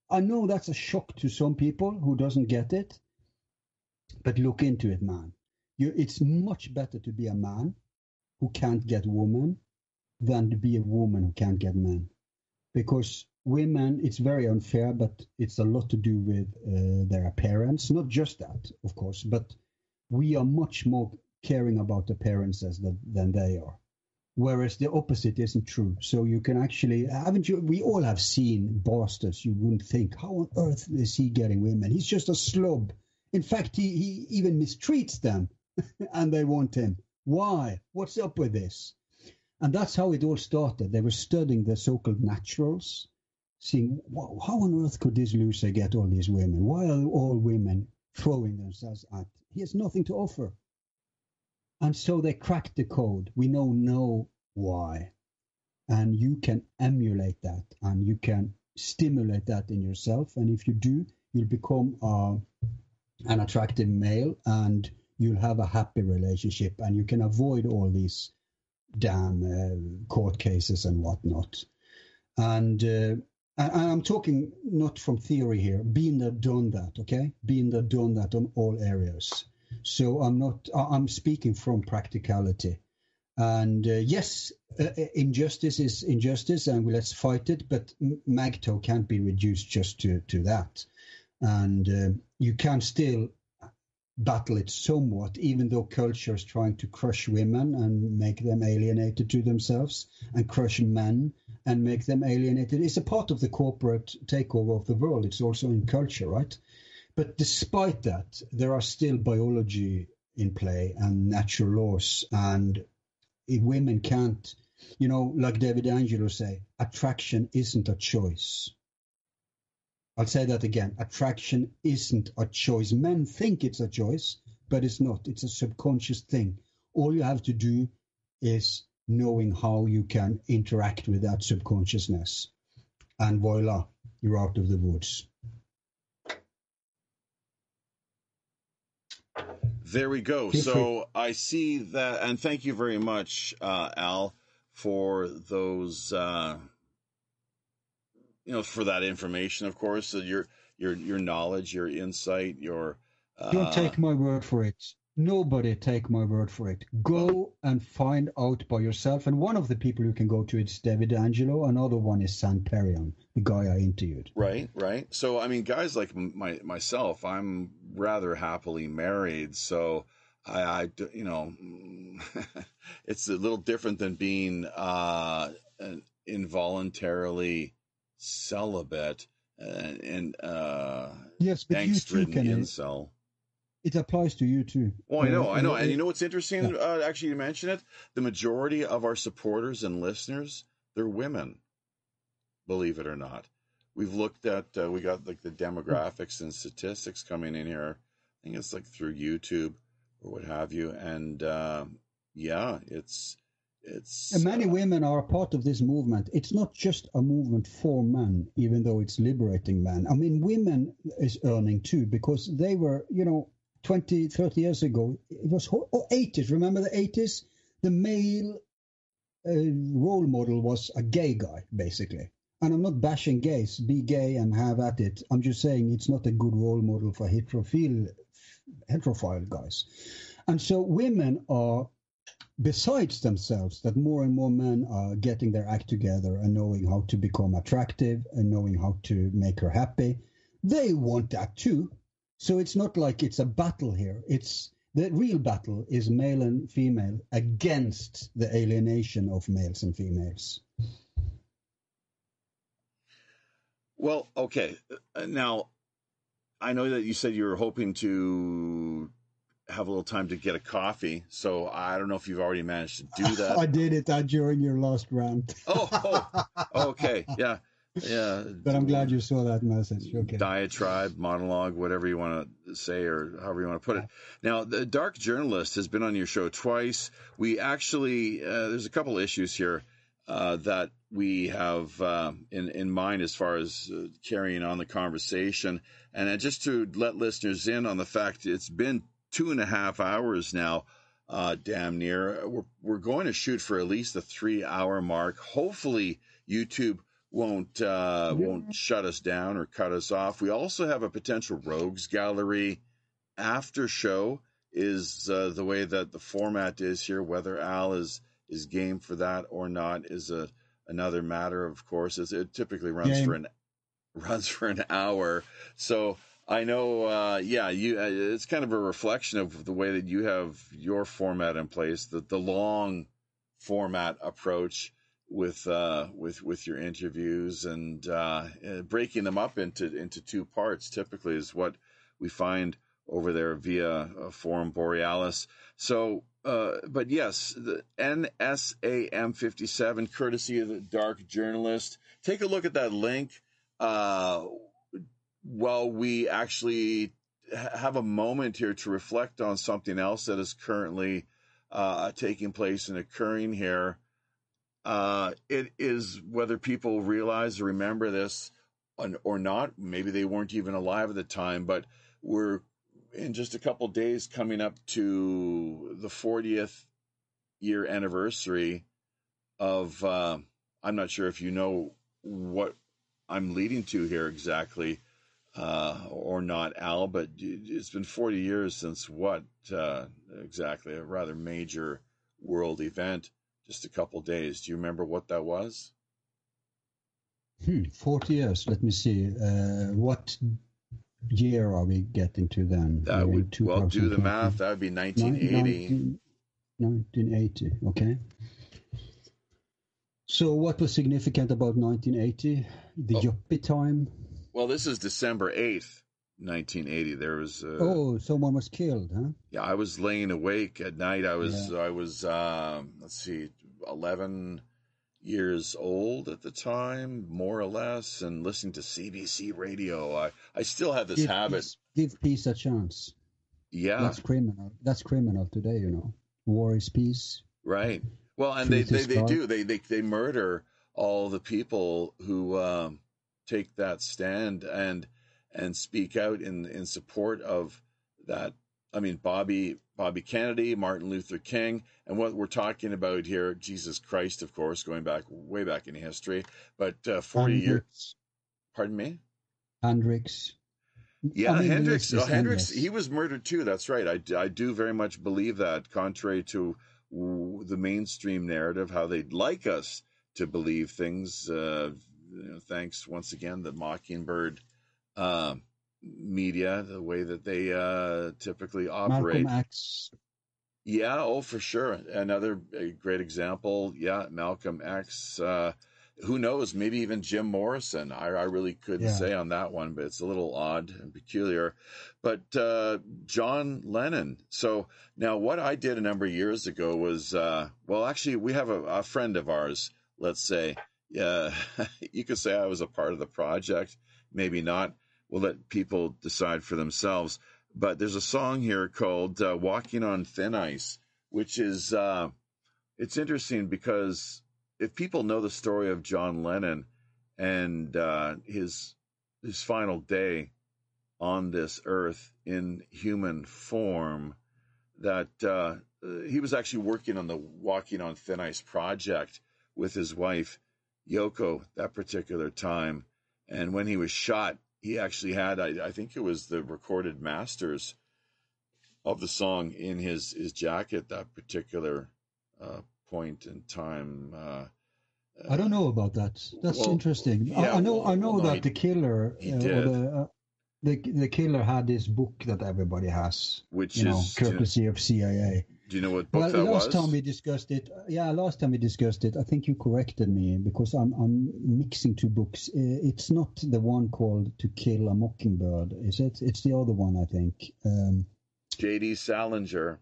I know that's a shock to some people who doesn't get it, but look into it, man. You, it's much better to be a man who can't get woman than to be a woman who can't get men, because women it's very unfair, but it's a lot to do with uh, their appearance. Not just that, of course, but we are much more caring about appearances than, than they are whereas the opposite isn't true. So you can actually haven't you? We all have seen bastards. You wouldn't think, how on earth is he getting women? He's just a slob. In fact, he, he even mistreats them and they want him. Why? What's up with this? And that's how it all started. They were studying the so-called naturals, seeing how on earth could this loser get all these women? Why are all women throwing themselves at? He has nothing to offer. And so they cracked the code. We now know why. And you can emulate that and you can stimulate that in yourself. And if you do, you'll become uh, an attractive male and you'll have a happy relationship and you can avoid all these damn uh, court cases and whatnot. And, uh, I'm talking not from theory here, being there, done that, okay? Being there, done that on all areas. So I'm not, I'm speaking from practicality. And uh, yes, uh, uh, injustice is injustice, and let's fight it. But MAGTO can't be reduced just to to that, and uh, you can still battle it somewhat, even though culture is trying to crush women and make them alienated to themselves, and crush men and make them alienated. It's a part of the corporate takeover of the world. It's also in culture, right? But despite that, there are still biology in play and natural laws, and women can't, you know, like David Angelo say, attraction isn't a choice. I'll say that again. Attraction isn't a choice. Men think it's a choice, but it's not. It's a subconscious thing. All you have to do is knowing how you can interact with that subconsciousness. And voila, you're out of the woods. There we go. So I see that, and thank you very much, uh, Al, for those. Uh, you know, for that information, of course, so your your your knowledge, your insight, your. Uh, Don't take my word for it. Nobody take my word for it. Go and find out by yourself. And one of the people you can go to is David Angelo. Another one is Zan Perrion, the guy I interviewed. Right, right. So I mean, guys like my myself, I'm rather happily married. So I, I you know, it's a little different than being uh, involuntarily celibate and, and uh, yes, but you too can incel. It applies to you too. Oh, I know, I know, and you know what's interesting? Yeah. Uh, actually, you mention it. The majority of our supporters and listeners, they're women. Believe it or not, we've looked at. Uh, we got like the demographics and statistics coming in here. I think it's like through YouTube or what have you, and uh, yeah, it's it's and many uh, women are a part of this movement. It's not just a movement for men, even though it's liberating men. I mean, women is earning too because they were, you know, 20, 30 years ago, it was oh, 80s. Remember the 80s? The male uh, role model was a gay guy, basically. And I'm not bashing gays. Be gay and have at it. I'm just saying it's not a good role model for heterophile, heterophile guys. And so women are besides themselves that more and more men are getting their act together and knowing how to become attractive and knowing how to make her happy they want that too so it's not like it's a battle here it's the real battle is male and female against the alienation of males and females well okay now i know that you said you were hoping to have a little time to get a coffee. So I don't know if you've already managed to do that. I did it uh, during your last rant. oh, oh, okay, yeah, yeah. But I'm glad you saw that message. Okay. Diatribe, monologue, whatever you want to say, or however you want to put it. Now, the Dark Journalist has been on your show twice. We actually, uh, there's a couple issues here. Uh, that we have uh, in in mind as far as uh, carrying on the conversation, and just to let listeners in on the fact it's been two and a half hours now, uh, damn near. We're, we're going to shoot for at least the three hour mark. Hopefully, YouTube won't uh, yeah. won't shut us down or cut us off. We also have a potential rogues gallery after show. Is uh, the way that the format is here. Whether Al is is game for that or not is a another matter. Of course, it typically runs game. for an runs for an hour. So I know, uh, yeah, you. Uh, it's kind of a reflection of the way that you have your format in place, the the long format approach with uh, with with your interviews and uh, breaking them up into into two parts. Typically, is what we find over there via uh, Forum Borealis. So, uh, but yes, the NSAM 57, courtesy of the Dark Journalist. Take a look at that link uh, while we actually have a moment here to reflect on something else that is currently uh, taking place and occurring here. Uh, it is whether people realize or remember this or not. Maybe they weren't even alive at the time, but we're in just a couple days coming up to the 40th year anniversary of. Uh, I'm not sure if you know what I'm leading to here exactly uh, or not, Al, but it's been 40 years since what uh, exactly? A rather major world event, just a couple days. Do you remember what that was? Hmm, 40 years. Let me see. Uh, what year are we getting to then? That would, well, do the math. That would be 1980. 1980, okay. So, what was significant about 1980? The oh. Yuppie time? Well, this is December 8th, 1980. There was. Uh, oh, someone was killed, huh? Yeah, I was laying awake at night. I was, yeah. I was, um, let's see, 11 years old at the time, more or less, and listening to CBC radio. I, I still have this give habit. Peace, give peace a chance. Yeah. That's criminal. That's criminal today, you know. War is peace. Right. Well, and Truth they, they, they do. They, they, they murder all the people who, um, take that stand and and speak out in in support of that. I mean, Bobby Bobby Kennedy, Martin Luther King, and what we're talking about here, Jesus Christ, of course, going back way back in history, but uh, forty Hendrix. years. Pardon me. Hendrix. Yeah, I mean, Hendrix. Oh, Hendrix. He was murdered too. That's right. I, I do very much believe that, contrary to the mainstream narrative, how they'd like us to believe things. Uh, you know, thanks once again the Mockingbird uh, media, the way that they uh, typically operate. Malcolm X. Yeah, oh, for sure. Another great example. Yeah, Malcolm X. Uh, who knows? Maybe even Jim Morrison. I, I really couldn't yeah. say on that one, but it's a little odd and peculiar. But uh, John Lennon. So now, what I did a number of years ago was, uh, well, actually, we have a, a friend of ours. Let's say yeah, you could say I was a part of the project. Maybe not. We'll let people decide for themselves. But there's a song here called uh, "Walking on Thin Ice," which is uh, it's interesting because if people know the story of John Lennon and uh, his his final day on this earth in human form, that uh, he was actually working on the "Walking on Thin Ice" project with his wife Yoko that particular time. And when he was shot, he actually had, I, I think it was the recorded masters of the song in his, his jacket that particular uh, point in time. Uh, I don't know about that. That's well, interesting. Yeah, I, I, know. I know well, that he, the killer, uh, the, uh, the the killer had this book that everybody has, which you is know, courtesy of CIA. Do you know what book well, that last was? time we discussed it, yeah, last time we discussed it, I think you corrected me because I'm I'm mixing two books. It's not the one called To Kill a Mockingbird, is it? It's the other one, I think. Um, J.D. Salinger.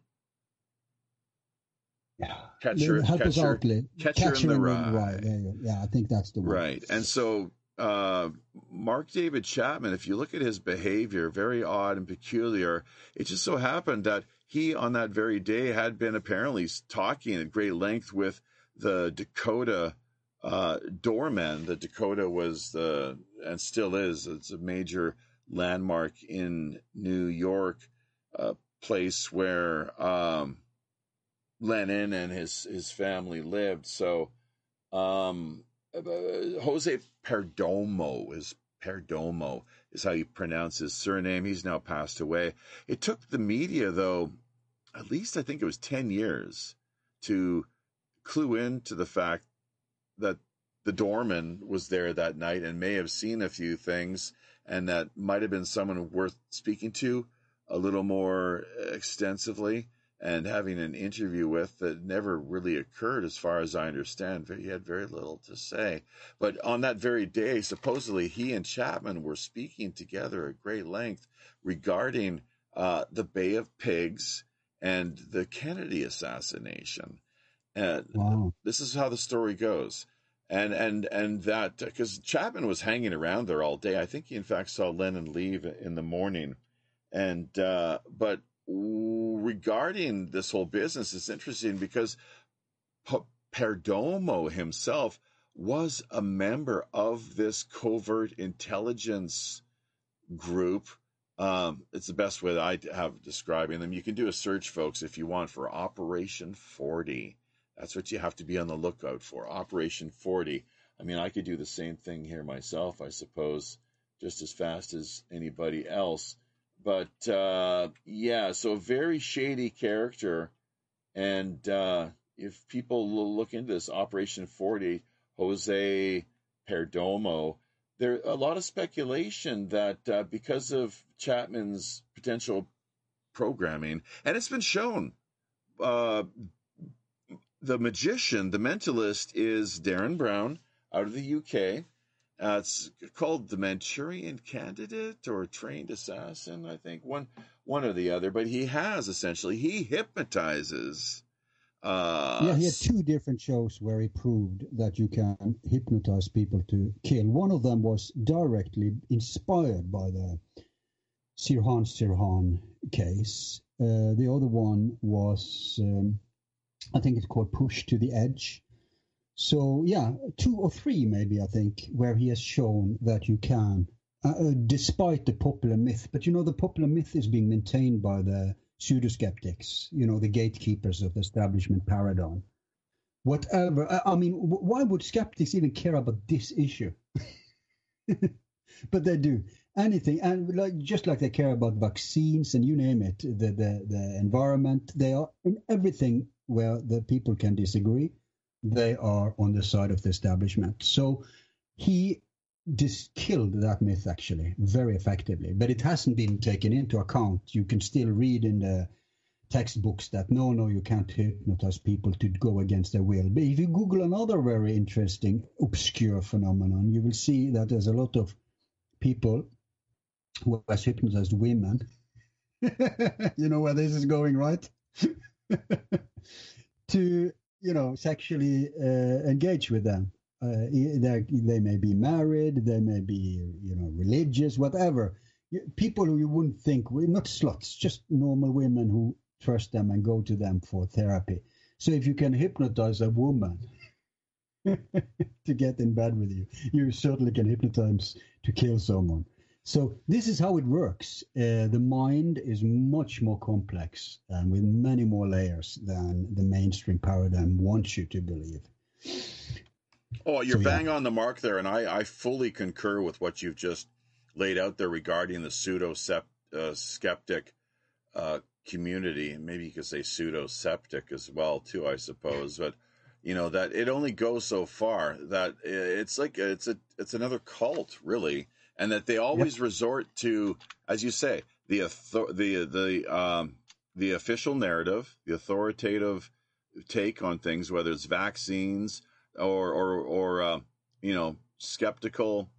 Yeah, catcher, help catcher, us out, catcher, catcher in the Rye. Right, yeah, I think that's the one. Right, and so uh, Mark David Chapman, if you look at his behavior, very odd and peculiar. It just so happened that he, on that very day, had been apparently talking at great length with the Dakota uh, doorman. The Dakota was the, and still is, it's a major landmark in New York, a place where um, Lennon and his, his family lived. So, um, uh, Jose Perdomo is Perdomo is how you pronounce his surname. He's now passed away. It took the media, though, at least I think it was 10 years to clue in to the fact that the doorman was there that night and may have seen a few things and that might have been someone worth speaking to a little more extensively and having an interview with that never really occurred, as far as I understand. He had very little to say. But on that very day, supposedly he and Chapman were speaking together at great length regarding uh, the Bay of Pigs and the Kennedy assassination. And wow. this is how the story goes. And and and that because Chapman was hanging around there all day. I think he in fact saw Lennon leave in the morning. And uh, but regarding this whole business, it's interesting because Perdomo himself was a member of this covert intelligence group. Um, it's the best way I have describing them. You can do a search, folks, if you want, for Operation 40. That's what you have to be on the lookout for. Operation 40. I mean, I could do the same thing here myself, I suppose, just as fast as anybody else. But uh, yeah, so a very shady character. And uh, if people look into this, Operation 40, Jose Perdomo, there a lot of speculation that uh, because of Chapman's potential programming, and it's been shown, uh, the magician, the mentalist, is Derren Brown out of the UK. Uh, it's called the Manchurian Candidate or Trained Assassin, I think one one or the other. But he has essentially he hypnotizes uh, yeah, he had two different shows where he proved that you can hypnotize people to kill. One of them was directly inspired by the Sirhan Sirhan case. Uh, the other one was, um, I think it's called Push to the Edge. So, yeah, two or three maybe, I think, where he has shown that you can, uh, uh despite the popular myth. But you know, the popular myth is being maintained by the pseudo-skeptics, you know, the gatekeepers of the establishment paradigm. Whatever. I mean, why would skeptics even care about this issue? but they do anything, and like just like they care about vaccines and you name it, the the, the environment. They are in everything where the people can disagree. They are on the side of the establishment. So he dis- killed that myth actually very effectively, but it hasn't been taken into account. You can still read in the textbooks that no, no, you can't hypnotize people to go against their will. But if you Google another very interesting, obscure phenomenon, you will see that there's a lot of people who has hypnotized women. you know where this is going, right? to you know sexually uh, engage with them uh, they may be married, they may be, you know, religious, whatever. People who you wouldn't think, we not sluts, just normal women who trust them and go to them for therapy. So if you can hypnotize a woman to get in bed with you, you certainly can hypnotize to kill someone. So this is how it works. Uh, the mind is much more complex and with many more layers than the mainstream paradigm wants you to believe. Oh, you're so, bang yeah. on the mark there, and I, I fully concur with what you've just laid out there regarding the pseudo uh, skeptic uh, community. Maybe you could say pseudo septic as well, too, I suppose. But you know that it only goes so far. That it's like it's a it's another cult, really, and that they always yep. resort to, as you say, the author- the the um, the official narrative, the authoritative take on things, whether it's vaccines or or or uh, you know skeptical.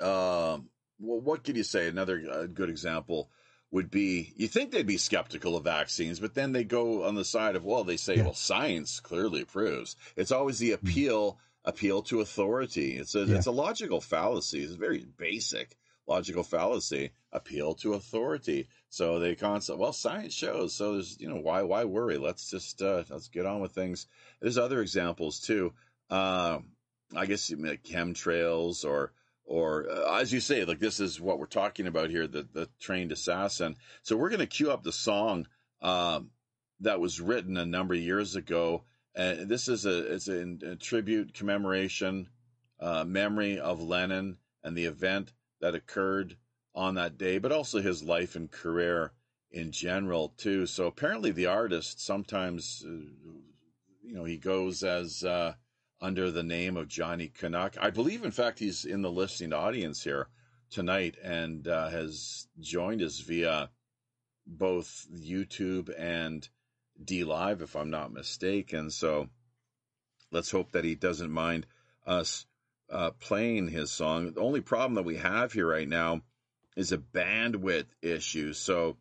Uh, well, what could you say? Another uh, good example would be you think they'd be skeptical of vaccines, but then they go on the side of well, they say yeah. well, science clearly proves. It's always the hmm. appeal mm-hmm. Appeal to authority. It's a yeah. it's a logical fallacy. It's a very basic logical fallacy. Appeal to authority. So they concept well, science shows. So there's you know why why worry? Let's just uh, let's get on with things. There's other examples too. Uh, I guess like chemtrails or or uh, as you say, like this is what we're talking about here, the the trained assassin. So we're going to cue up the song um, that was written a number of years ago, and this is a it's a, a tribute commemoration uh, memory of Lennon and the event that occurred on that day, but also his life and career in general too. So apparently, the artist sometimes, uh, you know, he goes as uh, under the name of Johnny Canuck. I believe, in fact, he's in the listening audience here tonight and uh, has joined us via both YouTube and DLive, if I'm not mistaken. So let's hope that he doesn't mind us uh, playing his song. The only problem that we have here right now is a bandwidth issue. So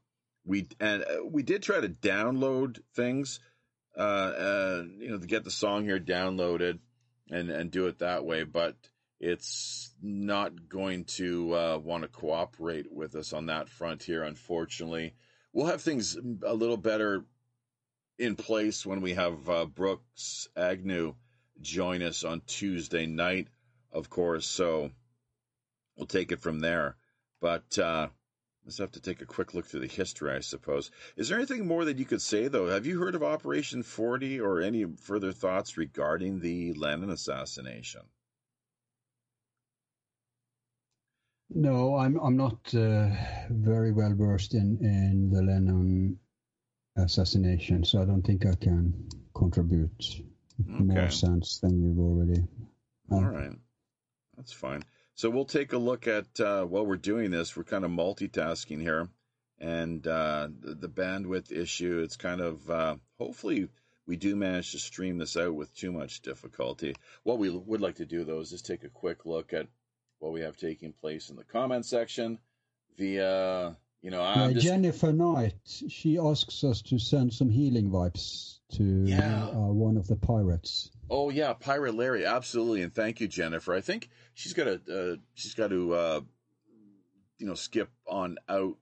we and uh, we did try to download things, uh, uh, you know, to get the song here downloaded and and do it that way, but it's not going to uh, want to cooperate with us on that front here, unfortunately. We'll have things a little better in place when we have uh, Brooks Agnew join us on Tuesday night, of course. So we'll take it from there. But uh, let's have to take a quick look through the history, I suppose. Is there anything more that you could say, though? Have you heard of Operation 40 or any further thoughts regarding the Lennon assassination? No, I'm I'm not uh, very well versed in in the Lennon assassination, so I don't think I can contribute okay. more sense than you've already. Um, All right, that's fine. So we'll take a look at uh, while we're doing this. We're kind of multitasking here, and uh, the, the, bandwidth issue. It's kind of uh, hopefully we do manage to stream this out with too much difficulty. What we would like to do though is just take a quick look at what we have taking place in the comment section via you know I'm just... Jennifer Knight she asks us to send some healing vibes to yeah. uh, one of the pirates oh yeah pirate larry absolutely and thank you jennifer i think she's got to uh, she's got to uh, you know skip on out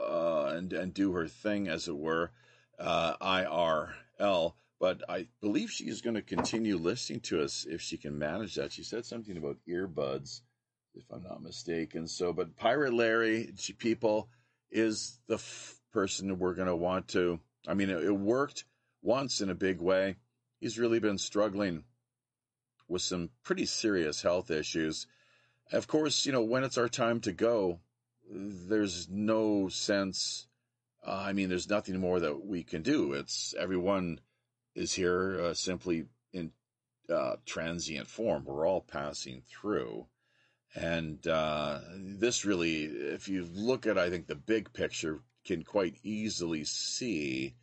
uh, and and do her thing as it were uh, irl but I believe she is going to continue listening to us if she can manage that. She said something about earbuds if I'm not mistaken. So, but Pirate Larry, people, is the f- person we're going to want to. I mean, it, it worked once in a big way. He's really been struggling with some pretty serious health issues. Of course, you know, when it's our time to go, there's no sense. Uh, I mean, there's nothing more that we can do. It's everyone is here uh, simply in uh, transient form. We're all passing through. And uh, this really, if you look at, I think, the big picture, can quite easily see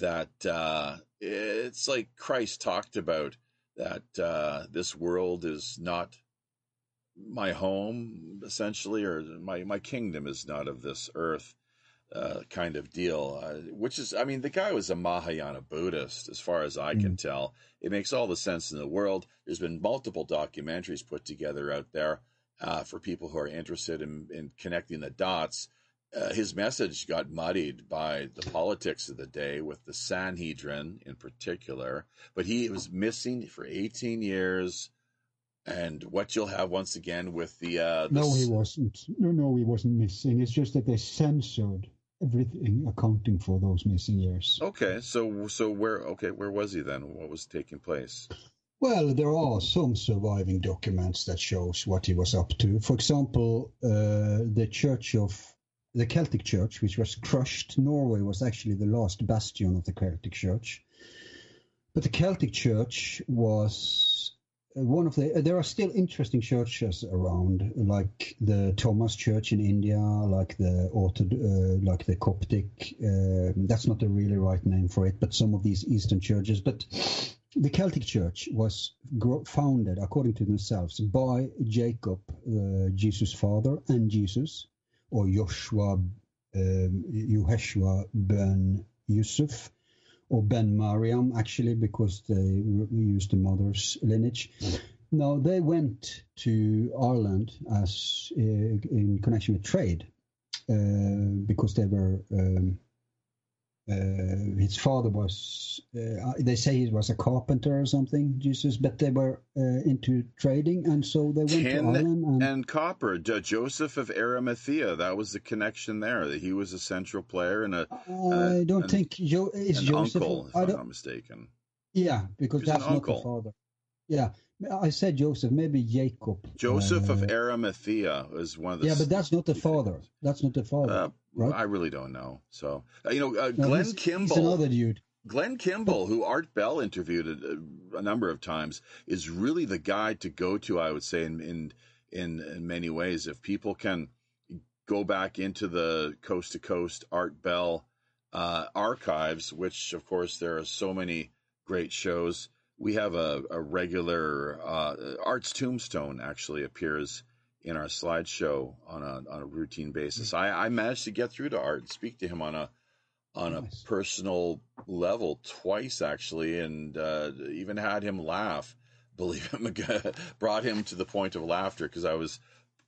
that uh, it's like Christ talked about that uh, this world is not my home, essentially, or my, my kingdom is not of this earth. Uh, kind of deal, uh, which is, I mean, the guy was a Mahayana Buddhist, as far as I can mm. tell. It makes all the sense in the world. There's been multiple documentaries put together out there uh, for people who are interested in, in connecting the dots. Uh, his message got muddied by the politics of the day with the Sanhedrin in particular, but he was missing for 18 years. And what you'll have once again with the, uh, the no, he wasn't. No, no, he wasn't missing. It's just that they censored everything accounting for those missing years. Okay, so so where okay where was he then? What was taking place? Well, there are some surviving documents that shows what he was up to. For example, uh, the Church of the Celtic Church, which was crushed. Norway was actually the last bastion of the Celtic Church. But the Celtic Church was one of the. There are still interesting churches around, like the Thomas Church in India, like the uh, like the Coptic. Uh, that's not the really right name for it, but some of these Eastern churches. But the Celtic Church was founded, according to themselves, by Jacob, uh, Jesus' father, and Jesus, or Joshua, um, ben Yusuf, or Ben Mariam, actually, because they used the mother's lineage. Now, they went to Ireland as uh, in connection with trade, uh, because they were um, his father was uh, they say he was a carpenter or something jesus but they were uh, into trading and so they went Tin to ireland and, and copper. Joseph of arimathea that was the connection there that he was a central player and a i don't think jo- is joseph uncle, if I am not mistaken. Yeah because that's not the father yeah I said Joseph, maybe Jacob. Joseph uh, of Arimathea is one of the. Yeah, but that's not the father. That's not the father. Uh, right? I really don't know. So uh, you know, uh, no, Glenn he's, Kimball. He's another dude. Glenn Kimball, who Art Bell interviewed a, a, number of times, is really the guy to go to. I would say in in in, in many ways, if people can go back into the coast to coast Art Bell uh, archives, which of course there are so many great shows we have a, a regular uh, Art's Tombstone actually appears in our slideshow on a on a routine basis. Mm-hmm. I, I managed to get through to Art and speak to him on a on Nice. a personal level twice actually, and uh, even had him laugh. Believe him, brought him to the point of laughter because I was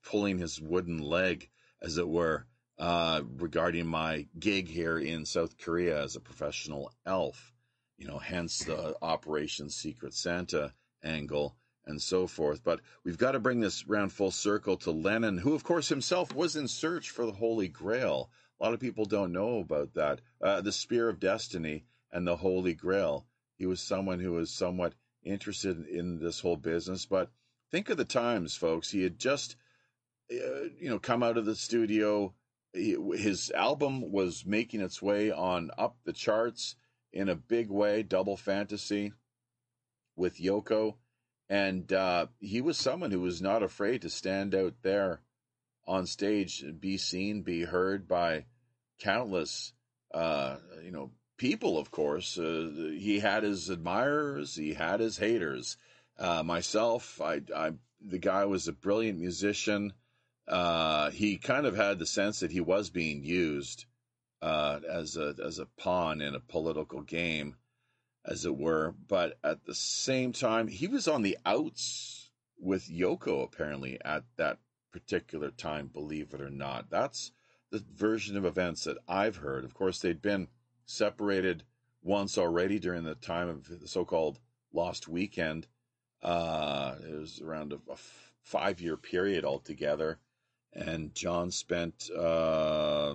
pulling his wooden leg, as it were, uh, regarding my gig here in South Korea as a professional elf. You know, hence the Operation Secret Santa angle and so forth. But we've got to bring this round full circle to Lennon, who, of course, himself was in search for the Holy Grail. A lot of people don't know about that. Uh, the Spear of Destiny and the Holy Grail. He was someone who was somewhat interested in this whole business. But think of the times, folks. He had just, uh, you know, come out of the studio. His album was making its way on up the charts in a big way. Double Fantasy with Yoko, and uh, he was someone who was not afraid to stand out there on stage and be seen, be heard by countless, uh, you know, people. Of course, uh, he had his admirers, he had his haters. Uh, myself, I, I, the guy was a brilliant musician. Uh, he kind of had the sense that he was being used uh, as a as a pawn in a political game as it were. But at the same time, he was on the outs with Yoko, apparently, at that particular time, believe it or not. That's the version of events that I've heard. Of course, they'd been separated once already during the time of the so called Lost Weekend. Uh, it was around a, a five year period altogether. And John spent, uh,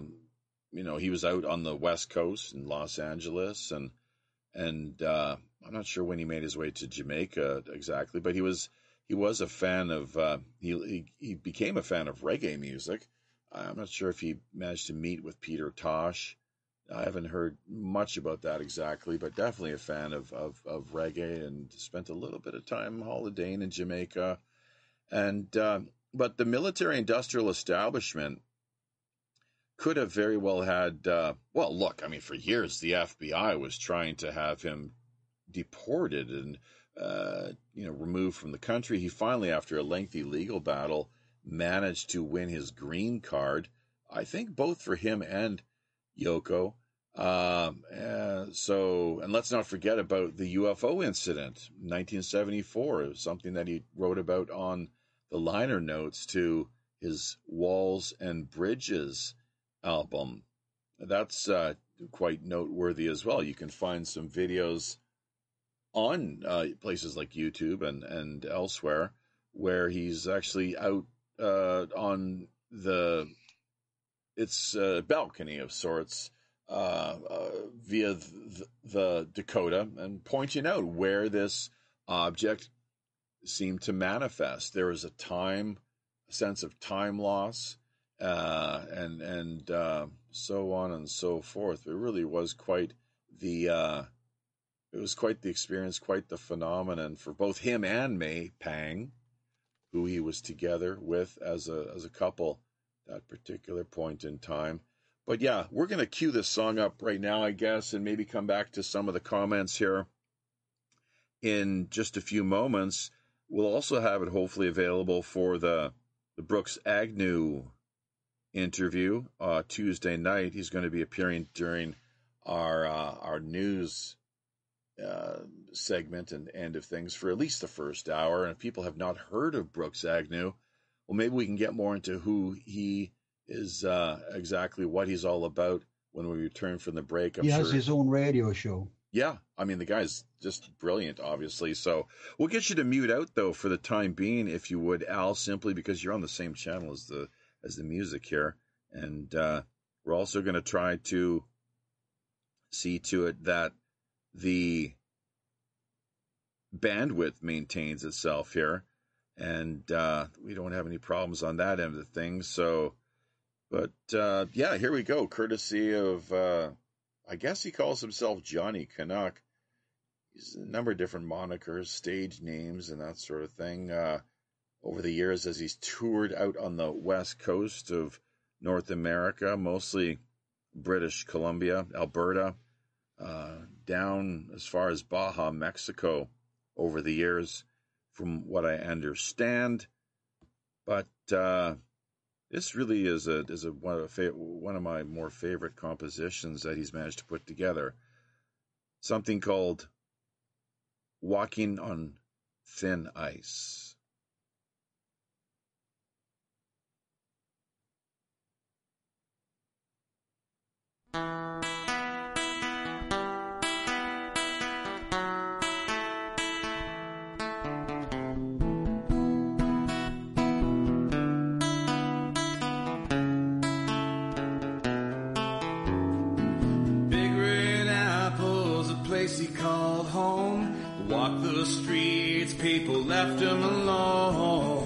you know, he was out on the West Coast in Los Angeles and and uh, I'm not sure when he made his way to Jamaica exactly, but he was he was a fan of uh, he, he became a fan of reggae music. I'm not sure if he managed to meet with Peter Tosh. I haven't heard much about that exactly, but definitely a fan of of, of reggae and spent a little bit of time holidaying in Jamaica. And uh, but the military industrial establishment could have very well had. Uh, well, look, I mean, for years the FBI was trying to have him deported and uh, you know removed from the country. He finally, after a lengthy legal battle, managed to win his green card. I think both for him and Yoko. Um, uh, so, and let's not forget about the UFO incident, 1974, something that he wrote about on the liner notes to his Walls and Bridges album. That's uh, quite noteworthy as well. You can find some videos on uh, places like YouTube and, and elsewhere where he's actually out uh, on the its uh, balcony of sorts uh, uh, via the, the Dakota and pointing out where this object seemed to manifest. There was a time, a sense of time loss uh, and and uh, so on and so forth. It really was quite the uh, it was quite the experience, quite the phenomenon for both him and May Pang, who he was together with as a as a couple at that particular point in time. But yeah, we're gonna cue this song up right now, I guess, and maybe come back to some of the comments here in just a few moments. We'll also have it hopefully available for the the Brooks Agnew interview uh, Tuesday night. He's going to be appearing during our uh, our news uh, segment and end of things for at least the first hour. And if people have not heard of Brooks Agnew, well, maybe we can get more into who he is, uh, exactly what he's all about when we return from the break. I'm he sure. has his own radio show. Yeah, I mean the guy's just brilliant, obviously. So we'll get you to mute out though for the time being, if you would, Al, simply because you're on the same channel as the as the music here, and uh, we're also going to try to see to it that the bandwidth maintains itself here, and uh, we don't have any problems on that end of things. So, but uh, yeah, here we go, courtesy of. Uh, I guess he calls himself Johnny Canuck. He's a number of different monikers, stage names, and that sort of thing. Uh, over the years, as he's toured out on the west coast of North America, mostly British Columbia, Alberta, uh, down as far as Baja, Mexico, over the years, from what I understand. But uh, This really is a is a one of, a, one of my more favorite compositions that he's managed to put together. Something called "Walking on Thin Ice." Big red apple's a place he called home. Walked the streets, people left him alone.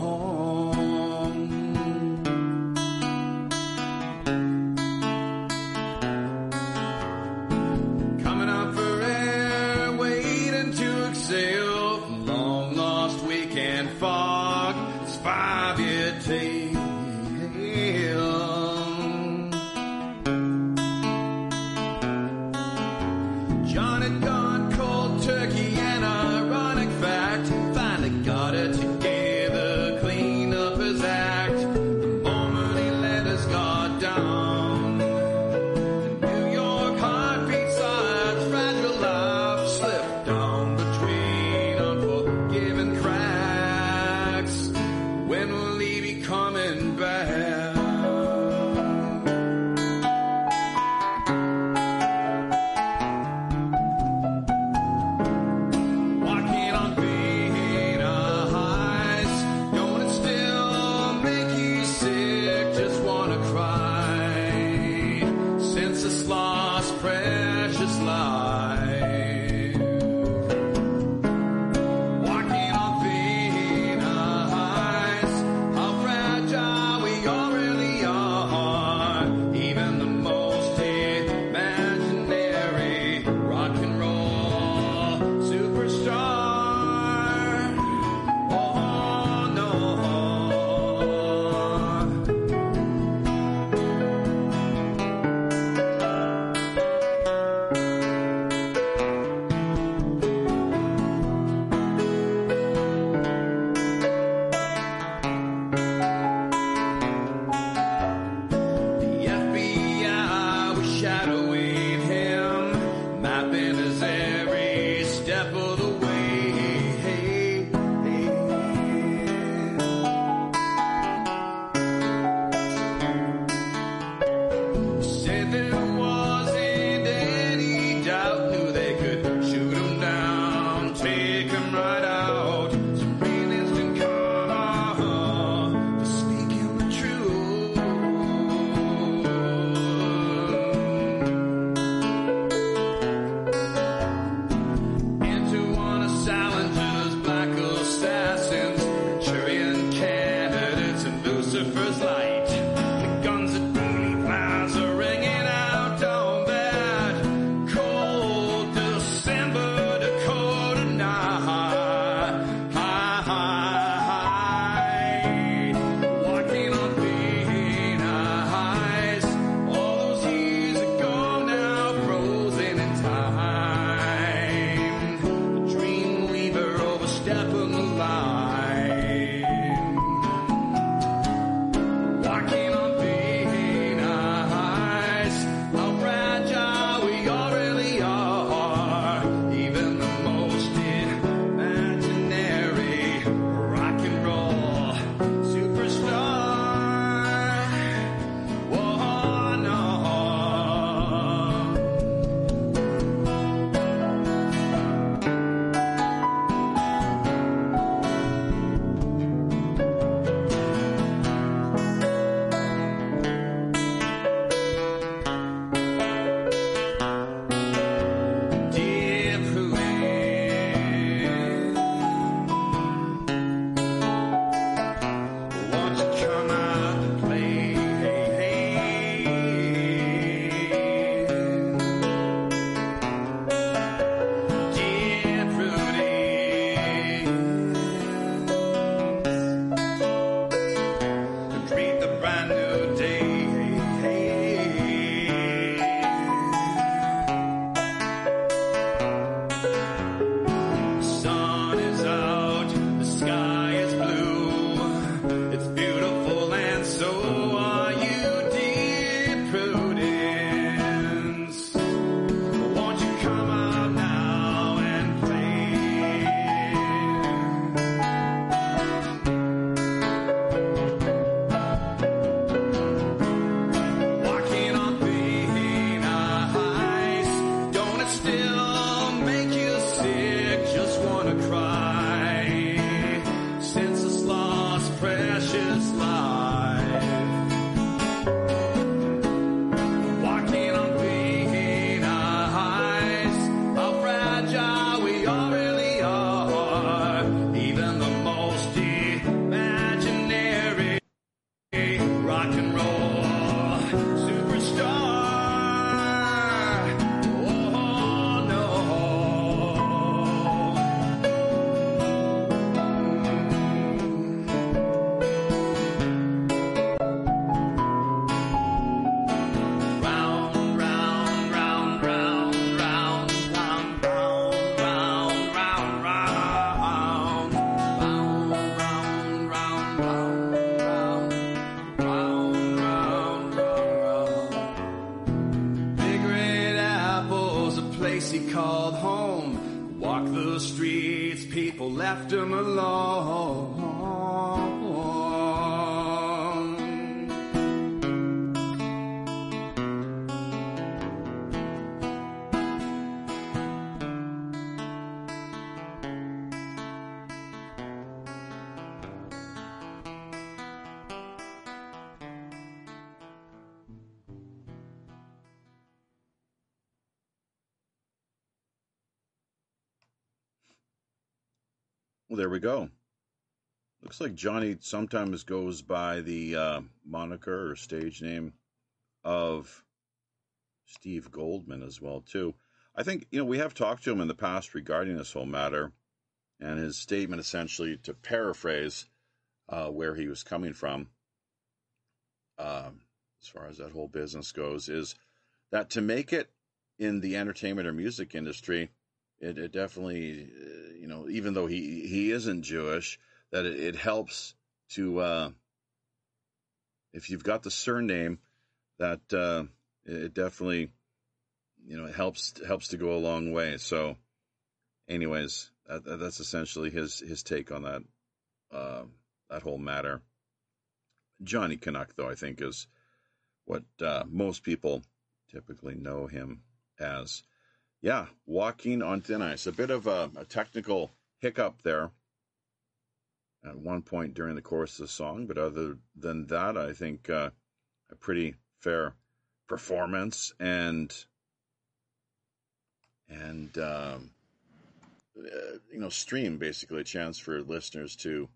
People go. Looks like Johnny sometimes goes by the uh, moniker or stage name of Steve Goldman as well too. I think you know we have talked to him in the past regarding this whole matter, and his statement essentially, to paraphrase, uh, where he was coming from, um, as far as that whole business goes, is that to make it in the entertainment or music industry, it, it definitely, uh, you know, even though he he isn't Jewish, that it, it helps to uh, if you've got the surname, that uh, it, it definitely, you know, helps helps to go a long way. So, anyways, that, that's essentially his his take on that uh, that whole matter. Johnny Canuck, though, I think is what uh, most people typically know him as. Yeah, walking on thin ice. A bit of a, a technical hiccup there at one point during the course of the song, but other than that, I think uh, a pretty fair performance and and um, uh, you know stream basically a chance for listeners to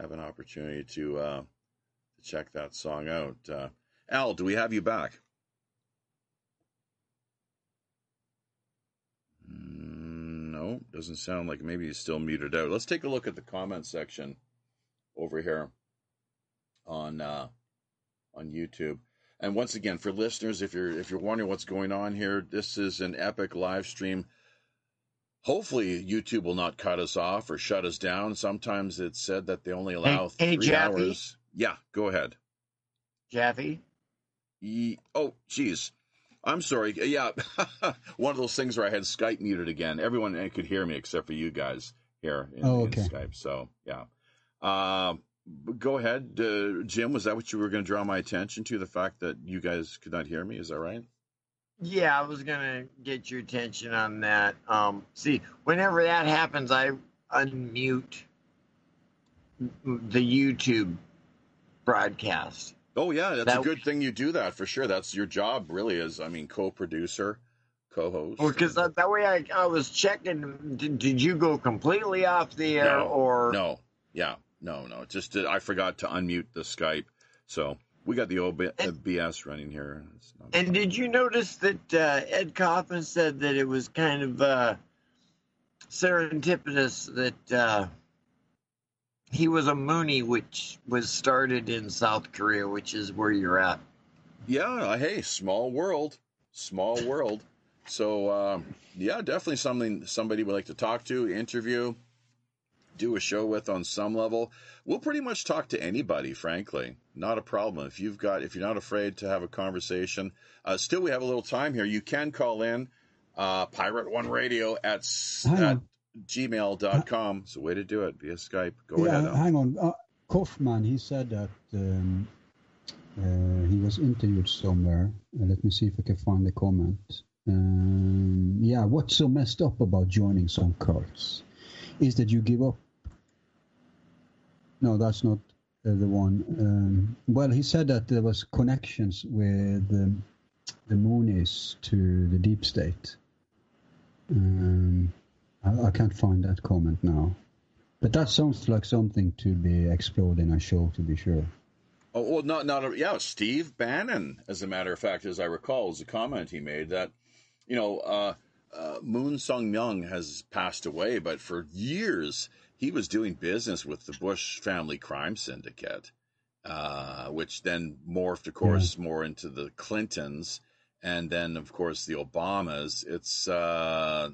have an opportunity to uh, to check that song out. Uh, Al, do we have you back? No, doesn't sound like maybe he's still muted out. Let's take a look at the comment section over here on uh, on YouTube. And once again, for listeners, if you're if you're wondering what's going on here, this is an epic live stream. Hopefully, YouTube will not cut us off or shut us down. Sometimes it's said that they only allow Hey- hey, three Jaffe? hours. Yeah, go ahead. Jaffe? Ye- oh, geez. I'm sorry. Yeah, one of those things where I had Skype muted again. Everyone could hear me except for you guys here in, Oh, in. Skype. So, yeah. Uh, go ahead, uh, Jim. Was that what you were going to draw my attention to? The fact that you guys could not hear me? Is that right? Yeah, I was gonna get your attention on that. Um, see, whenever that happens, I unmute the YouTube broadcast. Oh, yeah. That's a good thing you do that for sure. That's your job, really. Is I mean, co-producer, co-host. Because that, that way I, I was checking. Did, did you go completely off the air, No, or No, yeah, no, no. Just that I forgot to unmute the Skype, so we got the OB- uh, BS running here. It's not And did you notice that uh, Ed Kaufman said that it was kind of uh, serendipitous that uh, he was a Moonie, which was started in South Korea, which is where you're at. Yeah, uh, hey, small world, small world. So um, yeah, definitely something somebody would like to talk to, interview, do a show with on some level. We'll pretty much talk to anybody, frankly, not a problem. If you've got, if you're not afraid to have a conversation, uh, still we have a little time here. You can call in, uh, Pirate One Radio at s- at. gmail.com. It's a way to do it via Skype. Go yeah, ahead. Hang on. Uh, Kaufman, he said that um, uh, he was interviewed somewhere. Uh, let me see if I can find the comment. Um, yeah, what's so messed up about joining some cults is that you give up. No, that's not uh, the one. Um, well, he said that there was connections with the Moonies to the deep state. Um, I, I can't find that comment now. But that sounds like something to be explored in a show, to be sure. Oh, well, not not a, yeah. Steve Bannon, as a matter of fact, as I recall, is a comment he made that you know uh, uh, Moon Sun Myung has passed away, but for years he was doing business with the Bush family crime syndicate, uh, which then morphed, of course, more into the Clintons, and then of course the Obamas. It's uh,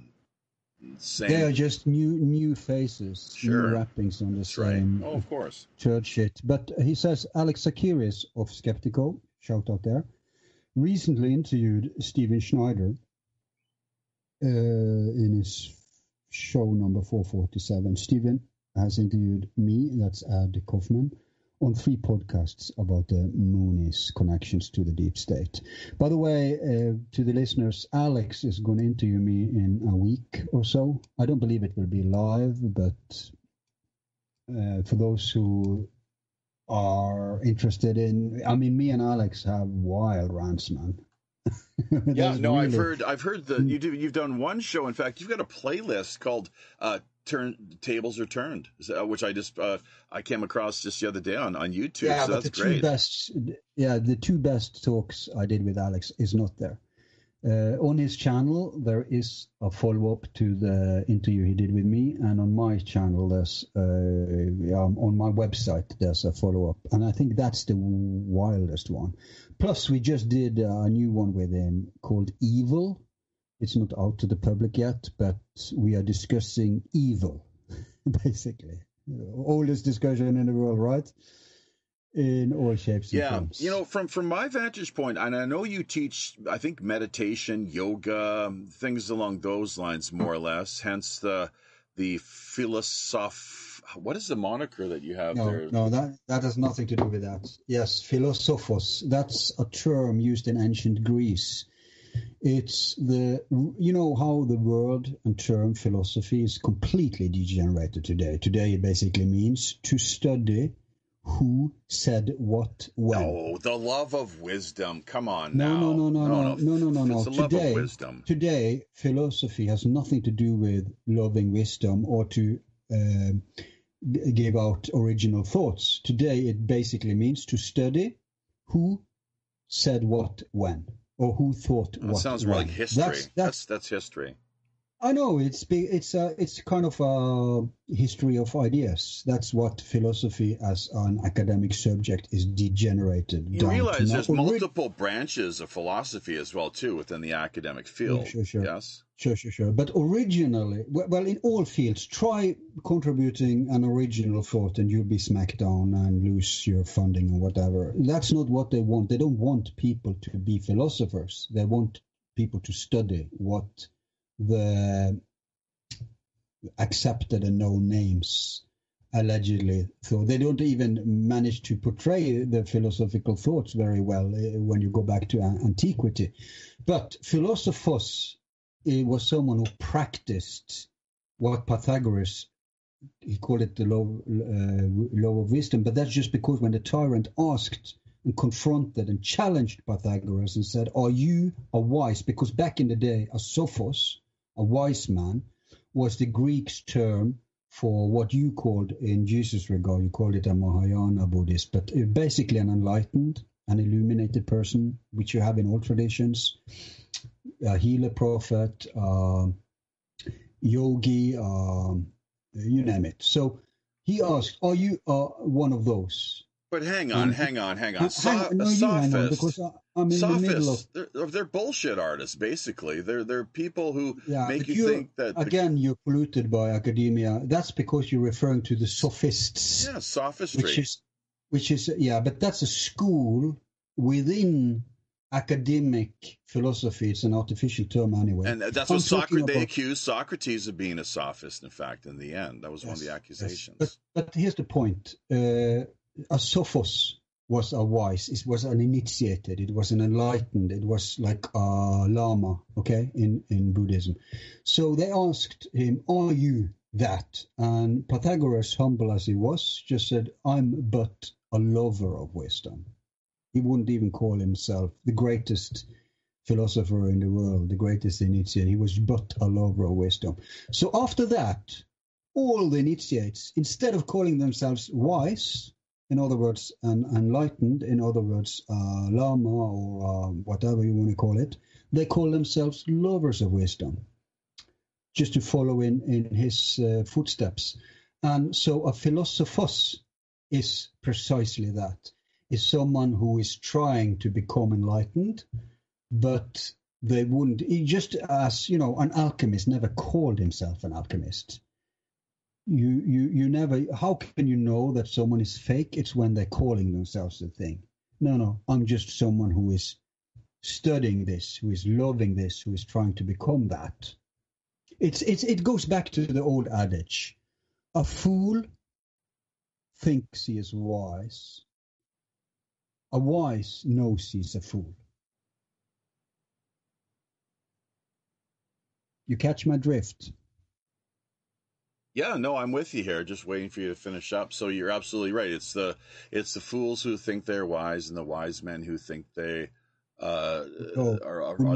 same. They are just new new faces, Sure. new wrappings on the That's right. same Oh, of course. church shit. But he says Alex Tsakiris of Skeptiko, shout out there, recently interviewed Steven Schneider. uh, in his show number 447, Stephen has interviewed me, that's Ed Kaufman, on three podcasts about the Moonies' connections to the deep state. By the way, uh, to the listeners, Alex is going to interview me in a week or so. I don't believe it will be live, but uh, for those who are interested in, I mean, me and Alex have wild rants, man. yeah, no, really, I've heard, I've heard that you do. You've done one show. In fact, you've got a playlist called uh, "Turn Tables Are Turned," which I just uh, I came across just the other day on on YouTube. Yeah, so but that's the great. two best, yeah, the two best talks I did with Alex is not there. Uh, on his channel, there is a follow up to the interview he did with me, and on my channel, there's uh, um, on my website there's a follow up, and I think that's the wildest one. Plus, we just did a new one with him called Evil. It's not out to the public yet, but we are discussing evil, basically. Oldest discussion in the world, right? in all shapes and yeah forms. you know from from my vantage point and i know you teach i think meditation yoga things along those lines more or less hence the the philosoph what is the moniker that you have no, there no, that that has nothing to do with that. Yes, philosophos. That's a term used in ancient Greece. It's the you know how the word and term philosophy is completely degenerated today. Today it basically means to study who said what when. Oh, the love of wisdom. Come on No, now. no, no, no, no, no, no, no, no. It's the love Today, of wisdom. today, philosophy has nothing to do with loving wisdom or to g- give out original thoughts. Today, it basically means to study who said what when or who thought That what. sounds more when. like history. That's, That's, that's that's history. I know it's it's a it's kind of a history of ideas. That's what philosophy as an academic subject is degenerated. You realize now. there's Ori- multiple branches of philosophy as well too within the academic field. sure, sure. Yes. Sure, sure, sure. But originally, well, in all fields, try contributing an original thought and you'll be smacked down and lose your funding or whatever. That's not what they want. They don't want people to be philosophers. They want people to study what the accepted and known names allegedly so They don't even manage to portray the philosophical thoughts very well eh, when you go back to an- antiquity. But philosophos was someone who practiced what Pythagoras he called it the law, uh, law of wisdom, but that's just because when the tyrant asked and confronted and challenged Pythagoras and said, "Are you a wise?" Because back in the day, a sophos, a wise man, was the Greek's term for what you called in Jesus' regard, you called it a Mahayana Buddhist, but uh, basically an enlightened, an illuminated person, which you have in all traditions a healer prophet, uh, yogi, um, you name it. So he asked, "Are you uh, one of those?" But hang on, Mm. hang on, hang on. So- no, hang on, sophist. because I, I'm in the middle of Sophists, they're, they're bullshit artists, basically. They're they're people who yeah. make you think that the- again you're polluted by academia. That's because you're referring to the sophists, yeah, sophistry. which is which is yeah, but that's a school within academic philosophy. It's an artificial term anyway. and that's I'm what Socrates they accused Socrates of being a sophist. In fact, in the end, that was one of the accusations. Yes. But but here's the point: uh, a sophos was a wise. It was an initiated. It was an enlightened. It was like a lama. Okay, in in Buddhism. So they asked him, "Are you that?" And Pythagoras, humble as he was, just said, "I'm but a lover of wisdom." He wouldn't even call himself the greatest philosopher in the world, the greatest initiate. He was but a lover of wisdom. So after that, all the initiates, instead of calling themselves wise, in other words, and enlightened, in other words, uh, lama or uh, whatever you want to call it, they call themselves lovers of wisdom, just to follow in, in his uh, footsteps. And so a philosophos is precisely that, is someone who is trying to become enlightened, but they wouldn't, just as, you know, an alchemist never called himself an alchemist you you you never how can you know that someone is fake it's when they're calling themselves a thing no no i'm just someone who is studying this who is loving this who is trying to become that It's it's it goes back to the old adage: a fool thinks he is wise. A wise knows he's a fool. You catch my drift? Yeah, no, I'm with you here. Just waiting for you to finish up. So you're absolutely right. It's the it's the fools who think they're wise, and the wise men who think they uh, No, are, are, who are-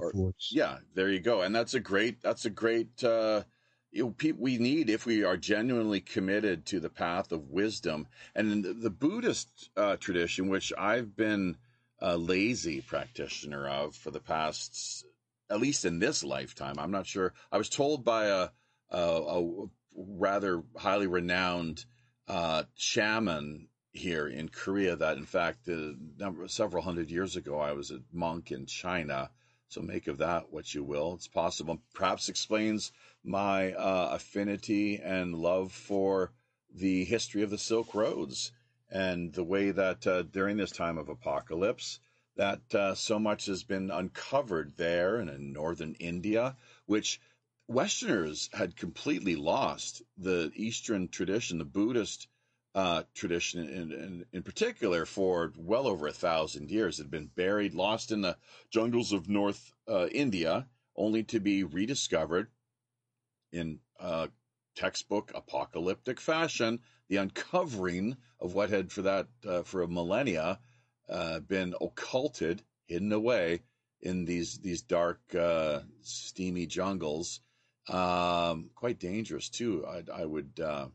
are. Yeah, there you go. And that's a great. That's a great. Uh, you know, we need if we are genuinely committed to the path of wisdom and the, the Buddhist uh, tradition, which I've been a lazy practitioner of for the past, at least in this lifetime. I'm not sure. I was told by a a, a rather highly renowned uh, shaman here in Korea that, in fact, uh, number, several hundred years ago, I was a monk in China. So make of that what you will. It's possible. Perhaps explains my uh, affinity and love for the history of the Silk Roads and the way that uh, during this time of apocalypse, that uh, so much has been uncovered there and in northern India, which Westerners had completely lost. The Eastern tradition, the Buddhist uh, tradition in, in, in particular, for well over a thousand years, had been buried, lost in the jungles of North uh, India, only to be rediscovered in uh, textbook apocalyptic fashion. The uncovering of what had for that uh, for a millennia uh, been occulted, hidden away in these these dark, uh, steamy jungles. Um, quite dangerous too. I, I would uh,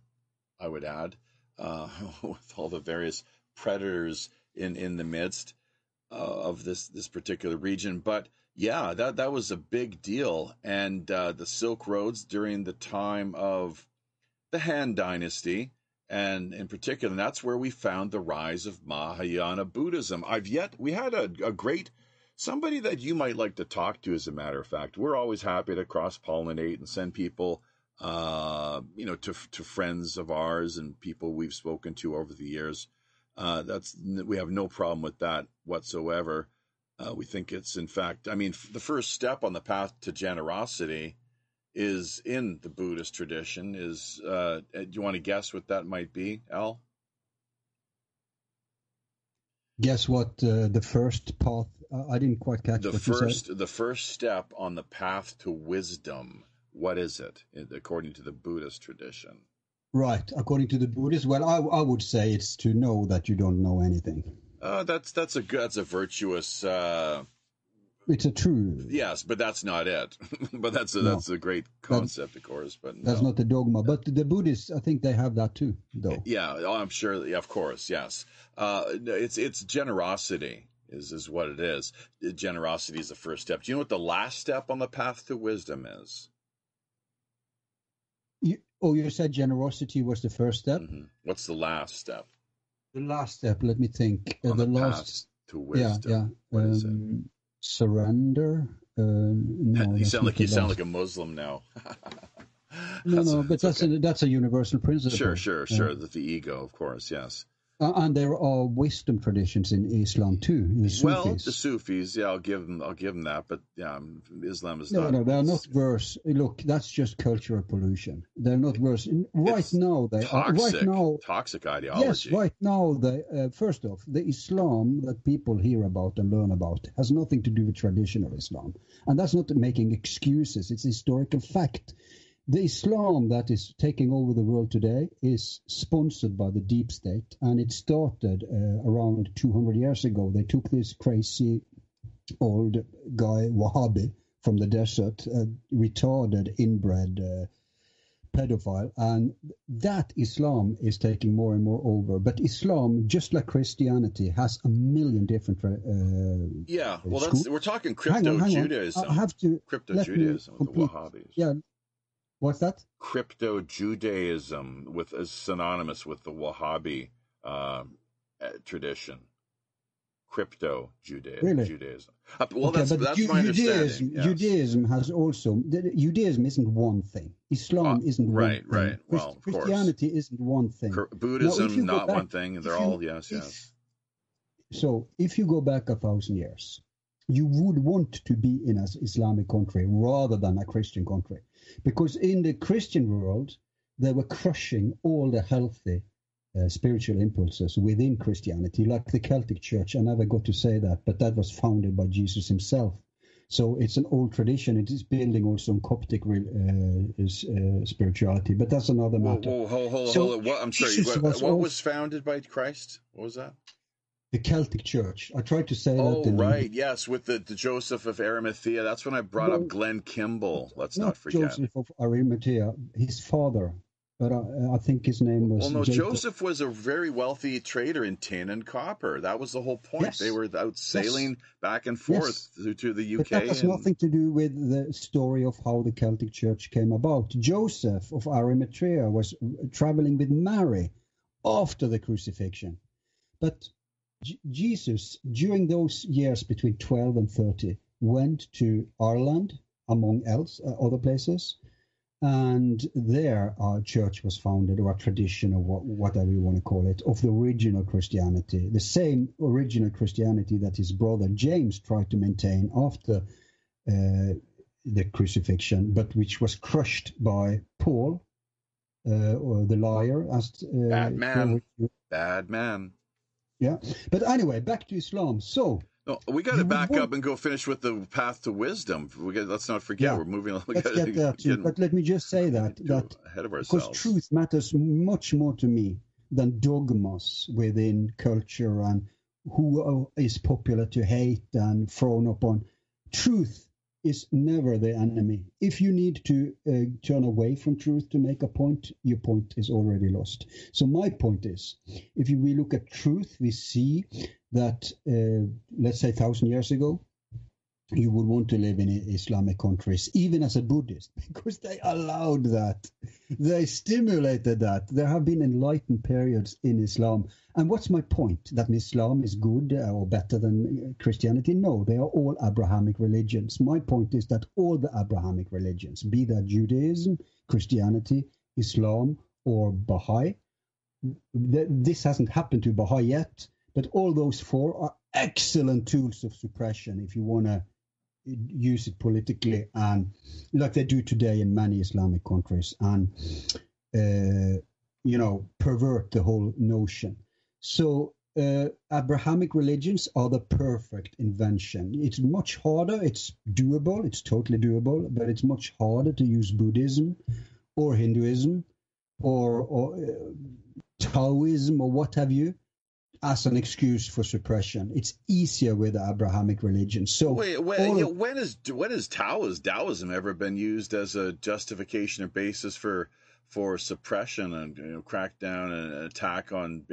I would add uh, with all the various predators in in the midst uh, of this this particular region. But yeah, that that was a big deal, and uh, the Silk Roads during the time of the Han Dynasty, and in particular, that's where we found the rise of Mahayana Buddhism. I've yet we had a, a great somebody that you might like to talk to. As a matter of fact, we're always happy to cross pollinate and send people, uh, you know, to to friends of ours and people we've spoken to over the years. Uh, that's we have no problem with that whatsoever. Uh, we think it's in fact, I mean, the first step on the path to generosity is in the Buddhist tradition. Is uh, do you want to guess what that might be, Al? Guess what? Uh, the first path. Uh, I didn't quite catch The what you said. first, the first step on the path to wisdom. What is it, according to the Buddhist tradition? Right, according to the buddhist Well, I, I would say it's to know that you don't know anything. Uh, that's that's a that's a virtuous. Uh, It's a true. yes, but that's not it. but that's a, No. that's a great concept, of course. But That's not the dogma. But the Buddhists, I think they have that too, though. Yeah, oh, I'm sure. Yeah, of course, yes. Uh, it's it's generosity is is what it is. Generosity is the first step. Do you know what the last step on the path to wisdom is? You, oh, you said generosity was the first step. hmm What's the last step The last step. Let me think. Uh, the, the, last. to Yeah, wisdom? yeah. What is it? Surrender. Uh, no, you sound like you sound like a Muslim now. No, no, but that's okay. a that's a universal principle. sure, sure, sure. The, the ego, of course, yes. Uh, and there are Western traditions in Islam too. In the Sufis. Well, the Sufis, yeah, I'll give them, I'll give them that. But yeah, um, Islam is No, not. no, no, they are not worse. Look, that's just cultural pollution. They're not worse. Right It's now, they are. toxic, Right now, toxic ideology. yes, right now, they, uh, first off, the Islam that people hear about and learn about has nothing to do with traditional Islam. And that's not making excuses, it's historical fact. The Islam that is taking over the world today is sponsored by the deep state, and it started uh, around 200 years ago. They took this crazy old guy Wahhabi from the desert, a retarded, inbred uh, pedophile, and that Islam is taking more and more over. But Islam, just like Christianity, has a million different. Uh, Yeah, well, that's we're talking hang on, crypto hang on. Judaism. I have to crypto Judaism, the Wahhabis. Yeah, what's that? Crypto Judaism with is synonymous with the Wahhabi uh, uh, tradition. Crypto Juda- Really? Judaism. Uh, well, okay, that's that's Ju- my Judaism, yes. Judaism has also Judaism isn't one thing. Islam Uh, isn't right, one thing. right. Well, of course. Christianity isn't one thing. Now, if Buddhism, go not back- one thing. They're you- all yes, if- yes. So, if you go back a thousand years, you would want to be in an Islamic country rather than a Christian country. Because in the Christian world, they were crushing all the healthy uh, spiritual impulses within Christianity, like the Celtic Church. I never got to say that, but that was founded by Jesus himself. So it's an old tradition. It is building also on Coptic uh, uh, spirituality, but that's another matter. Whoa, whoa, hold, hold, so hold. What, I'm sorry. What, was, what was founded by Christ? What was that? The Celtic Church. I tried to say oh, that. Oh, right. Yes, with the, the, Joseph of Arimathea. That's when I brought up Glenn Kimball. Let's not, not forget. Joseph of Arimathea. His father but I, I, think his name was. Well, no, Jacob. Joseph was a very wealthy trader in tin and copper. That was the whole point. Yes. They were out sailing yes. back and forth yes. to, the UK. But that has and... nothing to do with the story of how the Celtic Church came about. Joseph of Arimathea was traveling with Mary after the crucifixion, but J- Jesus, during those years between 12 and 30, went to Ireland, among else uh, other places. And there our church was founded or a tradition or what, whatever you want to call it of the original christianity the same original christianity that his brother james tried to maintain after uh, the crucifixion but which was crushed by paul uh, or the liar as uh, bad man. bad man yeah but anyway back to islam so no, we got to back up and go finish with the path to wisdom. We got, let's not forget yeah. we're moving. We let's get there too. But let me just say that that ahead of ourselves. because truth matters much more to me than dogmas within culture and who is popular to hate and frown upon. Truth is never the enemy. If you need to uh, turn away from truth to make a point, your point is already lost. So my point is, if we look at truth, we see that, uh, let's say, thousand years ago, you would want to live in Islamic countries, even as a Buddhist, because they allowed that. They stimulated that. There have been enlightened periods in Islam. And what's my point? That Islam is good uh, or better than Christianity? No, they are all Abrahamic religions. My point is that all the Abrahamic religions, be that Judaism, Christianity, Islam, or Baha'i, this hasn't happened to Baha'i yet, but all those four are excellent tools of suppression if you want to use it politically and like they do today in many Islamic countries and uh, you know pervert the whole notion. So uh, Abrahamic religions are the perfect invention. It's much harder. It's doable. It's totally doable, but it's much harder to use Buddhism or Hinduism or, or uh, Taoism or what have you as an excuse for suppression. It's easier with the Abrahamic religion. So wait, when, you know, when is when has Taoism, Taoism ever been used as a justification or basis for for suppression and you know, crackdown and attack on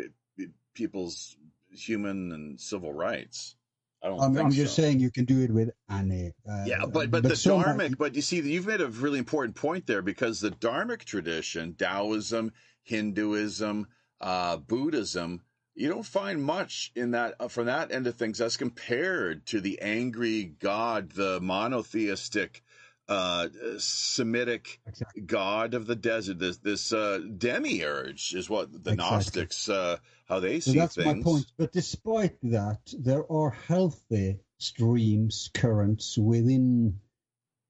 people's human and civil rights? I don't. I'm, I'm just saying you can do it with any. Uh, yeah, but but, but the Dharmic. But you see, you've made a really important point there because the Dharmic tradition, Taoism, Hinduism, uh, Buddhism you don't find much in that uh, from that end of things as compared to the angry god, the monotheistic uh, Semitic exactly. god of the desert. This this uh, demiurge is what the exactly. Gnostics uh, how they see so that's things. my point. But despite that, there are healthy streams, currents within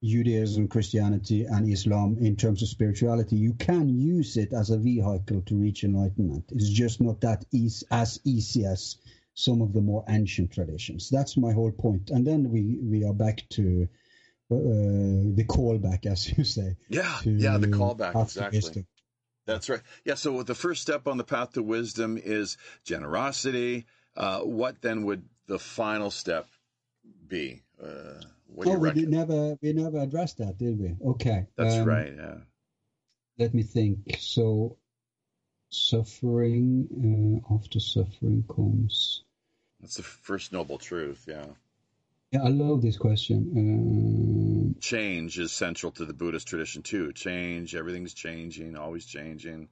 Judaism, Christianity, and Islam in terms of spirituality. You can use it as a vehicle to reach enlightenment. It's just not that easy, as easy as some of the more ancient traditions. That's my whole point. And then we, we are back to uh, the callback, as you say. Yeah, yeah, the callback, exactly. That's right. Yeah, so the first step on the path to wisdom is generosity. Uh, what then would the final step be? Uh, what oh, we never we never addressed that, did we? Okay, that's um, right. Yeah. Let me think. So, suffering uh, after suffering comes. That's the first noble truth. Yeah. Yeah, I love this question. Um, Change is central to the Buddhist tradition too. Change, everything's changing, always changing,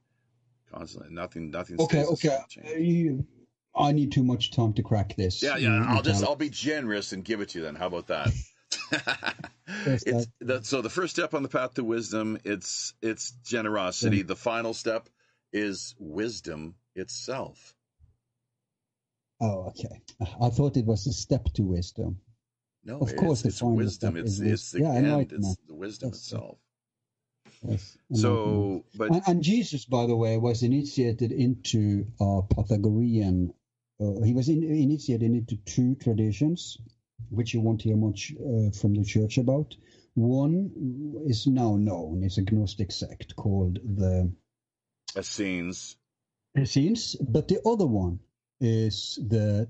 constantly. Nothing, nothing. Okay, okay. Uh, you, I need too much time to crack this. Yeah, yeah. I'll just, I'll be generous and give it to you then. How about that? it's that, so the first step on the path to wisdom it's it's generosity. The final step is wisdom itself. Oh, okay. I thought it was a step to wisdom. No, Of course it's, find wisdom. It's is it's the yeah, end. It's the wisdom Yes, itself. Yes. So, but and, and Jesus, by the way, was initiated into uh, Pythagorean. Uh, he was in, initiated into two traditions, which you won't hear much uh, from the church about. One is now known; it's a Gnostic sect called the Essenes. Essenes, but the other one is the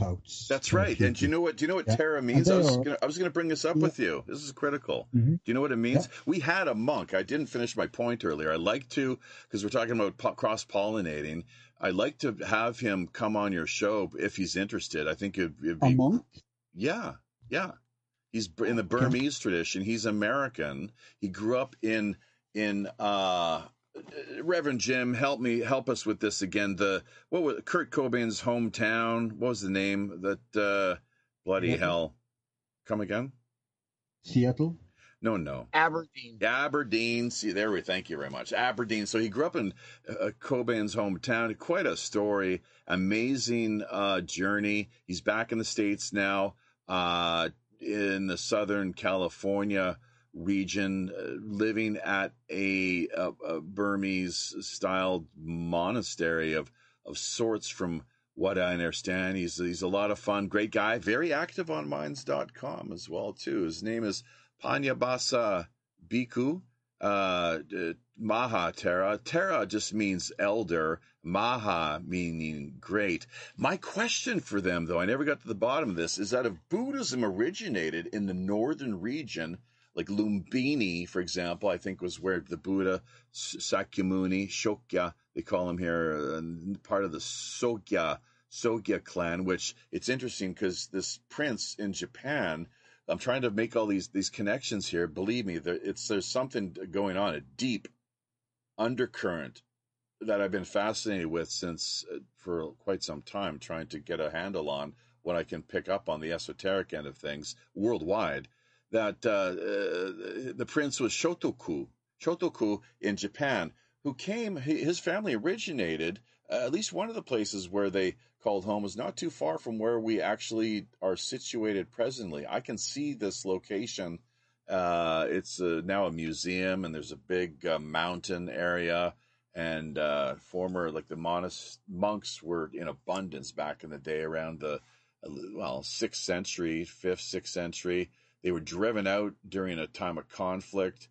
Therapeutes. That's right. And do you know what? Do you know what Yeah. Terra means? I was are- gonna, I was going to bring this up Yeah. with you. This is critical. Mhm. Do you know what it means? We had a monk. I didn't finish my point earlier. I like to because we're talking about cross pollinating. I like to have him come on your show if he's interested. I think it'd, it'd a monk? Yeah, yeah. He's in the Burmese tradition. He's American. He grew up in in uh Reverend Jim, help me help us with this again. The what was Kurt Cobain's hometown? What was the name? That uh bloody Yeah. hell. Come again? Seattle. No, no. Aberdeen. Aberdeen. See, there we. Thank you very much. Aberdeen. So he grew up in uh, Cobain's hometown. Quite a story. Amazing uh, journey. He's back in the states now, uh, in the Southern California region, uh, living at a, a, a Burmese styled monastery of of sorts. From what I understand, he's he's a lot of fun. Great guy. Very active on Minds.com as well too. His name is Panyabasa Bhikkhu, uh, uh, Maha Thera. Thera just means elder, Maha meaning great. My question for them, though, I never got to the bottom of this, is that if Buddhism originated in the northern region, like Lumbini, for example, I think was where the Buddha, Sakyamuni, Shokya, they call him here, uh, part of the Sogya, Sogya clan, which it's interesting because this prince in Japan, I'm trying to make all these these connections here. Believe me, there, it's there's something going on, a deep undercurrent that I've been fascinated with since uh, for quite some time, trying to get a handle on what I can pick up on the esoteric end of things worldwide. That uh, uh, the prince was Shotoku, Shotoku in Japan, who came. His family originated. Uh, at least one of the places where they called home is not too far from where we actually are situated presently. I can see this location. Uh, it's uh now a museum, and there's a big uh, mountain area. And uh, former, like the monas- monks were in abundance back in the day around the, well, sixth century, fifth, sixth century. They were driven out during a time of conflict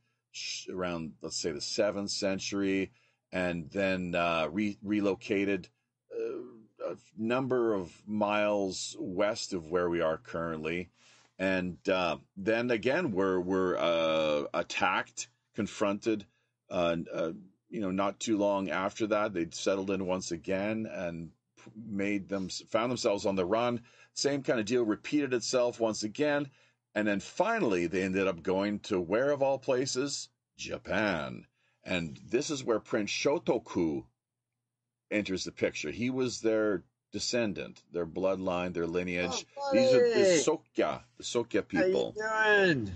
around, let's say, the seventh century, and then uh, re- relocated uh, a number of miles west of where we are currently, and uh, then again we're we're uh, attacked, confronted. Uh, you know, not too long after that, they settled in once again and made them found themselves on the run. Same kind of deal repeated itself once again, and then finally they ended up going to where of all places, Japan. And this is where Prince Shotoku enters the picture. He was their descendant, their bloodline, their lineage. Oh, These are the. Sokya, the Sokya people. How you doing?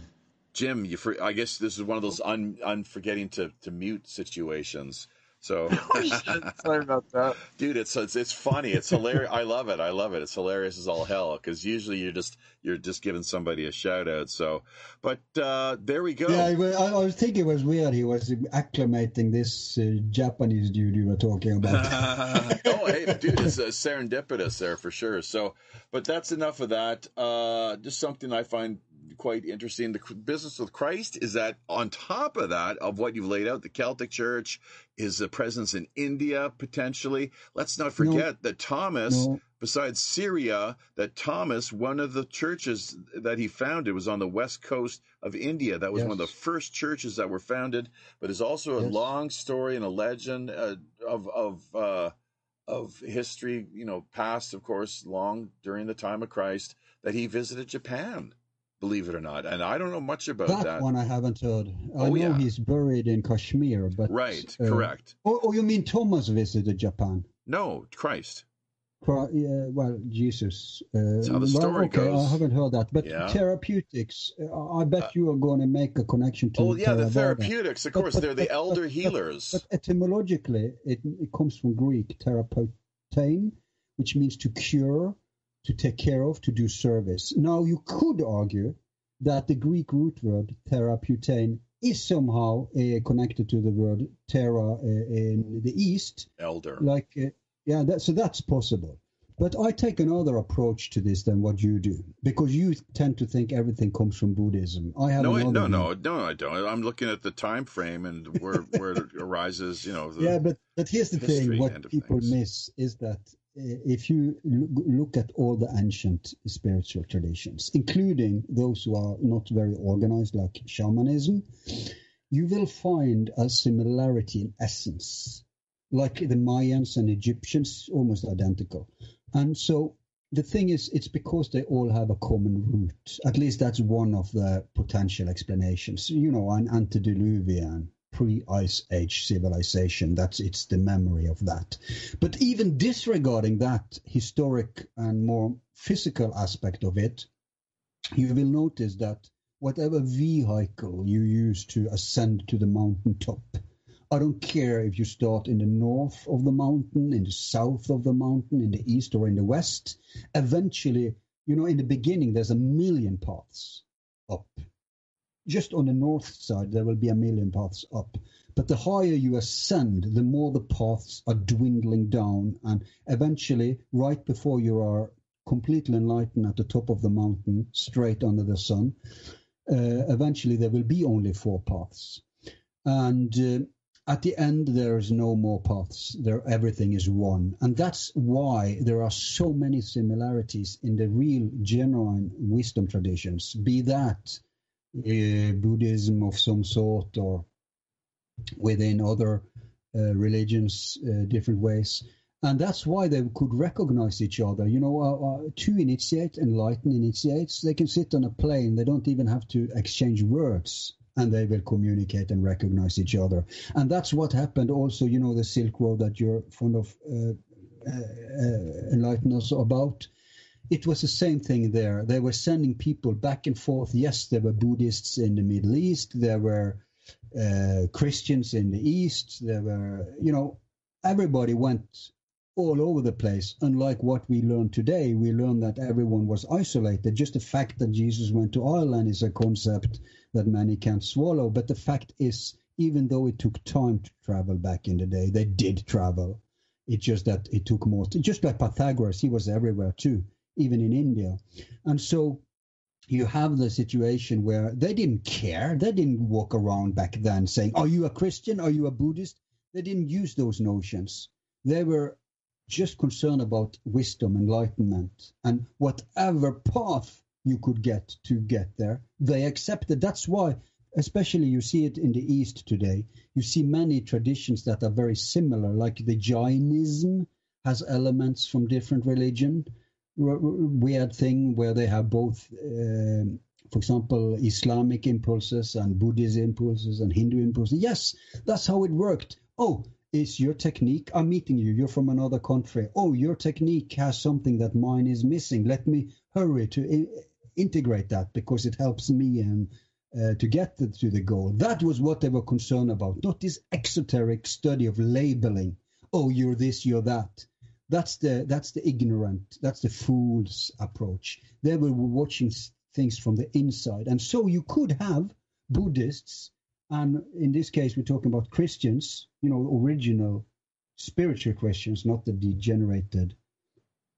Jim, you for, I guess this is one of those oh. un, unforgetting to, to mute situations. So, Sorry about that. dude, it's it's it's funny. It's hilarious. I love it. I love it. It's hilarious as all hell because usually you're just you're just giving somebody a shout out. So, but uh, there we go. Yeah, I, I was thinking it was weird. He was acclimating this uh, Japanese dude you were talking about. oh, hey, dude, it's uh, serendipitous there for sure. So, but that's enough of that. Uh, just something I find quite interesting. The business with Christ is that on top of that, of what you've laid out, the Celtic Church is a presence in India potentially. Let's not forget that Thomas, No. besides Syria, that Thomas, one of the churches that he founded was on the west coast of India. That was one of the first churches that were founded, but is also a Yes. long story and a legend uh, of of uh, of history. You know, past, of course, long during the time of Christ, that he visited Japan. Believe it or not, and I don't know much about that, that. one I haven't heard. I Oh, know yeah. he's buried in Kashmir, but Right, uh, correct. Oh, oh, you mean Thomas visited Japan? No, Christ. Yeah, well, Jesus. Uh, That's how the well, story okay, goes. I haven't heard that. But Yeah. therapeutics, uh, I bet you are going to make a connection to. Oh yeah, the therapeutics. Of course, but- they're the but- elder but- healers. But etymologically, it, it comes from Greek terapeutein, which means to cure. To take care of, to do service. Now, you could argue that the Greek root word therapeutein is somehow uh, connected to the word terra uh, in the East. Elder. Like, uh, yeah, that, so that's possible. But I take another approach to this than what you do because you tend to think everything comes from Buddhism. I have no, I, no, no, no, I don't. I'm looking at the time frame and where where it arises. You know, the, yeah, but but here's the thing: what people things. miss is that Uh, if you look at all the ancient spiritual traditions, including those who are not very organized, like shamanism, you will find a similarity in essence, like the Mayans and Egyptians, almost identical. And so the thing is, it's because they all have a common root. At least that's one of the potential explanations. You know, an antediluvian pre-ice age civilization. That's it's the memory of that. But even disregarding that historic and more physical aspect of it, you will notice that whatever vehicle you use to ascend to the mountain top, I don't care if you start in the north of the mountain, in the south of the mountain, in the east or in the west. Eventually, you know, in the beginning, there's a million paths up. Just on the north side, there will be a million paths up. But the higher you ascend, the more the paths are dwindling down. And eventually, right before you are completely enlightened at the top of the mountain, straight under the sun, uh, eventually there will be only four paths. And uh, at the end there is no more paths there everything is one and that's why there are so many similarities in the real genuine wisdom traditions be that buddhism of some sort or within other uh, religions uh, different ways and that's why they could recognize each other you know uh, uh, two initiate enlightened initiates they can sit on a plane they don't even have to exchange words and they will communicate and recognize each other. And that's what happened also, you know, the Silk Road that you're fond of uh, uh, uh, enlighten us about. It was the same thing there. They were sending people back and forth. Yes, there were Buddhists in the Middle East. There were uh, Christians in the East. There were, you know, everybody went all over the place. Unlike what we learn today, we learn that everyone was isolated. Just the fact that Jesus went to Ireland is a concept that many can't swallow. But the fact is, even though it took time to travel back in the day, they did travel. It's just that it took more. Just like Pythagoras, he was everywhere too, even in India. And so you have the situation where they didn't care. They didn't walk around back then saying, Are you a Christian? Are you a Buddhist? They didn't use those notions. They were just concerned about wisdom, enlightenment, and whatever path you could get to get there, they accepted. That's why, especially you see it in the East today, you see many traditions that are very similar, like the Jainism has elements from different religion. Weird thing where they have both, um for example, Islamic impulses and Buddhist impulses and Hindu impulses. Yes, that's how it worked. Oh, is your technique? I'm meeting you. You're from another country. Oh, your technique has something that mine is missing. Let me hurry to I- integrate that because it helps me and uh, to get the, to the goal. That was what they were concerned about, not this exoteric study of labeling. Oh, you're this, you're that. That's the that's the ignorant, that's the fool's approach. They were watching things from the inside, and so you could have Buddhists, and in this case, we're talking about Christians. You know, original spiritual Christians, not the degenerated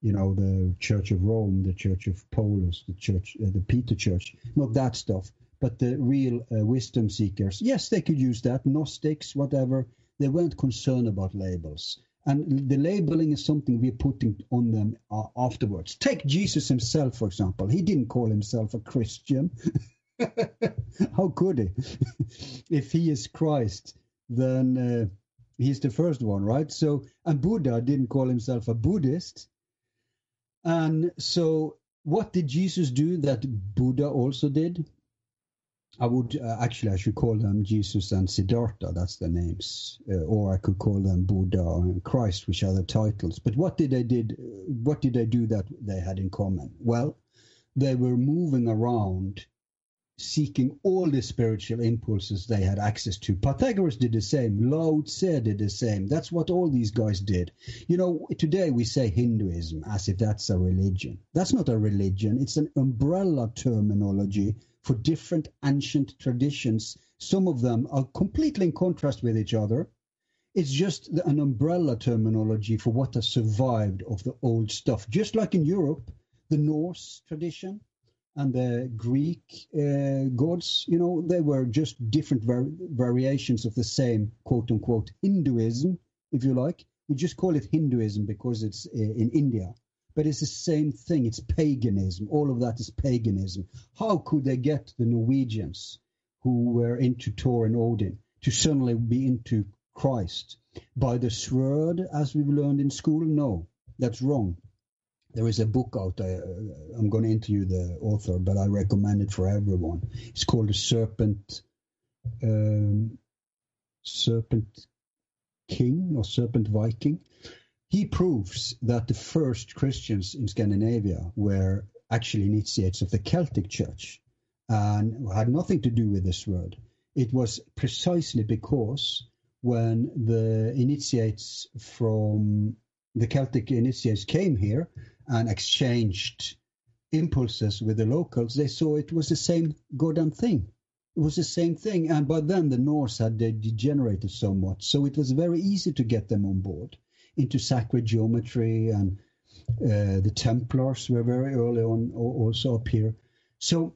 you know, the Church of Rome, the Church of Paulus, the Church, uh, the Peter Church, not that stuff, but the real uh, wisdom seekers. Yes, they could use that, Gnostics, whatever. They weren't concerned about labels. And the labeling is something we're putting on them uh, afterwards. Take Jesus himself, for example. He didn't call himself a Christian. How could he? if he is Christ, then uh, he's the first one, right? So, and Buddha didn't call himself a Buddhist. And so, what did Jesus do that Buddha also did? I would uh, actually, I should call them Jesus and Siddhartha. That's their names, uh, or I could call them Buddha and Christ, which are the titles. But what did they did? What did they do that they had in common? Well, they were moving around seeking all the spiritual impulses they had access to. Pythagoras did the same. Lao Tse did the same. That's what all these guys did. You know, today we say Hinduism as if that's a religion. That's not a religion. It's an umbrella terminology for different ancient traditions. Some of them are completely in contrast with each other. It's just an umbrella terminology for what has survived of the old stuff. Just like in Europe, the Norse tradition, and the Greek uh, gods, you know, they were just different var- variations of the same quote unquote Hinduism, if you like. We just call it Hinduism because it's uh, in India. But it's the same thing. It's paganism. All of that is paganism. How could they get the Norwegians who were into Thor and Odin to suddenly be into Christ? By the sword, as we've learned in school? No, that's wrong there is a book out there. Uh, I'm going to interview the author, but I recommend it for everyone. It's called The Serpent, um, Serpent King or Serpent Viking. He proves that the first Christians in Scandinavia were actually initiates of the Celtic Church and had nothing to do with this word. It was precisely because when the initiates from the Celtic initiates came here, and exchanged impulses with the locals, they saw it was the same goddamn thing. It was the same thing. And by then the Norse had degenerated so much. So it was very easy to get them on board into sacred geometry and uh, the Templars were very early on also up here. So,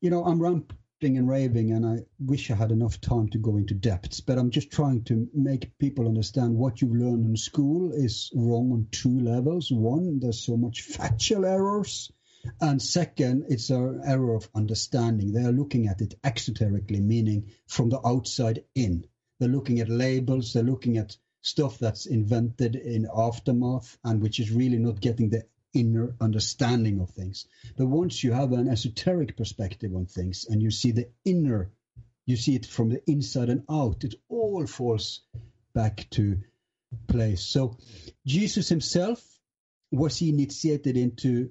you know, I'm ramp, and raving, and I wish I had enough time to go into depths. But I'm just trying to make people understand what you learn in school is wrong on two levels. One, there's so much factual errors. And second, it's an error of understanding. They are looking at it exoterically, meaning from the outside in. They're looking at labels, they're looking at stuff that's invented in aftermath and which is really not getting the inner understanding of things. But once you have an esoteric perspective on things and you see the inner, you see it from the inside and out, it all falls back to place. So Jesus himself was he initiated into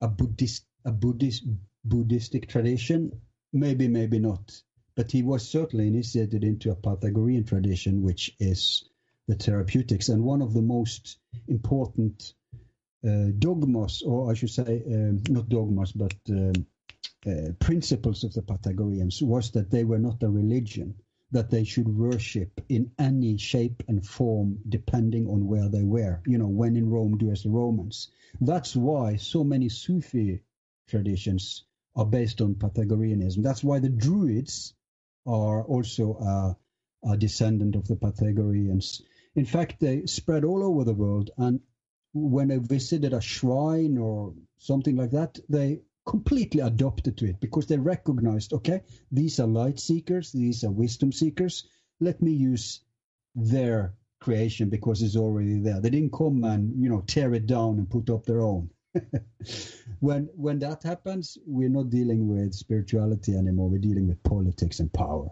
a Buddhist a Buddhist Buddhistic tradition? Maybe, maybe not. But he was certainly initiated into a Pythagorean tradition, which is the therapeutics. And one of the most important uh, dogmas, or I should say, um, not dogmas, but um, uh, principles of the Pythagoreans was that they were not a religion, that they should worship in any shape and form depending on where they were. You know, when in Rome, do as the Romans. That's why so many Sufi traditions are based on Pythagoreanism. That's why the Druids are also a, a descendant of the Pythagoreans. In fact, they spread all over the world, and when they visited a shrine or something like that, they completely adopted to it because they recognized, okay, these are light seekers, these are wisdom seekers. Let me use their creation because it's already there. They didn't come and you know tear it down and put up their own. when when that happens, we're not dealing with spirituality anymore. We're dealing with politics and power.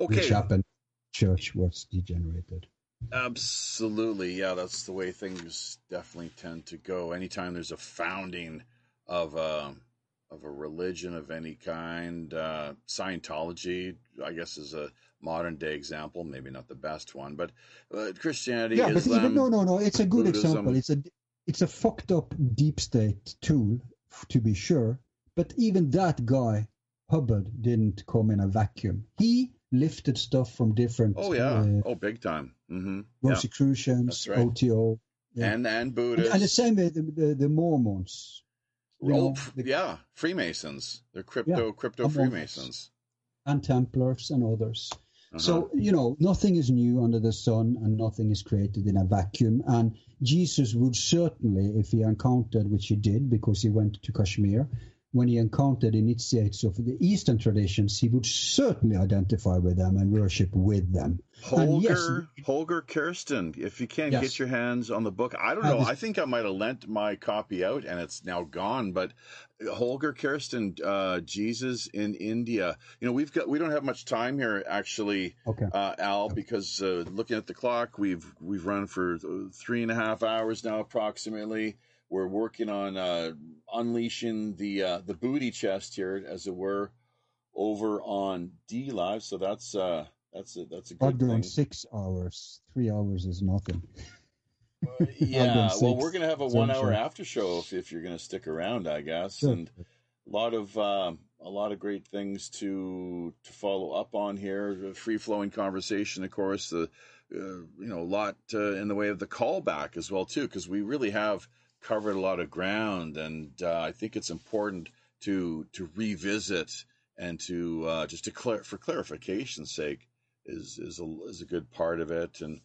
Okay. Which happened. Church was degenerated. Absolutely, yeah. That's the way things definitely tend to go. Anytime there's a founding of a of a religion of any kind, uh, Scientology, I guess, is a modern day example. Maybe not the best one, but uh, Christianity. Yeah, Islam, but even no, no, no. It's a good Buddhism. example. It's a it's a fucked up deep state tool, to be sure. But even that guy Hubbard didn't come in a vacuum. He lifted stuff from different. Oh yeah, uh, oh big time. Mm-hmm. Rosicrucians, That's right. OTO, yeah. And and and, Buddhists. and the same with the, the, the Mormons. oh, know, the- yeah, Freemasons. They're crypto crypto among. Freemasons. and Templars and others. Uh-huh. So, you know, nothing is new under the sun and nothing is created in a vacuum. And Jesus would certainly, if he encountered, which he did because he went to Kashmir, when he encountered initiates of the Eastern traditions, he would certainly identify with them and worship with them. And yes, Holger, Holger Kersten. If you can't Yes. get your hands on the book, I don't know. I think I might have lent my copy out, and it's now gone. But Holger Kersten, uh, Jesus in India. You know, we've got we don't have much time here, actually, Okay. uh, Al, because uh, looking at the clock, we've we've run for three and a half hours now, approximately. We're working on uh, unleashing the uh, the booty chest here, as it were, over on DLive. So that's uh, that's a, that's a good I've done thing. six hours. Three hours is nothing. yeah, well, we're gonna have a So one-hour sure. after show if if you're gonna stick around, I guess, Sure. and a lot of um, a lot of great things to to follow up on here. Free flowing conversation, of course. The uh, you know a lot uh, in the way of the callback as well too, because we really have covered a lot of ground, and uh, I think it's important to to revisit and to uh, just to clar- for clarification's sake is is a is a good part of it, and